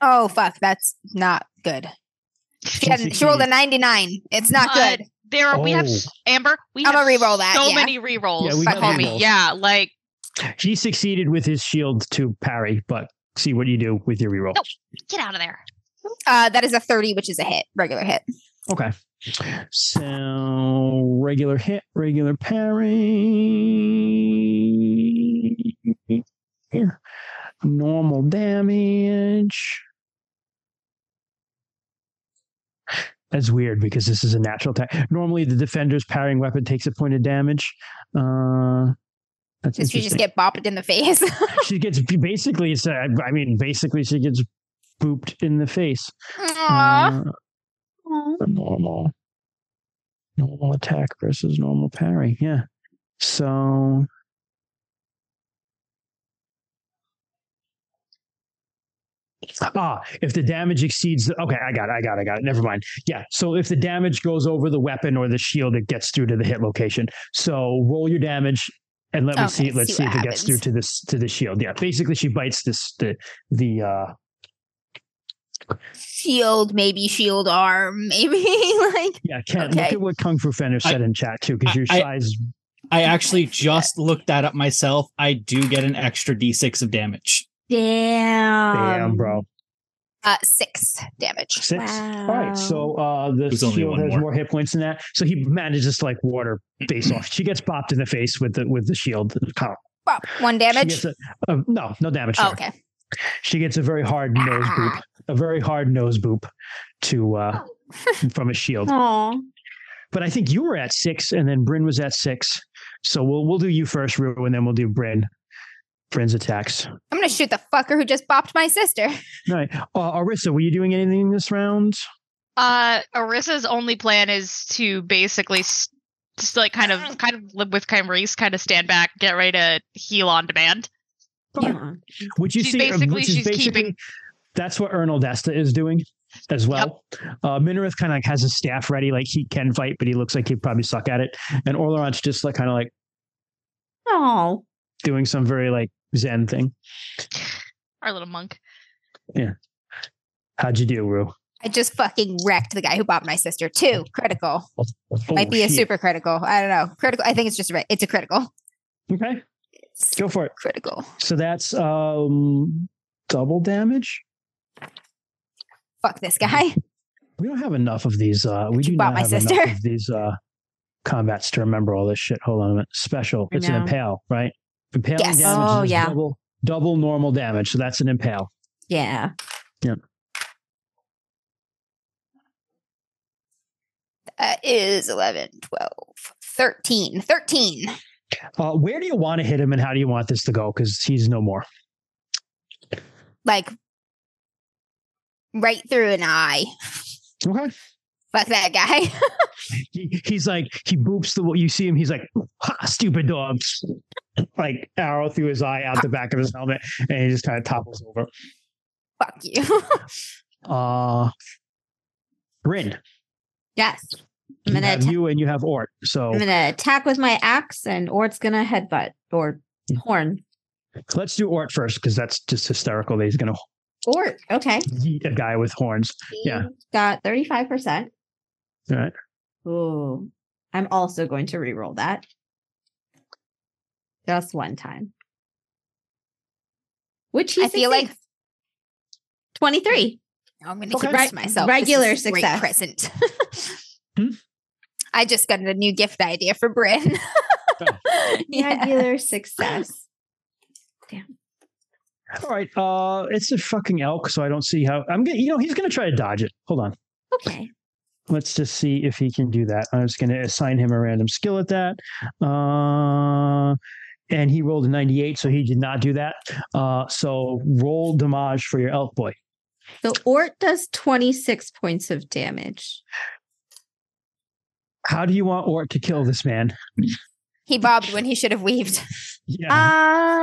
Oh fuck, that's not good. She, had, she rolled a 99. It's not Uh, good. There are, we have Oh. Amber. We I'ma have re-roll that, So yeah. many rerolls, Yeah, we got homie. Yeah, like she succeeded with his shield to parry, but see what you do with your reroll. Nope. get out of there. Uh, that is a 30, which is a hit, regular hit. Okay. So regular hit, regular parry. Here. Normal damage. That's weird because this is a natural attack. Normally, the defender's parrying weapon takes a point of damage. Uh, that's Does she just get bopped in the face? she gets basically. uh, I mean, basically, she gets booped in the face. Uh, normal normal attack versus normal parry. Yeah. So Ah, if the damage exceeds the okay, I got it, I got it, I got it. Never mind. Yeah. So if the damage goes over the weapon or the shield, it gets through to the hit location. So roll your damage and let me see. Let's see see, what if it gets through to this to the shield. Yeah. Basically she bites this the the uh shield, maybe shield arm, maybe like yeah, Ken, look at what Kung Fu Fenris said in chat too, because your I- size I actually just looked that up myself. I do get an extra d6 of damage. Damn. Damn, bro. uh six damage. Six. All right. So uh the shield has more. more. hit points than that. So he manages to like water face off. She gets popped in the face with the with the shield. Kind of- One damage. a, uh, no, no damage. Oh, okay. She gets a very hard nose boop. A very hard nose boop to uh from a shield. Aw. But I think you were at six and then Bryn was at six. So we'll we'll do you first, Rue, and then we'll do Bryn. Bryn's attacks. I'm gonna shoot the fucker who just bopped my sister. All right. Uh, Arissa, were you doing anything this round? Uh, Arissa's only plan is to basically s- just like kind of kind of live with Kymrese, kind of stand back, get ready to heal on demand. Yeah. Which you She's see, basically- which is she's basically keeping- that's what Ernaldesta is doing as well. Uh, Minareth kind of like has his staff ready, like he can fight, but he looks like he'd probably suck at it. And Orleron's just like kind of like Oh. doing some very like Zen thing. Our little monk. Yeah. How'd you do, Rue? I just fucking wrecked the guy who bought my sister. Two critical. Oh, Might be a super critical. I don't know. Critical. I think it's just right. It's a critical. Okay, It's go for it. critical. So that's um double damage. Fuck this guy. We don't have enough of these. Uh, we You do bought not my have sister. enough of these uh, combats to remember all this shit. Hold on a minute. Special. It's an know. impale, right? Impale Yes. damage Oh, is yeah. double double normal damage. So that's an impale. Yeah. Yep. That is 11, 12, 13. 13. Uh, where do you want to hit him, and how do you want this to go? Because he's no more. Like right through an eye. Okay. Fuck that guy. He, he's like he boops the. What you see him. He's like, ha, stupid dog. Like arrow through his eye, out the back of his helmet, and he just kind of topples over. Fuck you. Uh, Bryn, Yes. you I'm gonna have atta- you and you have Ort. So I'm gonna attack with my axe, and Ort's gonna headbutt or horn. let's do Ort first because that's just hysterical. That he's gonna Ort. Okay. yeet a guy with horns. Yeah. He's Got 35%. All right. Ooh. I'm also going to re-roll that. Just one time. Which he I feel like 23. I'm gonna Okay. keep this myself. This Regular is great success. present. Hmm? I just got a new gift idea for Bryn. yeah. Regular success. Damn. All right. Uh, it's a fucking elk, so I don't see how I'm gonna. You know, he's gonna try to dodge it. Hold on. Okay. Let's just see if he can do that. I'm just gonna assign him a random skill at that. Uh, and he rolled a 98, so he did not do that. Uh, so roll damage for your elk boy. So Ort does 26 points of damage. How do you want Ort to kill this man? He bobbed when he should have weaved. Yeah.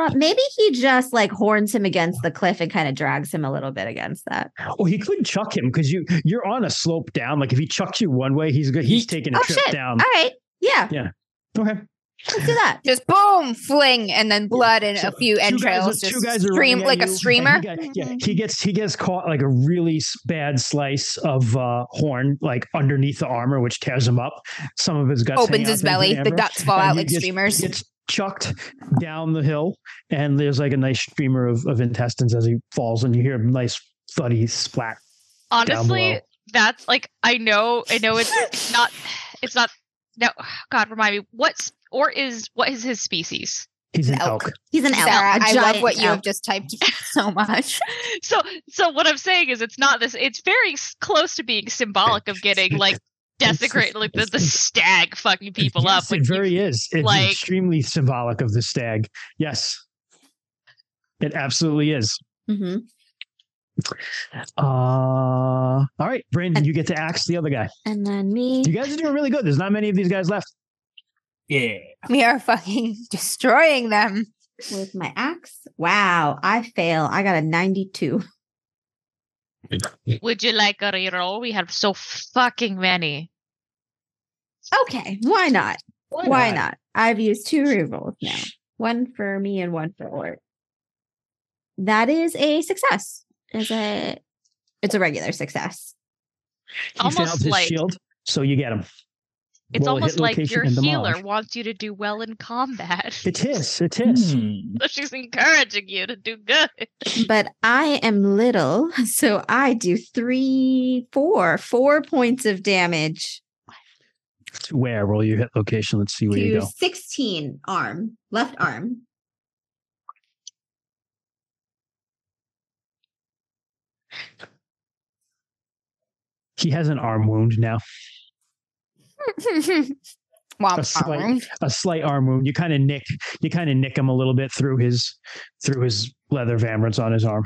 Uh maybe he just like horns him against the cliff and kind of drags him a little bit against that. Oh, he could chuck him because you you're on a slope down. Like if he chucks you one way, he's good. He's taking a Oh trip shit. down. All right. Yeah. Yeah. Okay. Let's do that. Just boom, fling, and then blood and So, a few two guys entrails just two guys are stream like a you, and streamer. he got- yeah, he gets he gets caught like a really bad slice of uh, horn like underneath the armor, which tears him up. Some of his guts Opens out his through belly. The amber, guts fall and out like gets- streamers. Gets chucked down the hill, and there's like a nice streamer of, of intestines as he falls, and you hear a nice thuddy splat. Honestly, that's like I know I know it's, it's not it's not no God remind me what's or is what is his species? He's an Elk. elk. He's an elk. Sarah, a I love giant what you have just typed so much. So so what I'm saying is it's not this it's very close to being symbolic of getting like desecrated like the, the stag fucking people yes, up. Like, it you- very is. It's like- extremely symbolic of the stag. Yes, it absolutely is. Mm-hmm. Uh, all right, Brandon, you get to axe the other guy. And then me. You guys are doing really good. There's not many of these guys left. Yeah. we are fucking destroying them. with my axe. Wow, I fail. I got a 92. Would you like a reroll? We have so fucking many. Okay, why not? Why, not? I've used two rerolls now. One for me and one for Ort. That is a success. Is a it's a regular success. He Almost failed his like- shield, so you get him. It's Roll a almost like your healer wants you to do well in combat. It is. It is. Hmm. so she's encouraging you to do good. But I am little, so I do three, four, four points of damage To where? Roll your hit location. Let's see where you to go. 16 arm, left arm. He has an arm wound now. A slight- A slight arm wound. You kind of nick. You kind of nick him a little bit through his through his leather vambrance on his arm.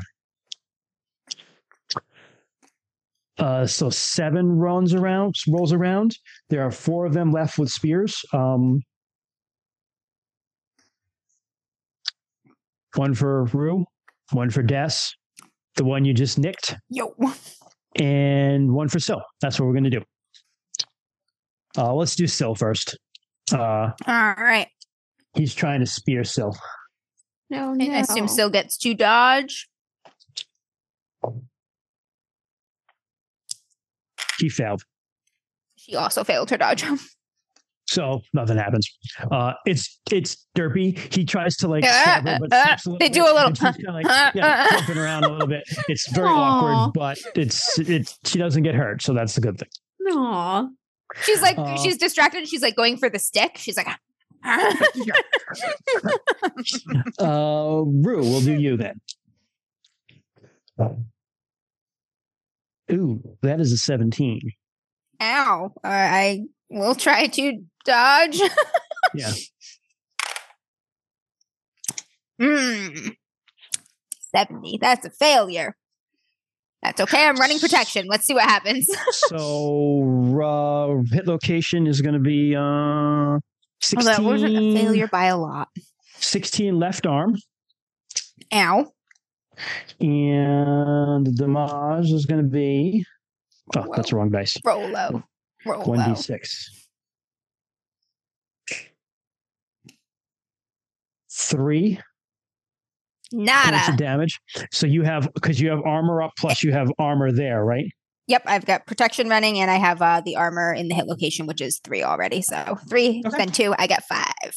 Uh, so seven runs around, rolls around. There are four of them left with spears. Um, one for Rue, one for Des, the one you just nicked, Yo. and one for Sil. That's what we're gonna do. Uh, let's do Sil first. Uh, All right. he's trying to spear Sil. No, no. I assume still gets to dodge. She failed. She also failed her dodge. So nothing happens. Uh, it's it's derpy. He tries to like Uh, stab her, but uh, slips they do a little, and she's kinda like, uh, yeah, uh, uh. around a little bit. It's very Aw. awkward, but it's it. She doesn't get hurt, so that's the good thing. Aw. She's like, she's distracted. She's like going for the stick. She's like, Uh, Rue, we'll do you then. Ooh, that is a seventeen. ow. Uh, I will try to dodge. Yeah. Hmm. 70. That's a failure. That's okay. I'm running protection. Let's see what happens. So uh, hit location is going to be uh, Oh, 16, that wasn't a failure by a lot. 16 left arm. Ow. And the damage is going to be. Oh, that's the wrong dice. Roll low. Roll low. 1d6. Three Nada. of damage. So you have, because you have armor up, plus you have armor there, right? Yep, I've got protection running and I have uh, the armor in the hit location, which is three already. So three, Okay. then two, I get five.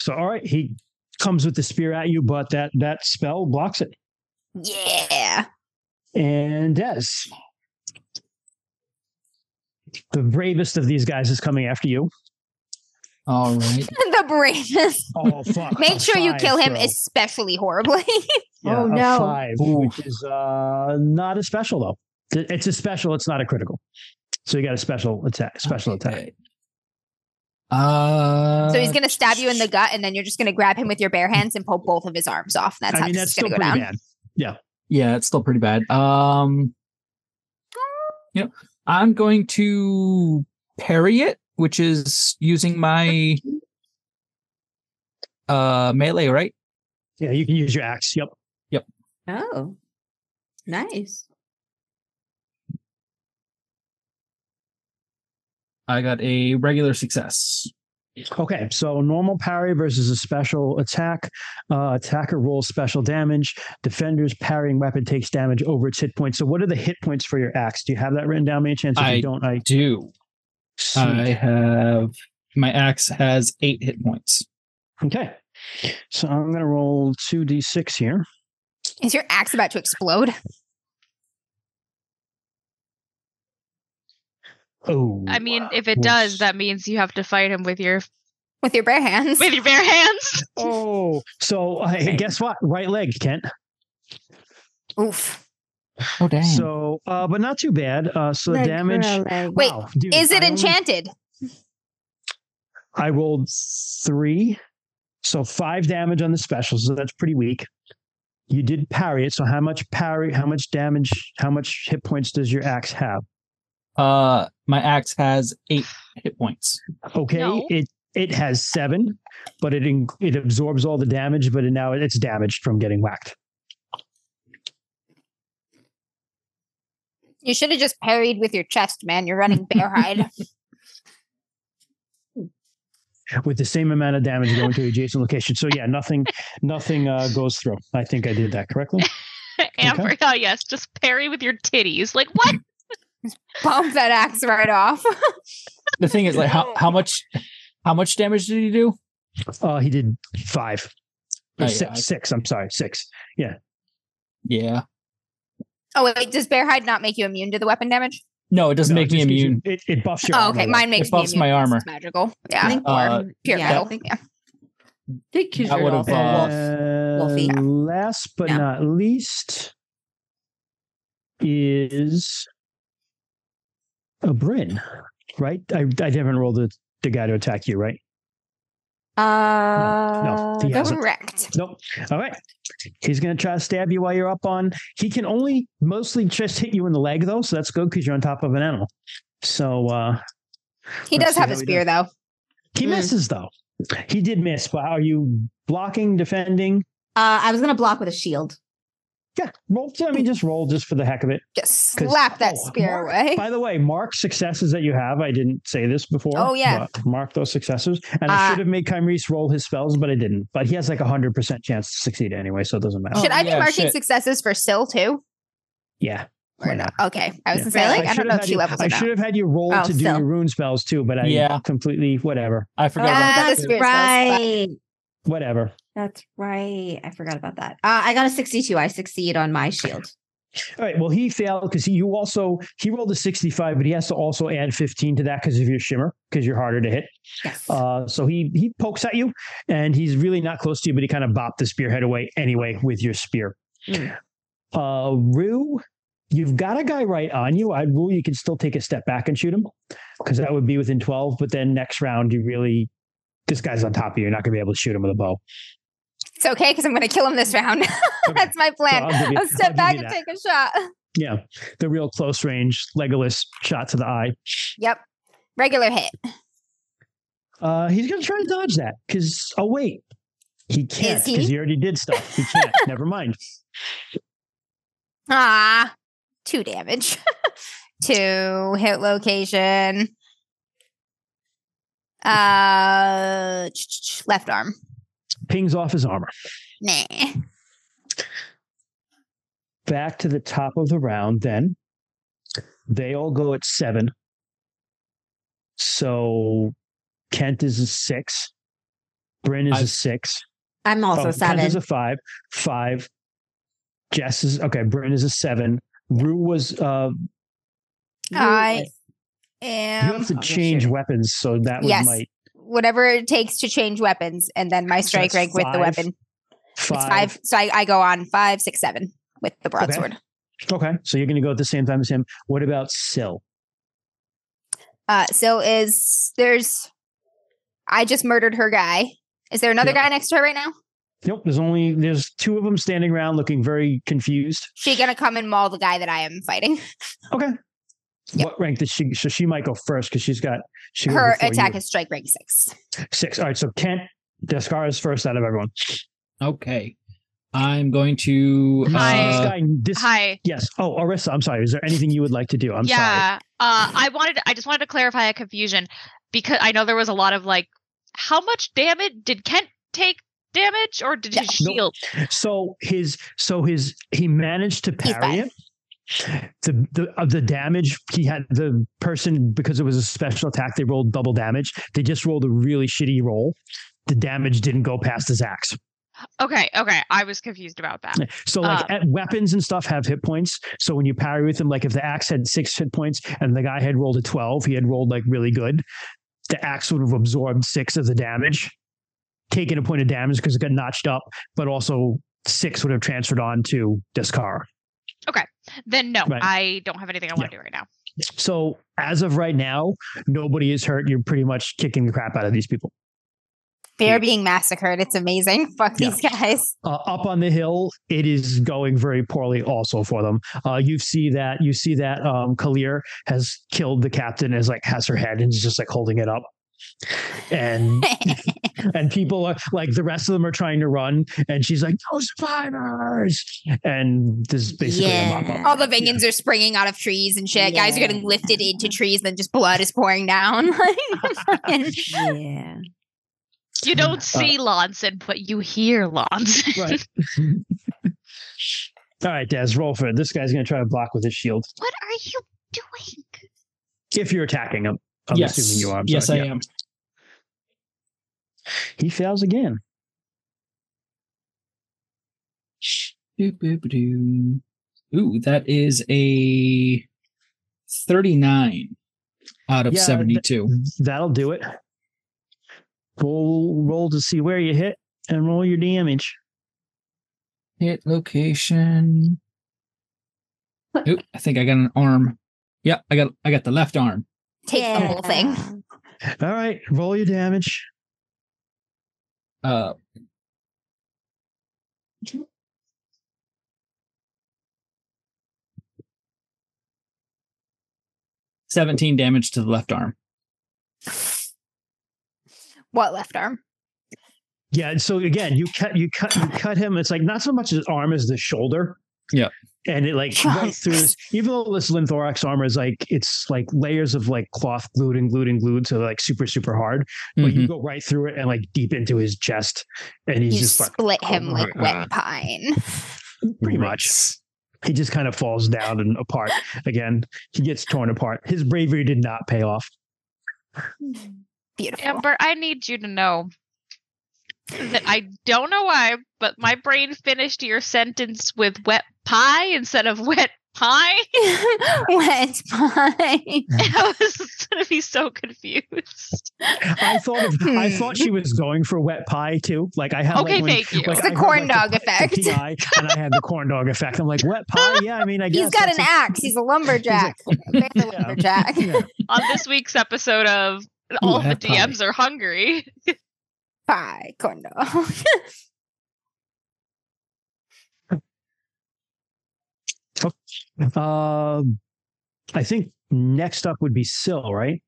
So, all right, he comes with the spear at you, but that that spell blocks it. Yeah. And Des, the bravest of these guys is coming after you. All right. the bravest. Oh fuck! Make a sure you kill him bro. especially horribly. Yeah, Oh, no. five, Ooh. which is uh not a special though. It's a special. It's not a critical. So you got a special attack. Special attack. Okay. Uh, so he's going to stab you in the gut and then you're just going to grab him with your bare hands and pull both of his arms off. That's I how mean, this that's is still going to pretty go down. bad. Yeah, it's still pretty bad. Um, you know, I'm going to parry it, which is using my uh melee, right? Yeah, you can use your axe. Yep. Yep. Oh, nice. I got a regular success. Okay, so normal parry versus a special attack. Uh, attacker rolls special damage. Defender's parrying weapon takes damage over its hit points. So, what are the hit points for your axe? Do you have that written down? Any chance? If I you don't, I Do Sweet. I have my axe has eight hit points. Okay, so I'm gonna roll two d6 here. Is your axe about to explode? Oh, I mean, if it does, that means you have to fight him with your With your bare hands? with your bare hands. Oh, so uh, guess what? Right leg, Kent. Oof. Oh dang! So, uh, but not too bad. Uh, so the damage. for. Wait, Wow, dude, Is it I only- enchanted? I rolled three, so five damage on the special. So that's pretty weak. You did parry it. So how much parry? How much damage? How much hit points does your axe have? uh, my axe has eight hit points. Okay, No. it it has seven, but it in, it absorbs all the damage. But it, now it's damaged from getting whacked. You should have just parried with your chest, man. You're running bare hide. with the same amount of damage going to adjacent location. So yeah, nothing, nothing uh, goes through. I think I did that correctly. Amber, oh yes, just parry with your titties. Like what? Bump that axe right off. The thing is, like, how how much how much damage did he do? Uh, he did five, Oh, or yeah, six, I- six. I'm sorry, six. Yeah, Yeah. Oh wait, does bare hide not make you immune to the weapon damage? No, it doesn't No, make it me just gives you- immune. it, it buffs your. Oh, armor, okay. though. Mine makes It buffs me my armor. It's magical. I Yeah. think Uh, Pure yeah, metal. I think, Yeah. think he's That would've, uh, wolf. Wolfie. Uh, last but No. not least is a Bryn, right? I, I haven't rolled the, the guy to attack you, right? Uh, no, he hasn't. Correct. Nope. All right. He's going to try to stab you while you're up on. He can only mostly just hit you in the leg, though. So that's good because you're on top of an animal. So uh He does have a spear, though. he Mm. misses, though. He did miss. But are you blocking, defending? Uh, I was gonna block with a shield. Yeah. Roll. I mean, just roll just for the heck of it. Just 'Cause- slap that oh, spear Mark- away. By the way, mark successes that you have. I didn't say this before. Oh, yeah. but Mark those successes. And I Uh, should have made Kymrese roll his spells, but I didn't. But he has like a 100% chance to succeed anyway, so it doesn't matter. Oh, Should I be yeah, marking shit. successes for Syl too? Yeah. Or Why not? Okay. I was Yeah. gonna say, like, I, should don't know have if had she you- levels I or should have had you roll Oh, to do still. your rune spells too, but I Yeah. completely whatever. I forgot Ah, about the that. too. spirit spells, but- Right. Whatever. That's right. I forgot about that. Uh, I got a 62. I succeed on my shield. All right. Well, he failed because he you also he rolled a 65, but he has to also add 15 to that because of your shimmer, because you're harder to hit. Yes. Uh, so he he pokes at you, and he's really not close to you, but he kind of bopped the spearhead away anyway with your spear. Mm. Uh, Rue, you've got a guy right on you. I'd rule you can still take a step back and shoot him because that would be within 12. But then next round, you really this guy's on top of you. You're not going to be able to shoot him with a bow. It's okay because I'm gonna kill him this round. That's my plan. I'll you- I'll I'll step back and take a shot. Yeah, the real close range Legolas shot to the eye. Yep. Regular hit. Uh, he's going to try to dodge that because oh wait, he can't he? because he already did stuff. He can't. Never mind. Ah, two damage. two hit location. Uh, left arm. Pings off his armor. Nah. Back to the top of the round. Then they all go at seven. So Kent is a six. Bryn is a I've- six. I'm also Oh, Kent is a five. Five. Jess is okay. Bryn is a seven. Rue was. Uh, I you have to change sure. weapons, so that was Yes. my whatever it takes to change weapons, and then my So strike that's rank with the weapon. five. It's five. So I, I go on five, six, seven with the broadsword. Okay, so you're going to go at the same time as him. What about Syl? Uh, so is there's I just murdered her guy. Is there another Yep. guy next to her right now? Nope. There's only there's two of them standing around looking very confused. She gonna come and maul the guy that I am fighting. Okay. Yep. What rank does she? So she might go first because she's got she Her attack you. is strike rank six. six. All right. So Kent Descar is first out of everyone. Okay. I'm going to. Hi. this Uh, guy. This. Hi. Yes. Oh, Arissa. I'm sorry. Is there anything you would like to do? I'm sorry. yeah. Uh, I wanted. I just wanted to clarify a confusion because I know there was a lot of like how much damage did Kent take damage or did Yeah. his Nope. shield? So his so his he managed to parry it. The the of the damage he had the person because it was a special attack they rolled double damage. They just rolled a really shitty roll. The damage didn't go past his axe. Okay, okay. I was confused about that. So like uh, at weapons and stuff have hit points. So when you parry with them, like if the axe had six hit points and the guy had rolled a twelve, he had rolled like really good. The axe would have absorbed six of the damage, taken a point of damage because it got notched up, but also six would have transferred on to Discar. Then no, Right. I don't have anything I want to do right now. So as of right now, nobody is hurt. You're pretty much kicking the crap out of these people. They're being massacred. It's amazing. Fuck Yeah. these guys. Uh, up on the hill, it is going very poorly also for them. Uh, you see that you see that um, Kallyr has killed the captain, is like has her head and is just like holding it up. And and people are like the rest of them are trying to run, and she's like, "No survivors!" And this is basically Yeah. up. All the Vingans are springing out of trees and shit. Guys are getting lifted into trees, then just blood is pouring down. Yeah. You Uh, don't see Lonson, but you hear Lonson. Right. All right, Des, roll for it. This guy's going to try to block with his shield. what are you doing? If you're attacking him, I'm yes. assuming you are. I'm yes, sorry. I Yeah. am. He fails again. Ooh, that is a 39 out of Yeah, th- 72. That'll do it. Roll, roll to see where you hit and roll your damage. Hit location. Ooh, I think I got an arm. Yeah, I got I got the left arm. Take the whole thing. All right, roll your damage. Uh Seventeen damage to the left arm. What left arm? Yeah. and So again, you cut, you cut, you cut him. It's like not so much his arm as the shoulder. Yeah. And it like right through his, even though this linothorax armor is like, it's like layers of like cloth glued and glued and glued. So like super, super hard, but you Mhm. go right through it and like deep into his chest. And he's You just like, split him like wet pine. pretty much. He just kind of falls down and apart again. He gets torn apart. His bravery did not pay off. Beautiful. Amber, I need you to know that I don't know why, but my brain finished your sentence with wet pie instead of wet pie. wet pie. I was gonna be so confused. I thought of, I hmm. thought she was going for wet pie too. Like I had Okay, like, when- thank you. like, It's the I heard, corn like, dog the- effect. the PI, and I had the corn dog effect. I'm like wet pie. Yeah, I mean, I guess He's got an a- axe. He's a lumberjack. Bear Yeah. lumberjack. yeah. On this week's episode of All of the wet pie. DMs are hungry. Pie, corn dog. Um, I think next up would be Sill, right?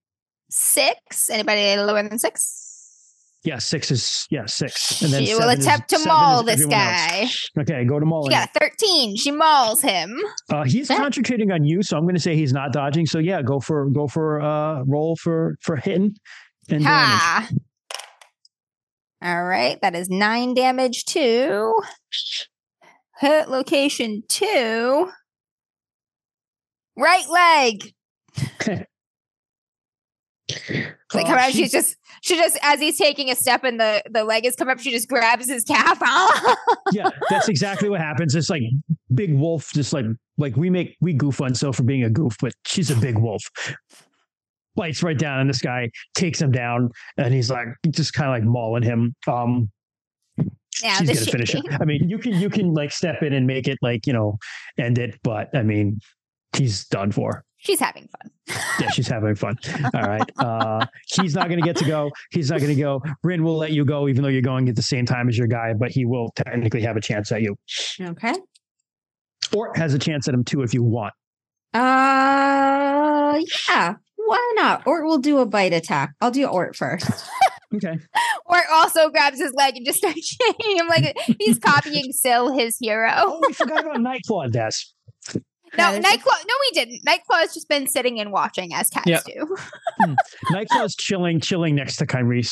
six. Anybody lower than six? Yeah, six is yeah six, And She will seven is- attempt to seven maul this everyone else. guy. Okay, go to She mauling. got 13. She mauls him. Uh, he's That- concentrating on you, so I'm going to say he's not dodging. So yeah, go for go for uh roll for for hitting and damage. All right, that is nine damage to hit location two. Right leg. Like come oh, out, she's just she just as he's taking a step and the the leg is come up, she just grabs his calf. yeah, that's exactly what happens. It's like big wolf, just like like we make we goof on Sil for being a goof, but she's a big wolf. Bites right down and this guy, takes him down, and he's like just kind of like mauling him. Um, yeah, she's gonna finish it. I mean, you can you can like step in and make it like you know end it, but I mean, he's done for. She's having fun. Yeah, she's having fun. All right. Uh, he's not going to get to go. He's not going to go. Rin will let you go, even though you're going at the same time as your guy, but he will technically have a chance at you, Okay. or has a chance at him too if you want. Uh, yeah. Why not? Ort will do a bite attack. I'll do Ort first. Okay. Or also grabs his leg and just starts shaking him like he's copying Sil, his hero. Oh, we forgot about Nightclaw, Des. No, there's a- Nightclaw. No, we didn't. Nightclaw's just been sitting and watching as cats Yeah. do. Nightclaw's chilling, chilling next to Kymrese.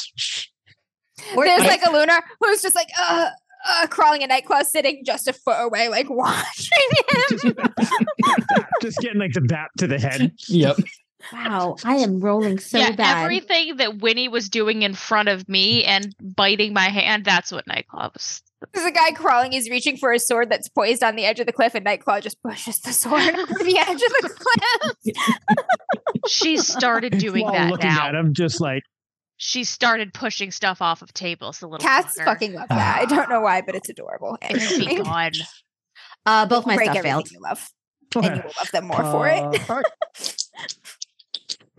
Or- There's I- like a Lunar who's just like uh, uh crawling in Nightclaw, sitting just a foot away, like watching him. Just getting like the bat to the head. Yep. Wow, I am rolling so yeah, bad. everything that Winnie was doing in front of me and biting my hand, that's what Nightclaw was. There's a guy crawling. He's reaching for a sword that's poised on the edge of the cliff, and Nightclaw just pushes the sword over the edge of the cliff. She started doing While that looking now. at him, just like She started pushing stuff off of tables a little Cats fucker. fucking love that. I don't know why, but it's adorable. It's Anyway, begun. uh, both my break stuff failed. you love, okay. and you will love them more for it.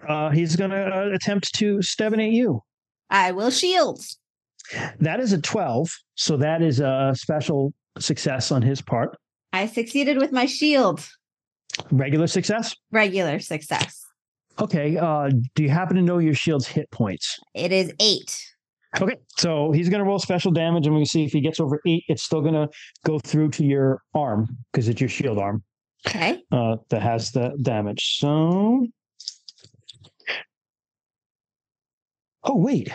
Uh, he's going to uh, attempt to stevinate you. I will shield. That is a 12. So that is a special success on his part. I succeeded with my shield. Regular success. Regular success. Okay. Uh, do you happen to know your shield's hit points? It is eight. Okay. So he's going to roll special damage, and we see if he gets over eight, it's still going to go through to your arm because it's your shield arm Okay. uh, that has the damage. So. Oh, wait.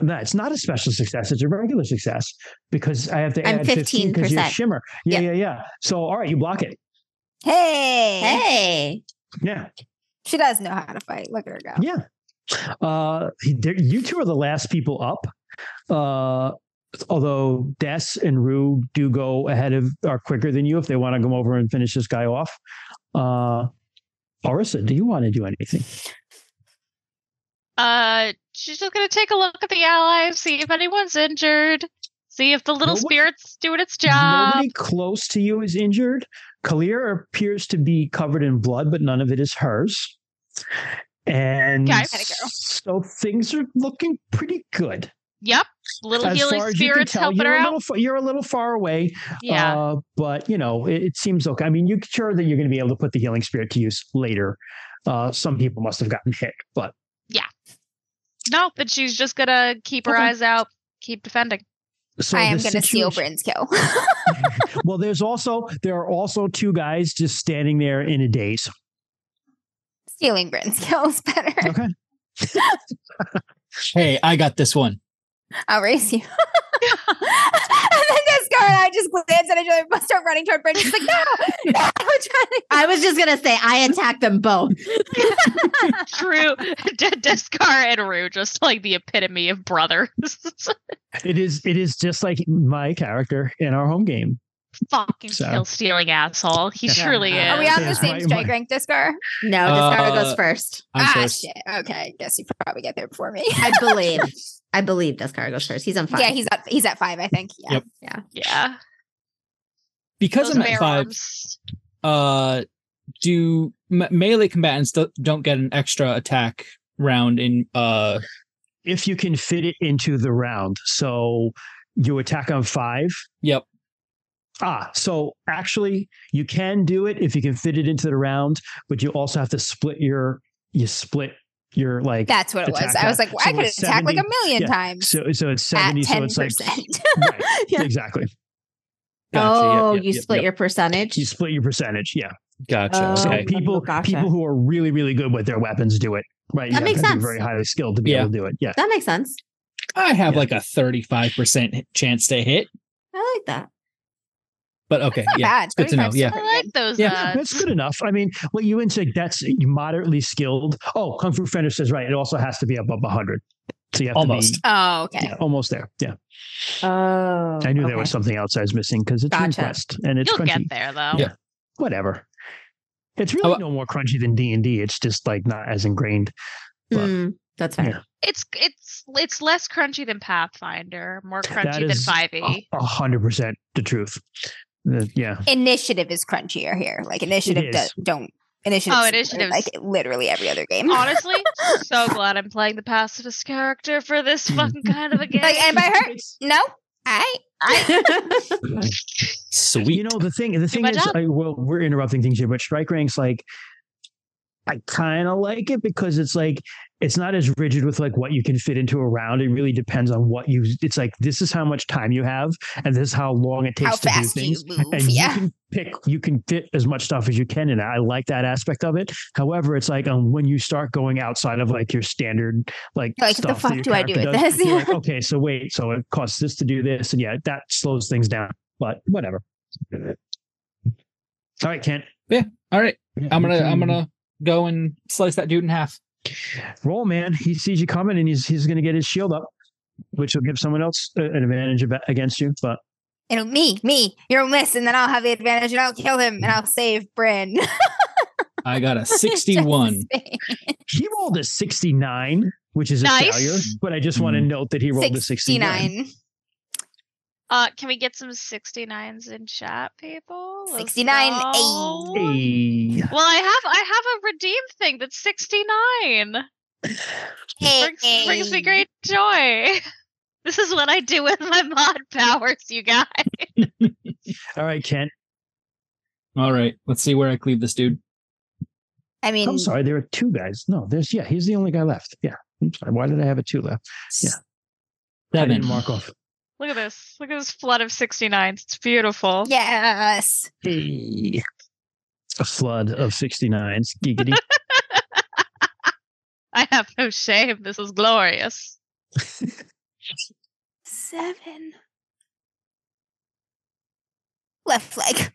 No, it's not a special success. It's a regular success because I have to I'm add 15 because you're shimmer. Yeah, Yep. yeah, yeah. So, all right, you block it. Hey, Hey. Yeah, she does know how to fight. Look at her go. yeah. Uh, there- you two are the last people up. Uh, although Des and Rue do go ahead of are quicker than you if they want to come over and finish this guy off. Uh, Orisa, do you want to do anything? Uh, she's just gonna take a look at the allies, see if anyone's injured, see if the little Nobody- spirit's doing its job. Nobody close to you is injured. Kallyr appears to be covered in blood, but none of it is hers. And Okay. So things are looking pretty good. Yep, little As healing far you can spirits tell, helping her out. little, you're a little far away, yeah, uh, but you know it, it seems okay. I mean, you're sure that you're going to be able to put the healing spirit to use later. Uh, some people must have gotten hit, but no, but she's just gonna keep her Okay. eyes out, keep defending. so I am going to steal situation- Bryn's kill. well, there's also there are also two guys just standing there in a daze. Stealing Bryn's kill is better. Okay. Hey, I got this one. I'll race you. and then this girl and I just glance at each other, but start running toward Bryn. She's like, no, no, I'm to. I was just gonna say I attacked them both. True, D- Deskar and Rue, just like the epitome of brothers. It is it is just like my character in our home game. Fucking So- kill stealing asshole. He Yeah. surely is. Are we on the same my- strike rank, Discar? No, Discard Uh, goes first. I'm ah, first. shit. Okay, I guess you probably get there before me. I believe. I believe Discard goes first. He's on five. yeah, he's at he's at five, I think. Yeah. Yep. Yeah, Because those I'm at five, arms. uh, do me- melee combatants do- don't get an extra attack round in uh If you can fit it into the round, so you attack on five. yep Ah, so actually, you can do it if you can fit it into the round, but you also have to split your you split your like That's what it was. Attack I was like, well, I could it's attack like a million yeah. times so so it's at seventy. So ten it's like percent. right, Yeah. exactly. Gotcha. Oh, yep, you split yep. your percentage. You split your percentage. Yeah. gotcha Oh, So okay people gotcha. people who are really really good with their weapons do it. Right. You That have makes to be sense. Very highly skilled to be Yeah. able to do it. Yeah. that makes sense. i have Yeah. like a 35% chance to hit I like that. But okay Not yeah bad. it's good to know yeah I like those. Yeah, uh, that's good enough. I mean, what you insect that's moderately skilled. Oh, Kung Fu Fenris says right. It also has to be above 100. So you have Almost. to be Oh, okay. yeah, almost there. Yeah. Oh, I knew there was something else I was missing because it's Gotcha. Quest and it's You'll crunchy. get there though. Yeah. Whatever. It's really Oh, no more crunchy than D and D. It's just like not as ingrained. but- Hmm, that's fair. Yeah. It's it's it's less crunchy than Pathfinder, more That crunchy than Five E. A a hundred percent the truth. The- yeah. Initiative is crunchier here. Like initiative is. does, don't initiative. Oh, initiative's- like literally every other game. Honestly, so glad I'm playing the pacifist character for this hmm. fucking kind of a game. like anybody hurt? No. I sweet You know the thing. The thing is. I, well, we're interrupting things here, but strike ranks like I kind of like it because it's like it's not as rigid with like what you can fit into a round. It really depends on what you. It's like this is how much time you have, and this is how long it takes How to do fast you things. move. And you can pick, you can fit as much stuff as you can in it. I like that aspect of it. However, it's like um, when you start going outside of like your standard like Like, what the fuck do I do with does, this? like, okay, so wait, so it costs this to do this, and yeah, that slows things down. But whatever. All right, Kent. Yeah. All right. I'm gonna I'm gonna go and slice that dude in half. Roll, man. He sees you coming, and he's he's gonna get his shield up, which will give someone else an advantage aba- against you. But you know, me, me. You'll miss, and then I'll have the advantage, and I'll kill him, and I'll save Bryn. I got a 61. he rolled a 69, which is a Nice. failure. But I just want to Mhm. note that he rolled a 69. 69. Uh, can we get some 69s in chat, people? Let's 69, go. Hey. Well, I have I have a redeem thing that's 69. Hey, Brings, brings me great joy. This is what I do with my mod powers, you guys. All right, Kent. All right. Let's see where I cleave this dude. I mean, I'm sorry, there are two guys. No, there's yeah, he's the only guy left. Yeah. I'm sorry. Why did I have a two left? Yeah. I Seven. didn't mark off. Look at this. Look at this flood of 69s. It's beautiful. yes. Hey. A flood of 69s. Giggity. I have no shame. This is glorious. Seven. Left leg.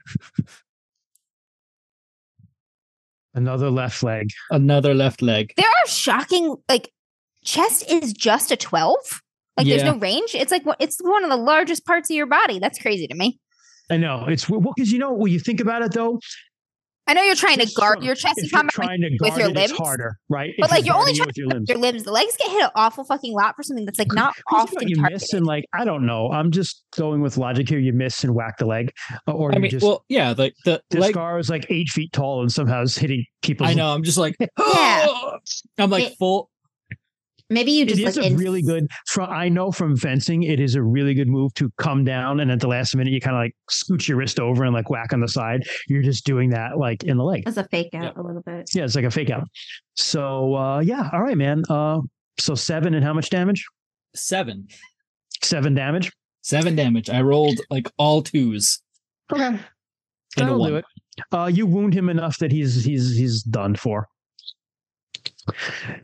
Another left leg. Another left leg. There are shocking, like, chest is just a 12. Like, there's no range. It's like, it's one of the largest parts of your body. That's crazy to me. I know. It's well, because you know, when you think about it though, I know you're trying to guard your chest in if you're combat with trying to with guard your it, limbs, it's harder, right? But, If like, you're only trying with your limbs. your limbs. The legs get hit an awful fucking lot for something that's like not often you miss and like I don't know. I'm just going with logic here. You miss and whack the leg, uh, or I you mean, just well, yeah, the the this leg. scar is like eight feet tall and somehow is hitting people. I know. I'm just like, Yeah. I'm like It- full. Maybe you just is like a ins- really good. From I know from fencing, it is a really good move to come down and at the last minute you kind of like scooch your wrist over and like whack on the side. You're just doing that like in the leg. as a fake out Yeah. a little bit. Yeah, it's like a fake out. So uh yeah, all right, man. Uh, so seven and how much damage? Seven. Seven damage. Seven damage. I rolled like all twos. Okay, And a that'll do it. Uh, you wound him enough that he's he's he's done for.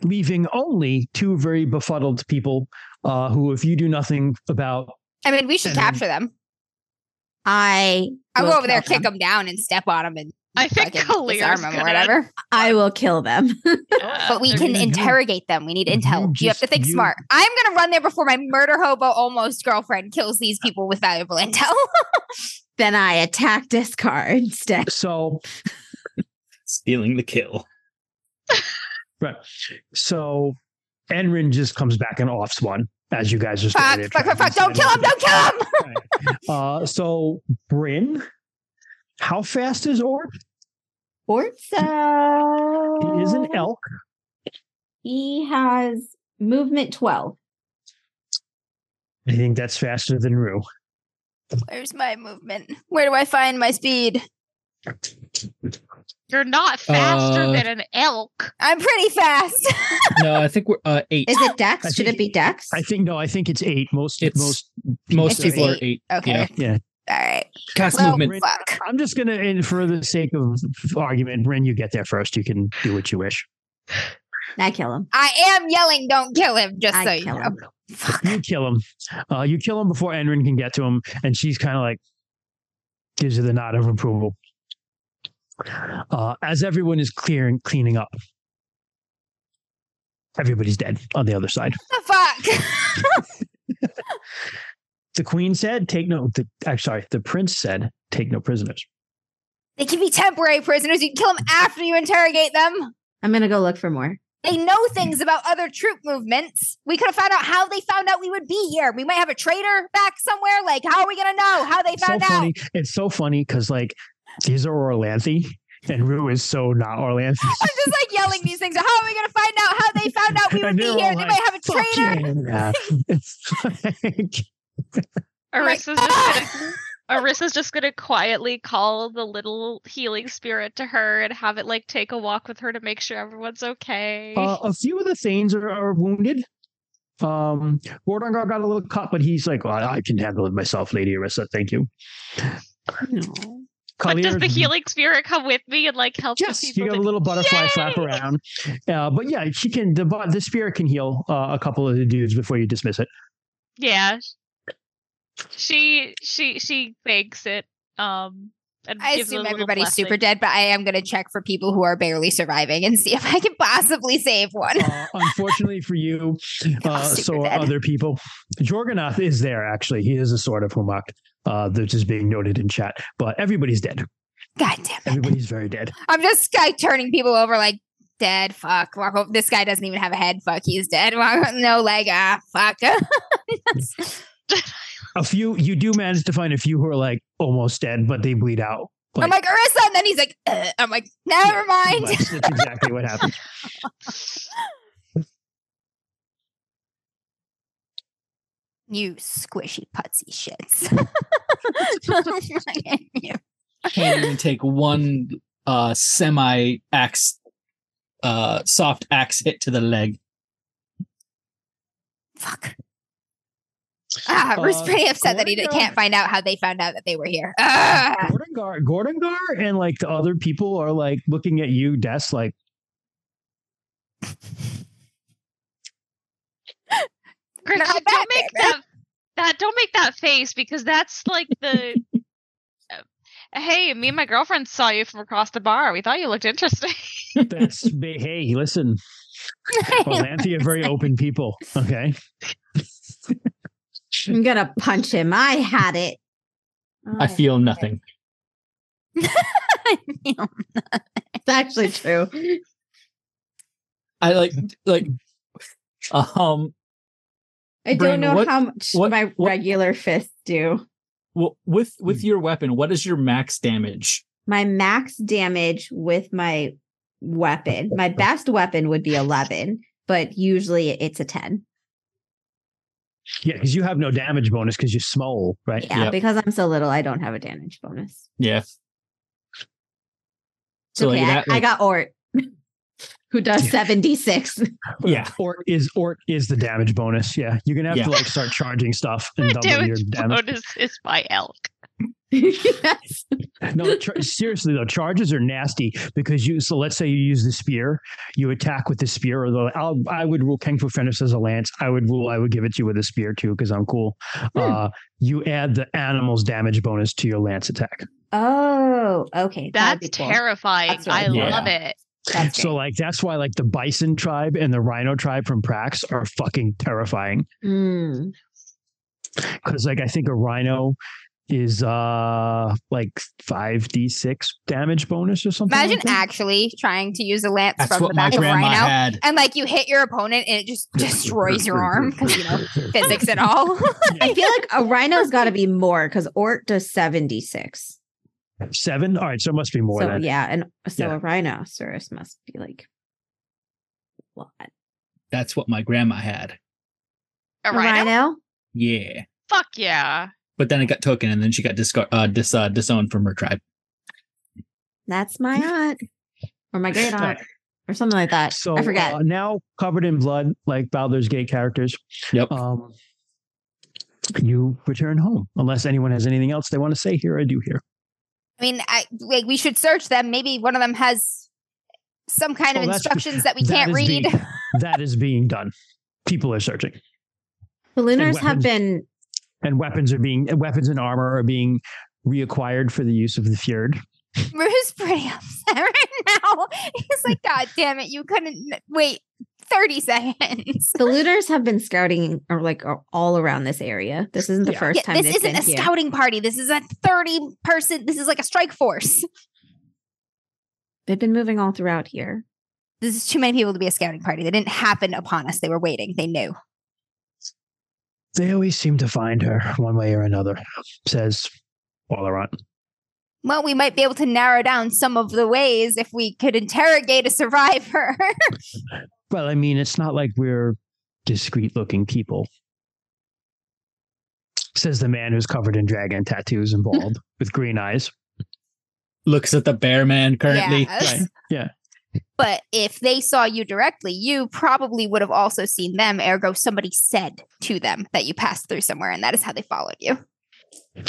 Leaving only two very befuddled people, uh, who, if you do nothing about, I mean, we should And then- capture them. I I'll will go over there, kill kick them down, and step on them and I think fucking Kallyr's disarm them or whatever. I will kill them. Yeah, But we can gonna interrogate them. We need You intel. You, have to think you- smart. I'm gonna run there before my murder hobo almost girlfriend kills these people with valuable intel. then I attack discard instead. so Stealing the kill. Right, so Enrin just comes back and offs one as you guys are fuck, fuck, fuck, fuck! Don't kill him! Don't kill him! Right. Uh, so Bryn, how fast is Ort? Orza. He is an elk. He has movement 12. I think that's faster than Rue. Where's my movement? Where do I find my speed? You're not faster Uh, than an elk. I'm pretty fast. No, I think we're uh eight. Is it Dex? I Should think- it be Dex? I think no, I think it's eight. Most It's- most Most It's people are eight. eight. Okay. Yeah. yeah. All right. Cast Well, movement. fuck. I'm just gonna, and for the sake of argument, Bryn, you get there first. You can do what you wish. I kill him. I am yelling, don't kill him, just I so you kill know. him. You kill him. Uh, you kill him before Enrin can get to him, and she's kind of like gives you the nod of approval. Uh, as everyone is clearing, cleaning up, everybody's dead on the other side. the Fuck. The queen said, "Take no." The, I'm sorry. The prince said, "Take no prisoners." they can be temporary prisoners. You can kill them after you interrogate them. I'm going to go look for more. They know things about other troop movements. We could have found out how they found out we would be here. We might have a traitor back somewhere. Like, how are we going to know how they so found out? funny. It's so funny because like these are Orlanthi, and Rue is so not Orlanthi. I'm just like yelling these things. How are we going to find out how they found out we would be here? all They might have a Fuck traitor. yeah. It's like- Arissa's just gonna Arissa's just gonna quietly call the little healing spirit to her and have it like take a walk with her to make sure everyone's okay. Uh, a few of the Thanes are, are wounded. Um, Gordangar got a little cut, but he's like, well, I can handle it myself, Lady Arissa. Thank you. No. But does the healing spirit come with me and like help Yes, the you people? got a little butterfly Yay! flap around. Uh, but yeah, she can. The the spirit can heal uh, a couple of the dudes before you dismiss it. Yeah. She she she thanks it. Um and I gives it a assume little everybody's super dead, but I am going to check for people who are barely surviving and see if I can possibly save one. Uh, unfortunately for you, uh, super so are dead. other people. Jorganath is there actually. He is a sort of Humakt. Uh, that is just being noted in chat, but everybody's dead. God damn it. Everybody's very dead. I'm just like turning people over like dead. Fuck. Walk over. This guy doesn't even have a head. Fuck. He's dead. Walk- No leg. Ah, fuck. A few you do manage to find a few who are like almost dead, but they bleed out. I'm like, Arissa. And then he's like, "Uh," I'm like, never mind. That's, that's exactly what happened. you squishy putsy shits. Can't even take one uh semi axe uh soft axe hit to the leg. fuck. Ah, Bruce Uh, pretty upset that he Gorga- can't find out how they found out that they were here. Ah. Gordangar, Gordangar, and like the other people are like looking at you, Des, like Gretchen, Not don't make baby. that that don't make that face because that's like the uh, hey, me and my girlfriend saw you from across the bar. We thought you looked interesting. that's hey, listen, Olanthia are very open people. Okay. I'm gonna punch him. I had it. I Oh, feel nothing. it's actually true. I like like um I Brandon, don't know what- how much what- my what- regular fists do. well with with hmm. your weapon, what is your max damage? My max damage with my weapon, my best weapon would be 11, but usually it's a 10. Yeah, because you have no damage bonus because you're small, right? Yeah, Yep. because I'm so little, I don't have a damage bonus. Yeah. So okay, like I- that I, like, got Ort, who does Yeah. 76. Yeah. or is Ort is the damage bonus. Yeah, you're gonna have Yeah. to like start charging stuff and My double your damage damage. bonus is my elk. yes. No, char- seriously though, charges are nasty because you. So let's say you use the spear, you attack with the spear. Although I'll, I would rule Kung Fu Fenris as a lance. I would rule. I would give it to you with a spear too because I'm cool. Uh, you add the animal's damage bonus to your lance attack. Oh, okay. That's cool. terrifying. That's I really cool. love it. That's So great. like that's why like the Bison tribe and the Rhino tribe from Prax are fucking terrifying Mm. because like I think a Rhino is uh like five d six damage bonus or something. Imagine like actually trying to use a lance That's from what the my back of a rhino. had. And like you hit your opponent and it just destroys your arm because you know physics and all. I feel like a rhino's got to be more because Ort does 76. Seven. All right, so it must be more so than yeah, and so Yeah. a rhinoceros must be like a lot. That's what my grandma had. A A rhino? rhino? Yeah. Fuck yeah. But then it got taken and then she got discar- uh, dis- uh, disowned from her tribe. That's my aunt or my great aunt or something like that. So I forget. Uh, now covered in blood, like Baldur's Gate characters. Yep. Um, you return home unless anyone has anything else they want to say here. I do here. I mean, I like we should search them. Maybe one of them has some kind Oh, of instructions that we that can't read. being- that is being done. People are searching, Ballooners have weapons. been and weapons are being weapons and armor are being reacquired for the use of the fyrd. Rue's pretty upset right now. He's like, God damn it, you couldn't wait 30 seconds. the looters have been scouting or like all around this area. This isn't the Yeah. first Yeah, time this they've isn't been a here. scouting party. This is a 30 person. This is like a strike force. They've been moving all throughout here. This is too many people to be a scouting party. They didn't happen upon us. They were waiting. They knew. They always seem to find her one way or another, says Wallerant. Well, we might be able to narrow down some of the ways if we could interrogate a survivor. Well, I mean, it's not like we're discreet looking people. Says the man who's covered in dragon tattoos and bald with green eyes. Looks at the bear man currently. Yes. Right. Yeah. But if they saw you directly, you probably would have also seen them. Ergo, somebody said to them that you passed through somewhere, and that is how they followed you.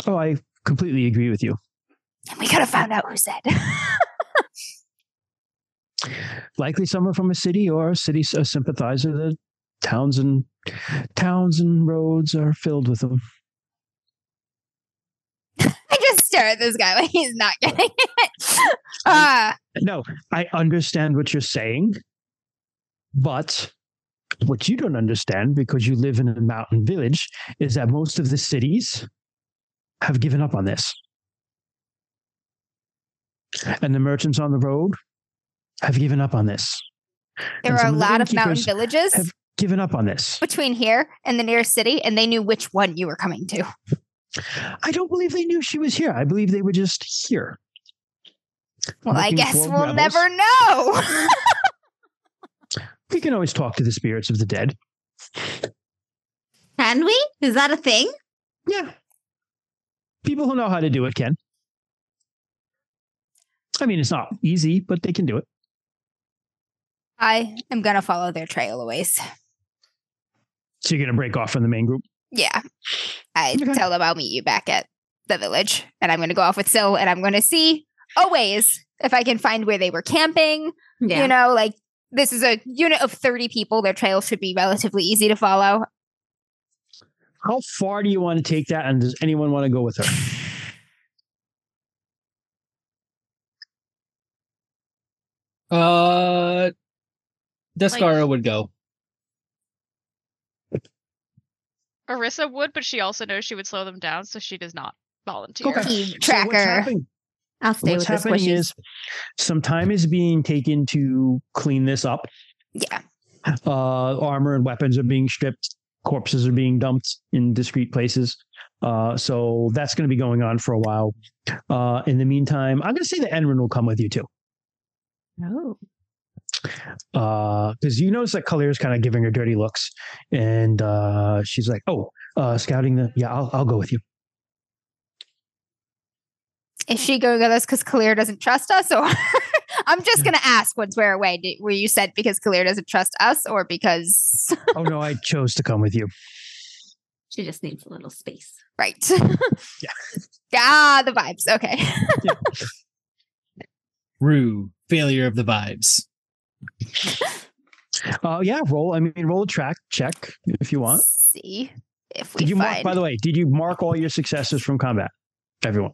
Oh, I completely agree with you. And we could have found out who said. Likely someone from a city or a city a sympathizer. The towns and towns and roads are filled with them. I just stare at this guy like he's not getting it. Uh, No, I understand what you're saying, but what you don't understand because you live in a mountain village is that most of the cities have given up on this. And the merchants on the road have given up on this. there And are a some of the lot of mountain villages have given up on this. between here and the nearest city, and they knew which one you were coming to. I don't believe they knew she was here. I believe they were just here. Well, I guess we'll rebels. never know. We can always talk to the spirits of the dead. Can we? Is that a thing? Yeah. People who know how to do it can. I mean, it's not easy, but they can do it. I am gonna follow their trail a ways. So you're going to break off from the main group. Yeah. I Okay. tell them I'll meet you back at the village and I'm going to go off with Syl and I'm going to see a ways if I can find where they were camping. You know, like this is a unit of 30 people. Their trail should be relatively easy to follow. How far do you want to take that? And does anyone want to go with her? Uh, Descara Like- would go. Arissa would, but she also knows she would slow them down, so she does not volunteer. Okay. Team So tracker. happening, I'll stay what's with the happening squishies. is some time is being taken to clean this up. Yeah. Uh, armor and weapons are being stripped. Corpses are being dumped in discrete places. Uh, so that's going to be going on for a while. Uh, in the meantime, I'm going to say that Enrin will come with you too. Oh. because you notice that Kallyr is kind of giving her dirty looks, and uh, she's like, "Oh, uh, scouting the yeah, I'll I'll go with you." Is she going with us because Kallyr doesn't trust us? Or I'm just going to ask once we're away. Did, were you sent because Kallyr doesn't trust us or because. oh no, I chose to come with you. She just needs a little space. right. Yeah. Ah, the vibes. Okay. Rue, failure of the vibes. Uh, yeah, roll. I mean, roll a track check if you want. see if we Did you mark? By the way, did you mark all your successes from combat? Everyone.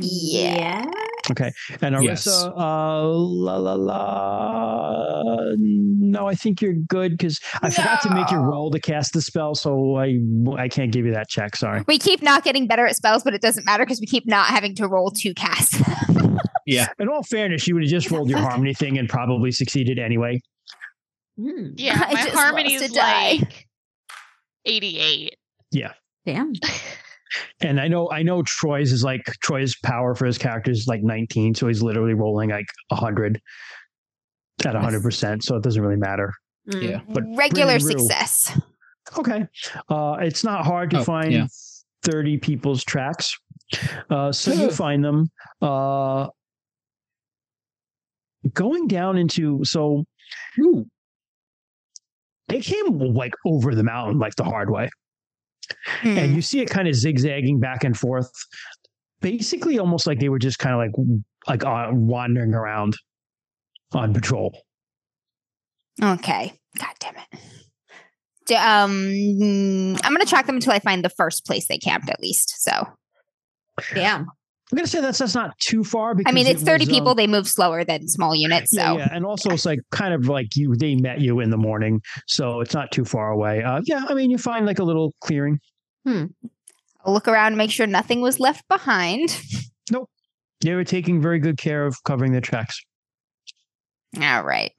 Yeah. Okay. And Yes. Arissa, uh, la la la. No, I think you're good because I forgot to make you No. roll to cast the spell, so I I can't give you that check. Sorry. We keep not getting better at spells, but it doesn't matter because we keep not having to roll to cast. Yeah. In all fairness, you would have just rolled your harmony thing and probably succeeded anyway. Hmm. Yeah, my harmony lost is like 88. Yeah. Damn. And I know I know Troy's is like Troy's power for his character is like 19, so he's literally rolling like hundred at hundred percent. So it doesn't really matter. Mm. Yeah. But Regular Bryn Rue- success. Okay. Uh, it's not hard to Oh, find yeah. 30 people's tracks. Uh, so you find them uh, going down into, so Ooh. they came like over the mountain, like the hard way. Hmm. And you see it kind of zigzagging back and forth, basically almost like they were just kind of like, like uh, wandering around on patrol. Okay. God damn it. D- Um, I'm gonna track them until I find the first place they camped, at least. So, Damn. I'm going to say that's, that's not too far because I mean, it's it 30 was, um, people. They move slower than small units. So, Yeah, yeah, and also it's like kind of like you they met you in the morning, so it's not too far away. Uh, yeah, I mean you find like a little clearing. I'll look around and make sure nothing was left behind. Nope, they were taking very good care of covering their tracks. All right.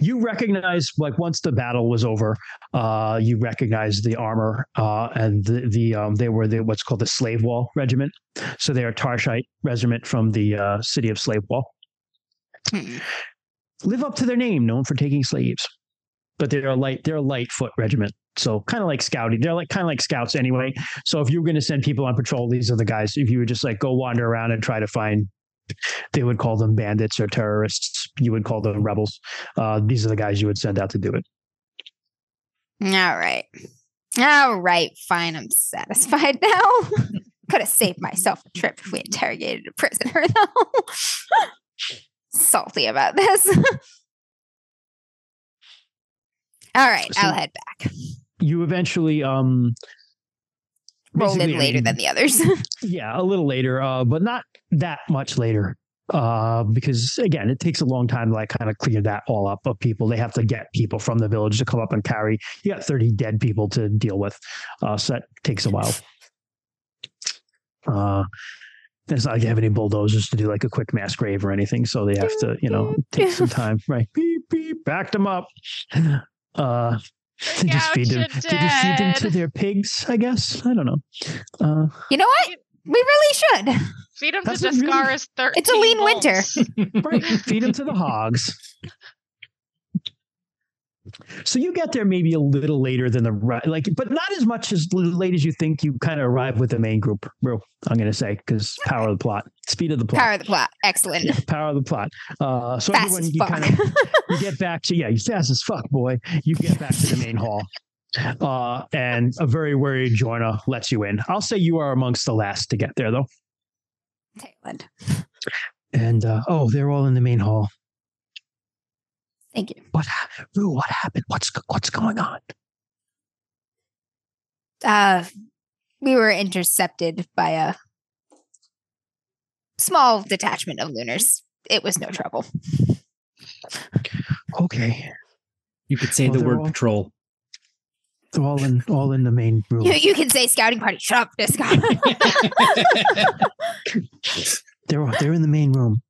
You recognize like once the battle was over, uh, you recognize the armor uh, and the the um, they were the what's called the Slave Wall Regiment. So they are Tarshite regiment from the uh, city of Slave Wall. Hmm. Live up to their name, known for taking slaves. but they're a light they're a light foot regiment. So kind of like scouting. They're like kind of like scouts anyway. So if you were going to send people on patrol, these are the guys. If you would just like go wander around and try to find, they would call them bandits or terrorists. You would call them rebels. Uh, these are the guys you would send out to do it. All right. All right. Fine. I'm satisfied now. Could have saved myself a trip if we interrogated a prisoner, though. Salty about this. All right. So- I'll head back. You eventually um Rolled in basically, I later mean, than the others. Yeah, a little later, uh, but not that much later. Uh, because again, it takes a long time to like kind of clear that all up of people. They have to get people from the village to come up and carry. You got 30 dead people to deal with. Uh, so that takes a while. Uh, it's not like they have any bulldozers to do like a quick mass grave or anything. So they have to, you know, take some time, right? Beep, beep, back them up. Uh, to just feed them, Gouge to just feed them to their pigs, I guess. I don't know. Uh, you know what? We really should. Feed them to what really- Descara's 13 It's a lean winter. right feed them to the hogs so you get there maybe a little later than the like but not as much as late as you think you kind of arrive with the main group bro i'm gonna say because power of the plot speed of the plot Power of the plot. Excellent. Yeah, power of the plot uh so Fast everyone you kind of you get back to yeah you fast as fuck boy you get back to the main hall uh and a very worried joiner lets you in i'll say you are amongst the last to get there though Tailend. and uh oh they're all in the main hall Thank you. what hap- Rue, what happened what's what's going on Uh, we were intercepted by a small detachment of lunars. It was no trouble. okay You could say Oh, the word all- patrol. They're all in all in the main room. You, you can say scouting party. Shut up, this guy. They're they're in the main room.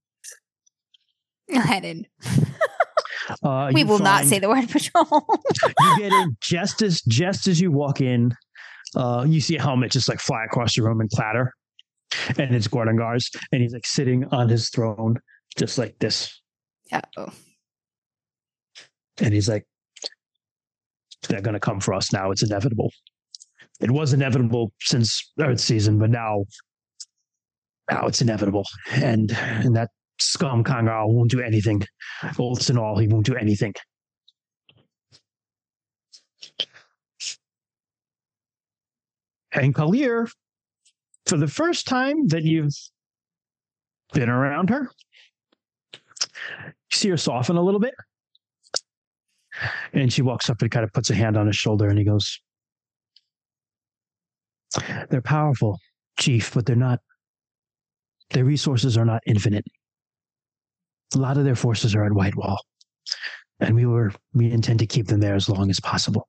Head in. Uh, We will not say the word patrol. you get in just as just as you walk in. Uh, you see a helmet just like fly across the room and clatter, and it's Gordangar's, and he's like sitting on his throne just like this, Uh-oh. and he's like, "They're gonna come for us now. It's inevitable. It was inevitable since Earth season, but now, now it's inevitable, and and that scum Kangharl won't do anything. Oaths and all, he won't do anything." And Kallyr, for the first time that you've been around her, you see her soften a little bit. And she walks up and kind of puts a hand on his shoulder and he goes, They're powerful, Chief, but they're not, their resources are not infinite. A lot of their forces are at Whitewall. And we were, we intend to keep them there as long as possible.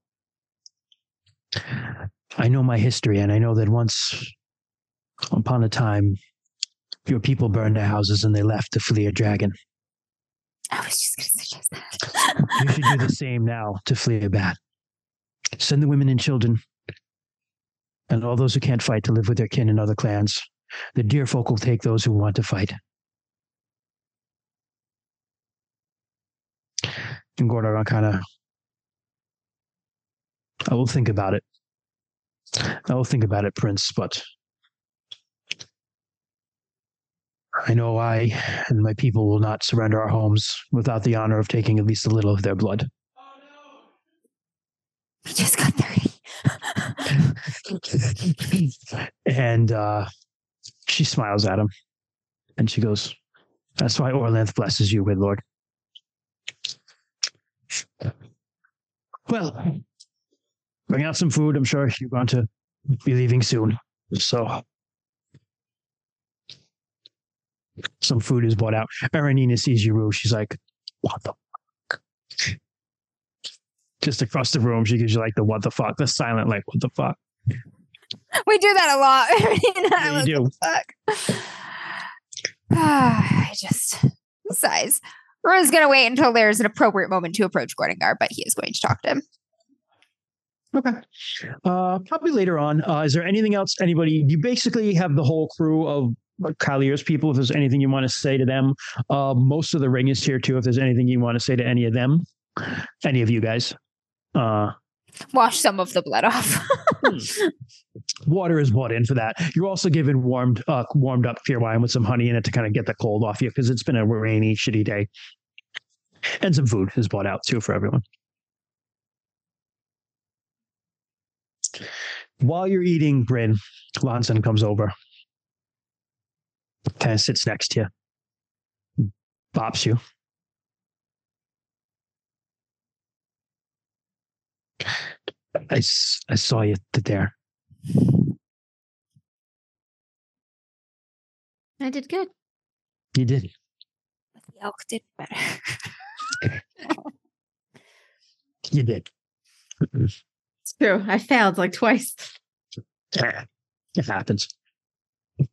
I know my history, and I know that once upon a time, your people burned their houses and they left to flee a dragon. I was just going to suggest that. You should do the same now to flee a bat. Send the women and children and all those who can't fight to live with their kin and other clans. The deer folk will take those who want to fight. And Gordoron kind of, I will think about it. I will think about it, Prince, but I know I and my people will not surrender our homes without the honor of taking at least a little of their blood. We just got 30. and uh, she smiles at him and she goes, That's why Orlanth blesses you, good Lord. Well, bring out some food. I'm sure you're going to be leaving soon. So, some food is brought out. Erenina sees you, She's like, What the fuck? Just across the room, she gives you like the what the fuck, the silent, like, what the fuck? We do that a lot. I Yeah, you do. fuck. I just sighs. Rue's gonna wait until there's an appropriate moment to approach Gordon Gordangar, but he is going to talk to him. Okay. Uh, probably later on. Uh, is there anything else? Anybody? You basically have the whole crew of Kallyr's people. If there's anything you want to say to them, uh, most of the ring is here too. If there's anything you want to say to any of them, any of you guys. Uh, Wash some of the blood off. water is brought in for that. You're also given warmed, uh, warmed up clear wine with some honey in it to kind of get the cold off you because it's been a rainy, shitty day. And some food is brought out too for everyone. While you're eating, Bryn, Lonson comes over, kind of sits next to you, bops you. I, I saw you there. I did good. You did. the elk did better. You did. It's true. I failed like twice. It happens.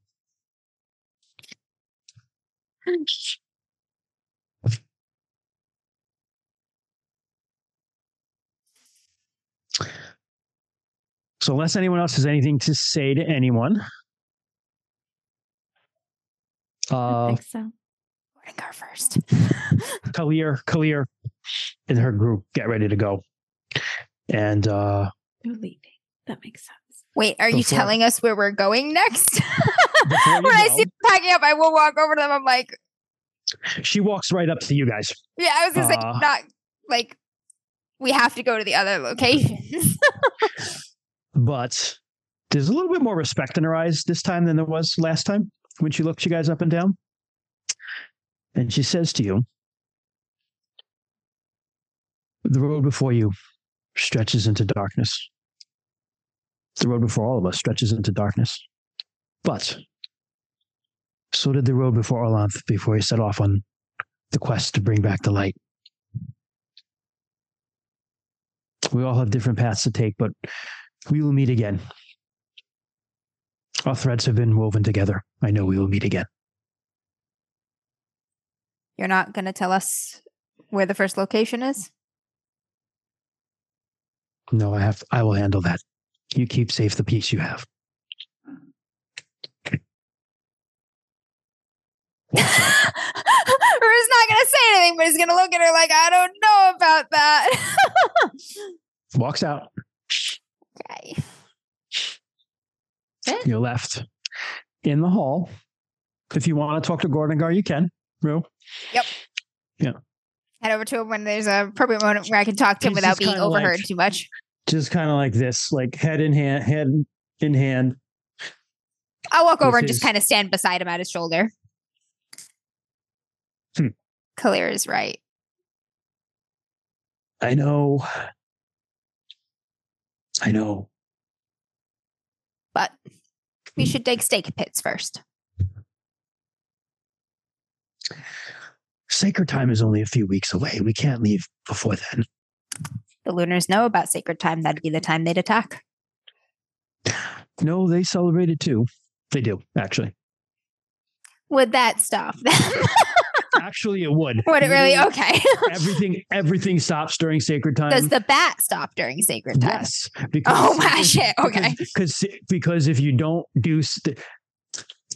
So, unless anyone else has anything to say to anyone, I uh, think so. Morning car first. Kallyr, Kallyr, and her group get ready to go. And uh, You're leaving. That makes sense. Wait, are you telling us where we're going next? Before you when I see them packing up, I will walk over to them. I'm like, she walks right up to you guys. yeah, I was gonna say Uh, not like we have to go to the other locations. but there's a little bit more respect in her eyes this time than there was last time when she looked you guys up and down. And she says to you, The road before you stretches into darkness. The road before all of us stretches into darkness. But so did the road before Orlanth before he set off on the quest to bring back the light. We all have different paths to take, but we will meet again. Our threads have been woven together. I know we will meet again. You're not gonna tell us where the first location is? No, I have. I will handle that. You keep safe the peace you have. Rue's not gonna say anything, but he's gonna look at her like, I don't know about that. Walks out. okay. You're left in the hall. If you want to talk to Gordangar, you can. real Rue. Head over to him when there's a appropriate moment where I can talk to him He's without being overheard like- too much. Just kind of like this, like head in hand, head in hand. I'll walk over and just kind of stand beside him at his shoulder. Hmm. Clear is right. I know. I know. But we hmm. should dig stake pits first. Sacred time is only a few weeks away. We can't leave before then. The Lunars know about sacred time. That'd be the time they'd attack. No, they celebrate it too. They do, actually. Would that stop them? Actually, it would. Would it really? Okay. everything everything stops during sacred time. Does the bat stop during sacred time? Yes. Because Oh my shit. Okay. Because because if you don't do st-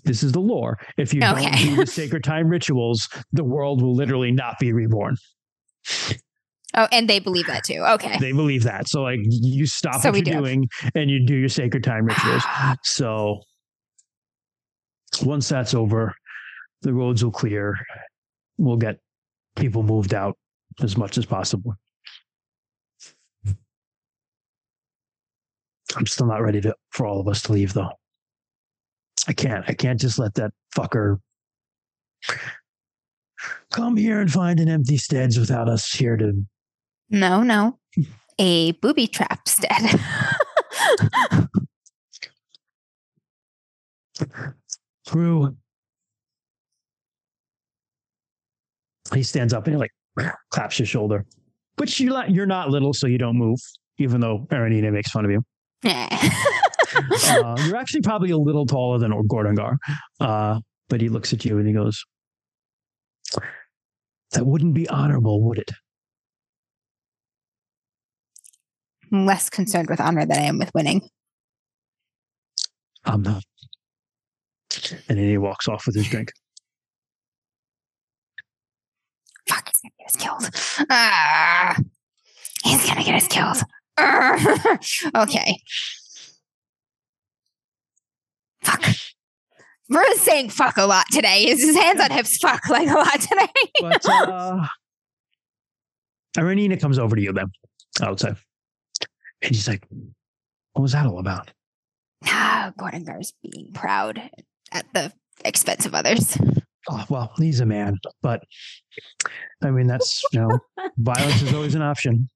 this is the lore. If you don't do the sacred time rituals, the world will literally not be reborn. Oh, and they believe that too. Okay. They believe that. So like you stop So what you're do. doing and you do your sacred time rituals. So once that's over, the roads will clear. We'll get people moved out as much as possible. I'm still not ready to for all of us to leave though. I can't. I can't just let that fucker come here and find an empty steads without us here to No, no. A booby trap instead. through. He stands up and he like claps your shoulder, which you like. You're not little, so you don't move, even though Aranina makes fun of you. Uh, you're actually probably a little taller than Gordangar, uh, but he looks at you and he goes, "That wouldn't be honorable, would it?" I'm less concerned with honor than I am with winning. I'm not. And then he walks off with his drink. Fuck, he's gonna get us killed. Ah. He's gonna get us killed. okay. Fuck. Bruce saying fuck a lot today. His hands on hips fuck like a lot today. But uh Arenina comes over to you then outside. And she's like, What was that all about? Ah, Gordangar's being proud at the expense of others. Oh, well, he's a man, but I mean that's you know, violence is always an option.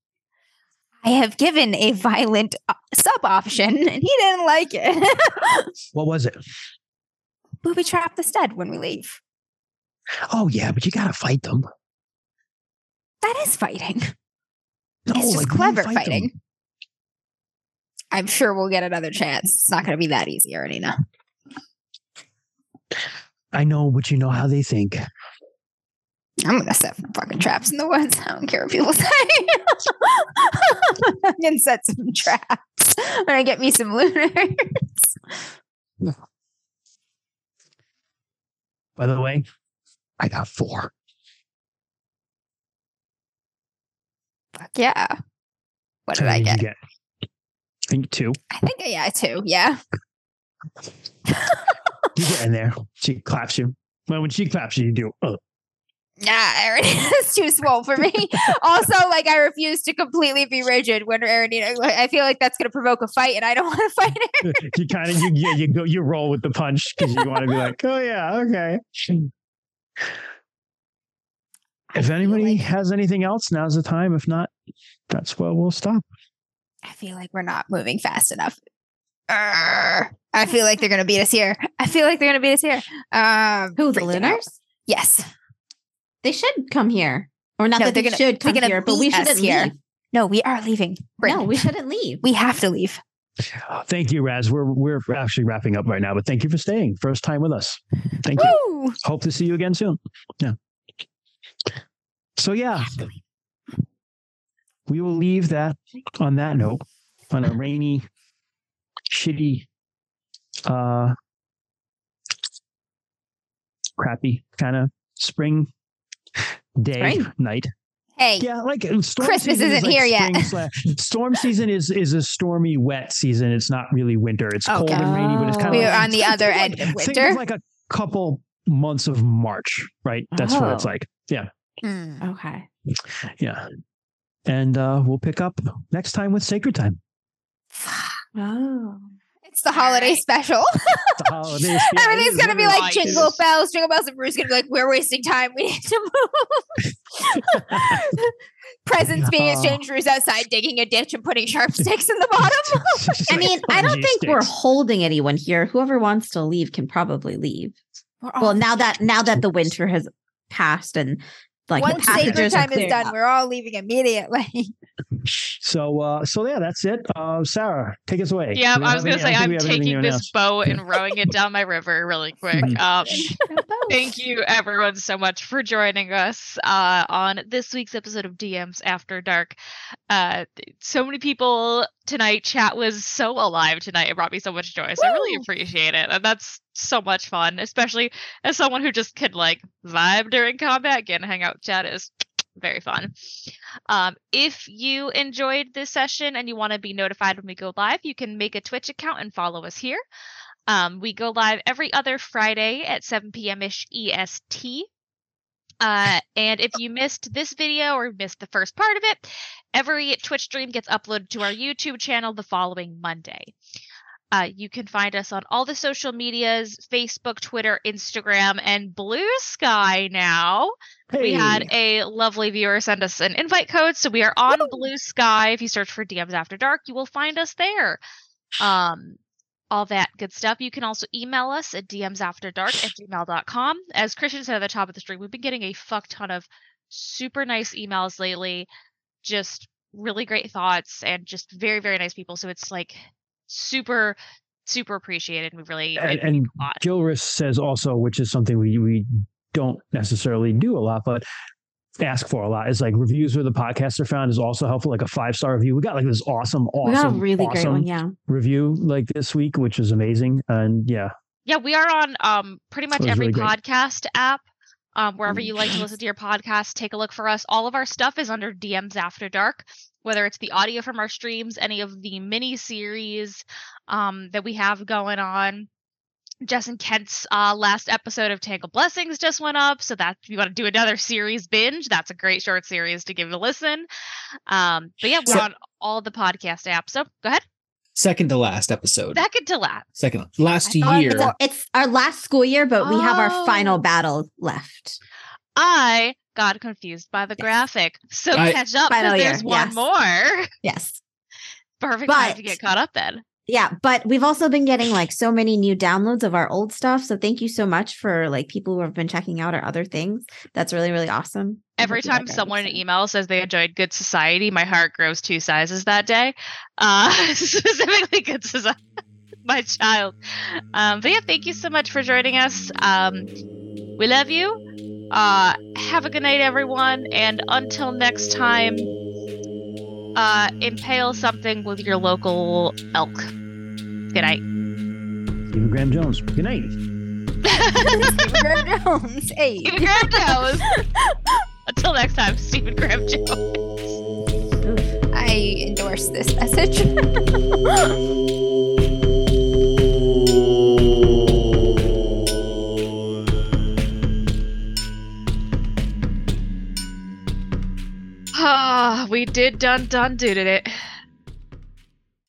I have given a violent uh, sub option and he didn't like it. What was it? Booby trap the stud when we leave. Oh yeah, but you gotta fight them. That is fighting. No, it's just like, clever fight them. fighting. I'm sure we'll get another chance. It's not going to be that easy, Arenina. I know, but you know how they think. I'm to set some fucking traps in the woods. I don't care what people say. I'm gonna set some traps. I'm to get me some lunars. By the way, I got four. Fuck yeah. What did How I many get? I think two. I think, yeah, two. Yeah. You get in there. She claps you. Well, when she claps you, you do. Uh, Nah, Aranina's too small for me. also, like I refuse to completely be rigid when. Like, I feel like that's going to provoke a fight, and I don't want to fight her. you kind of you, yeah, you go you roll with the punch because you want to be like, oh yeah, okay. If anybody like- has anything else, now's the time. If not, that's where we'll stop. I feel like we're not moving fast enough. Arr. I feel like they're going to beat us here. I feel like they're going to beat us here. Um, Who, the freaking out. Lunars? Yes. They should come here. Or not No, that they're gonna- should come here, but we shouldn't here. leave. No, we are leaving. Bryn. No, we shouldn't leave. we have to leave. Thank you, Raz. We're we're actually wrapping up right now, but thank you for staying. First time with us. Thank you. Hope to see you again soon. Yeah. So yeah, we will leave that on that note on a rainy, shitty, uh, crappy kind of spring day Spring. night. Hey, Yeah, like storm Christmas season is isn't like here yet. spring slash- storm season is is a stormy, wet season. It's not really winter. It's cold and rainy, but it's kind of we like, are on the other of end like- of winter. like a couple months of March, right? That's what it's Oh. like. Yeah, Hmm. Okay. yeah. And uh we'll pick up next time with Sacred Time. Oh. It's the holiday right. special. The holidays. yeah, it Everything's gonna be like jingle bells, jingle bells, and Bruce's gonna be like, "We're wasting time. We need to move." Presents being exchanged. Bruce outside digging a ditch and putting sharp sticks in the bottom. is. It's just I mean, I don't spongy think we're holding anyone here. Whoever wants to leave can probably leave. Well, now that now that the winter has passed and like the once sacred time is done, out. we're all leaving immediately. So uh so yeah, that's it. Uh Sarah, take us away. Yeah, we I have was gonna any- say I'm we have anything taking this announce. boat and rowing it down my river really quick. Um, thank you everyone so much for joining us uh, on this week's episode of DMs After Dark. Uh, so many people tonight. Chat was so alive tonight. It brought me so much joy. So I really appreciate it, and that's so much fun, especially as someone who just can like vibe during combat. Getting to hang out chat is very fun. Um, if you enjoyed this session and you want to be notified when we go live, you can make a Twitch account and follow us here. Um, we go live every other Friday at 7 p.m. ish EST. Uh, and if you missed this video or missed the first part of it, every Twitch stream gets uploaded to our YouTube channel the following Monday. Uh, you can find us on all the social medias Facebook, Twitter, Instagram, and Blue Sky now. We had a lovely viewer send us an invite code, so we are on Blue Sky. If you search for DMs After Dark, you will find us there. Um, all that good stuff. You can also email us at dmsafterdark at gmail.com. As Christian said at the top of the stream, we've been getting a fuck ton of super nice emails lately. Just really great thoughts and just very, very nice people. So it's like super, super appreciated. We really and, and. Gilris says also, which is something we we don't necessarily do a lot, but ask for a lot is like reviews where the podcasts are found is also helpful. Like a five star review. We got like this awesome, awesome, we got a really great one. Yeah. review like this week, which is amazing. And yeah, Yeah, we are on um pretty much every really podcast app. Um, wherever you like to listen to your podcast, take a look for us. All of our stuff is under DMs After Dark, whether it's the audio from our streams, any of the mini series um, that we have going on. Jess and Kent's uh, last episode of Tangle Blessings just went up, so that if you want to do another series binge, that's a great short series to give a listen. Um, but yeah, we're So- on all the podcast apps. So go ahead, Second to last episode. second to last. Second last Oh, year. It's, it's our last school year, but we have our Oh. final battle left. I got confused by the Yes. graphic, so I- catch up Final because year, there's one yes. more. Yes. Perfect time to get caught up then. Yeah, but we've also been getting like so many new downloads of our old stuff. So thank you so much for like people who have been checking out our other things. That's really, really awesome. Every time someone in episode. email says they enjoyed Good Society, my heart grows two sizes that day. Uh, specifically, Good Society, my child. Um, but yeah, thank you so much for joining us. Um, we love you. Uh, have a good night, everyone. And until next time, uh, impale something with your local elk. Good night. Stephen Graham Jones. Good night. Stephen Graham Jones. Hey. Stephen Graham Jones. Until next time, Stephen Graham Jones. I endorse this message. Ah, we did done done did it.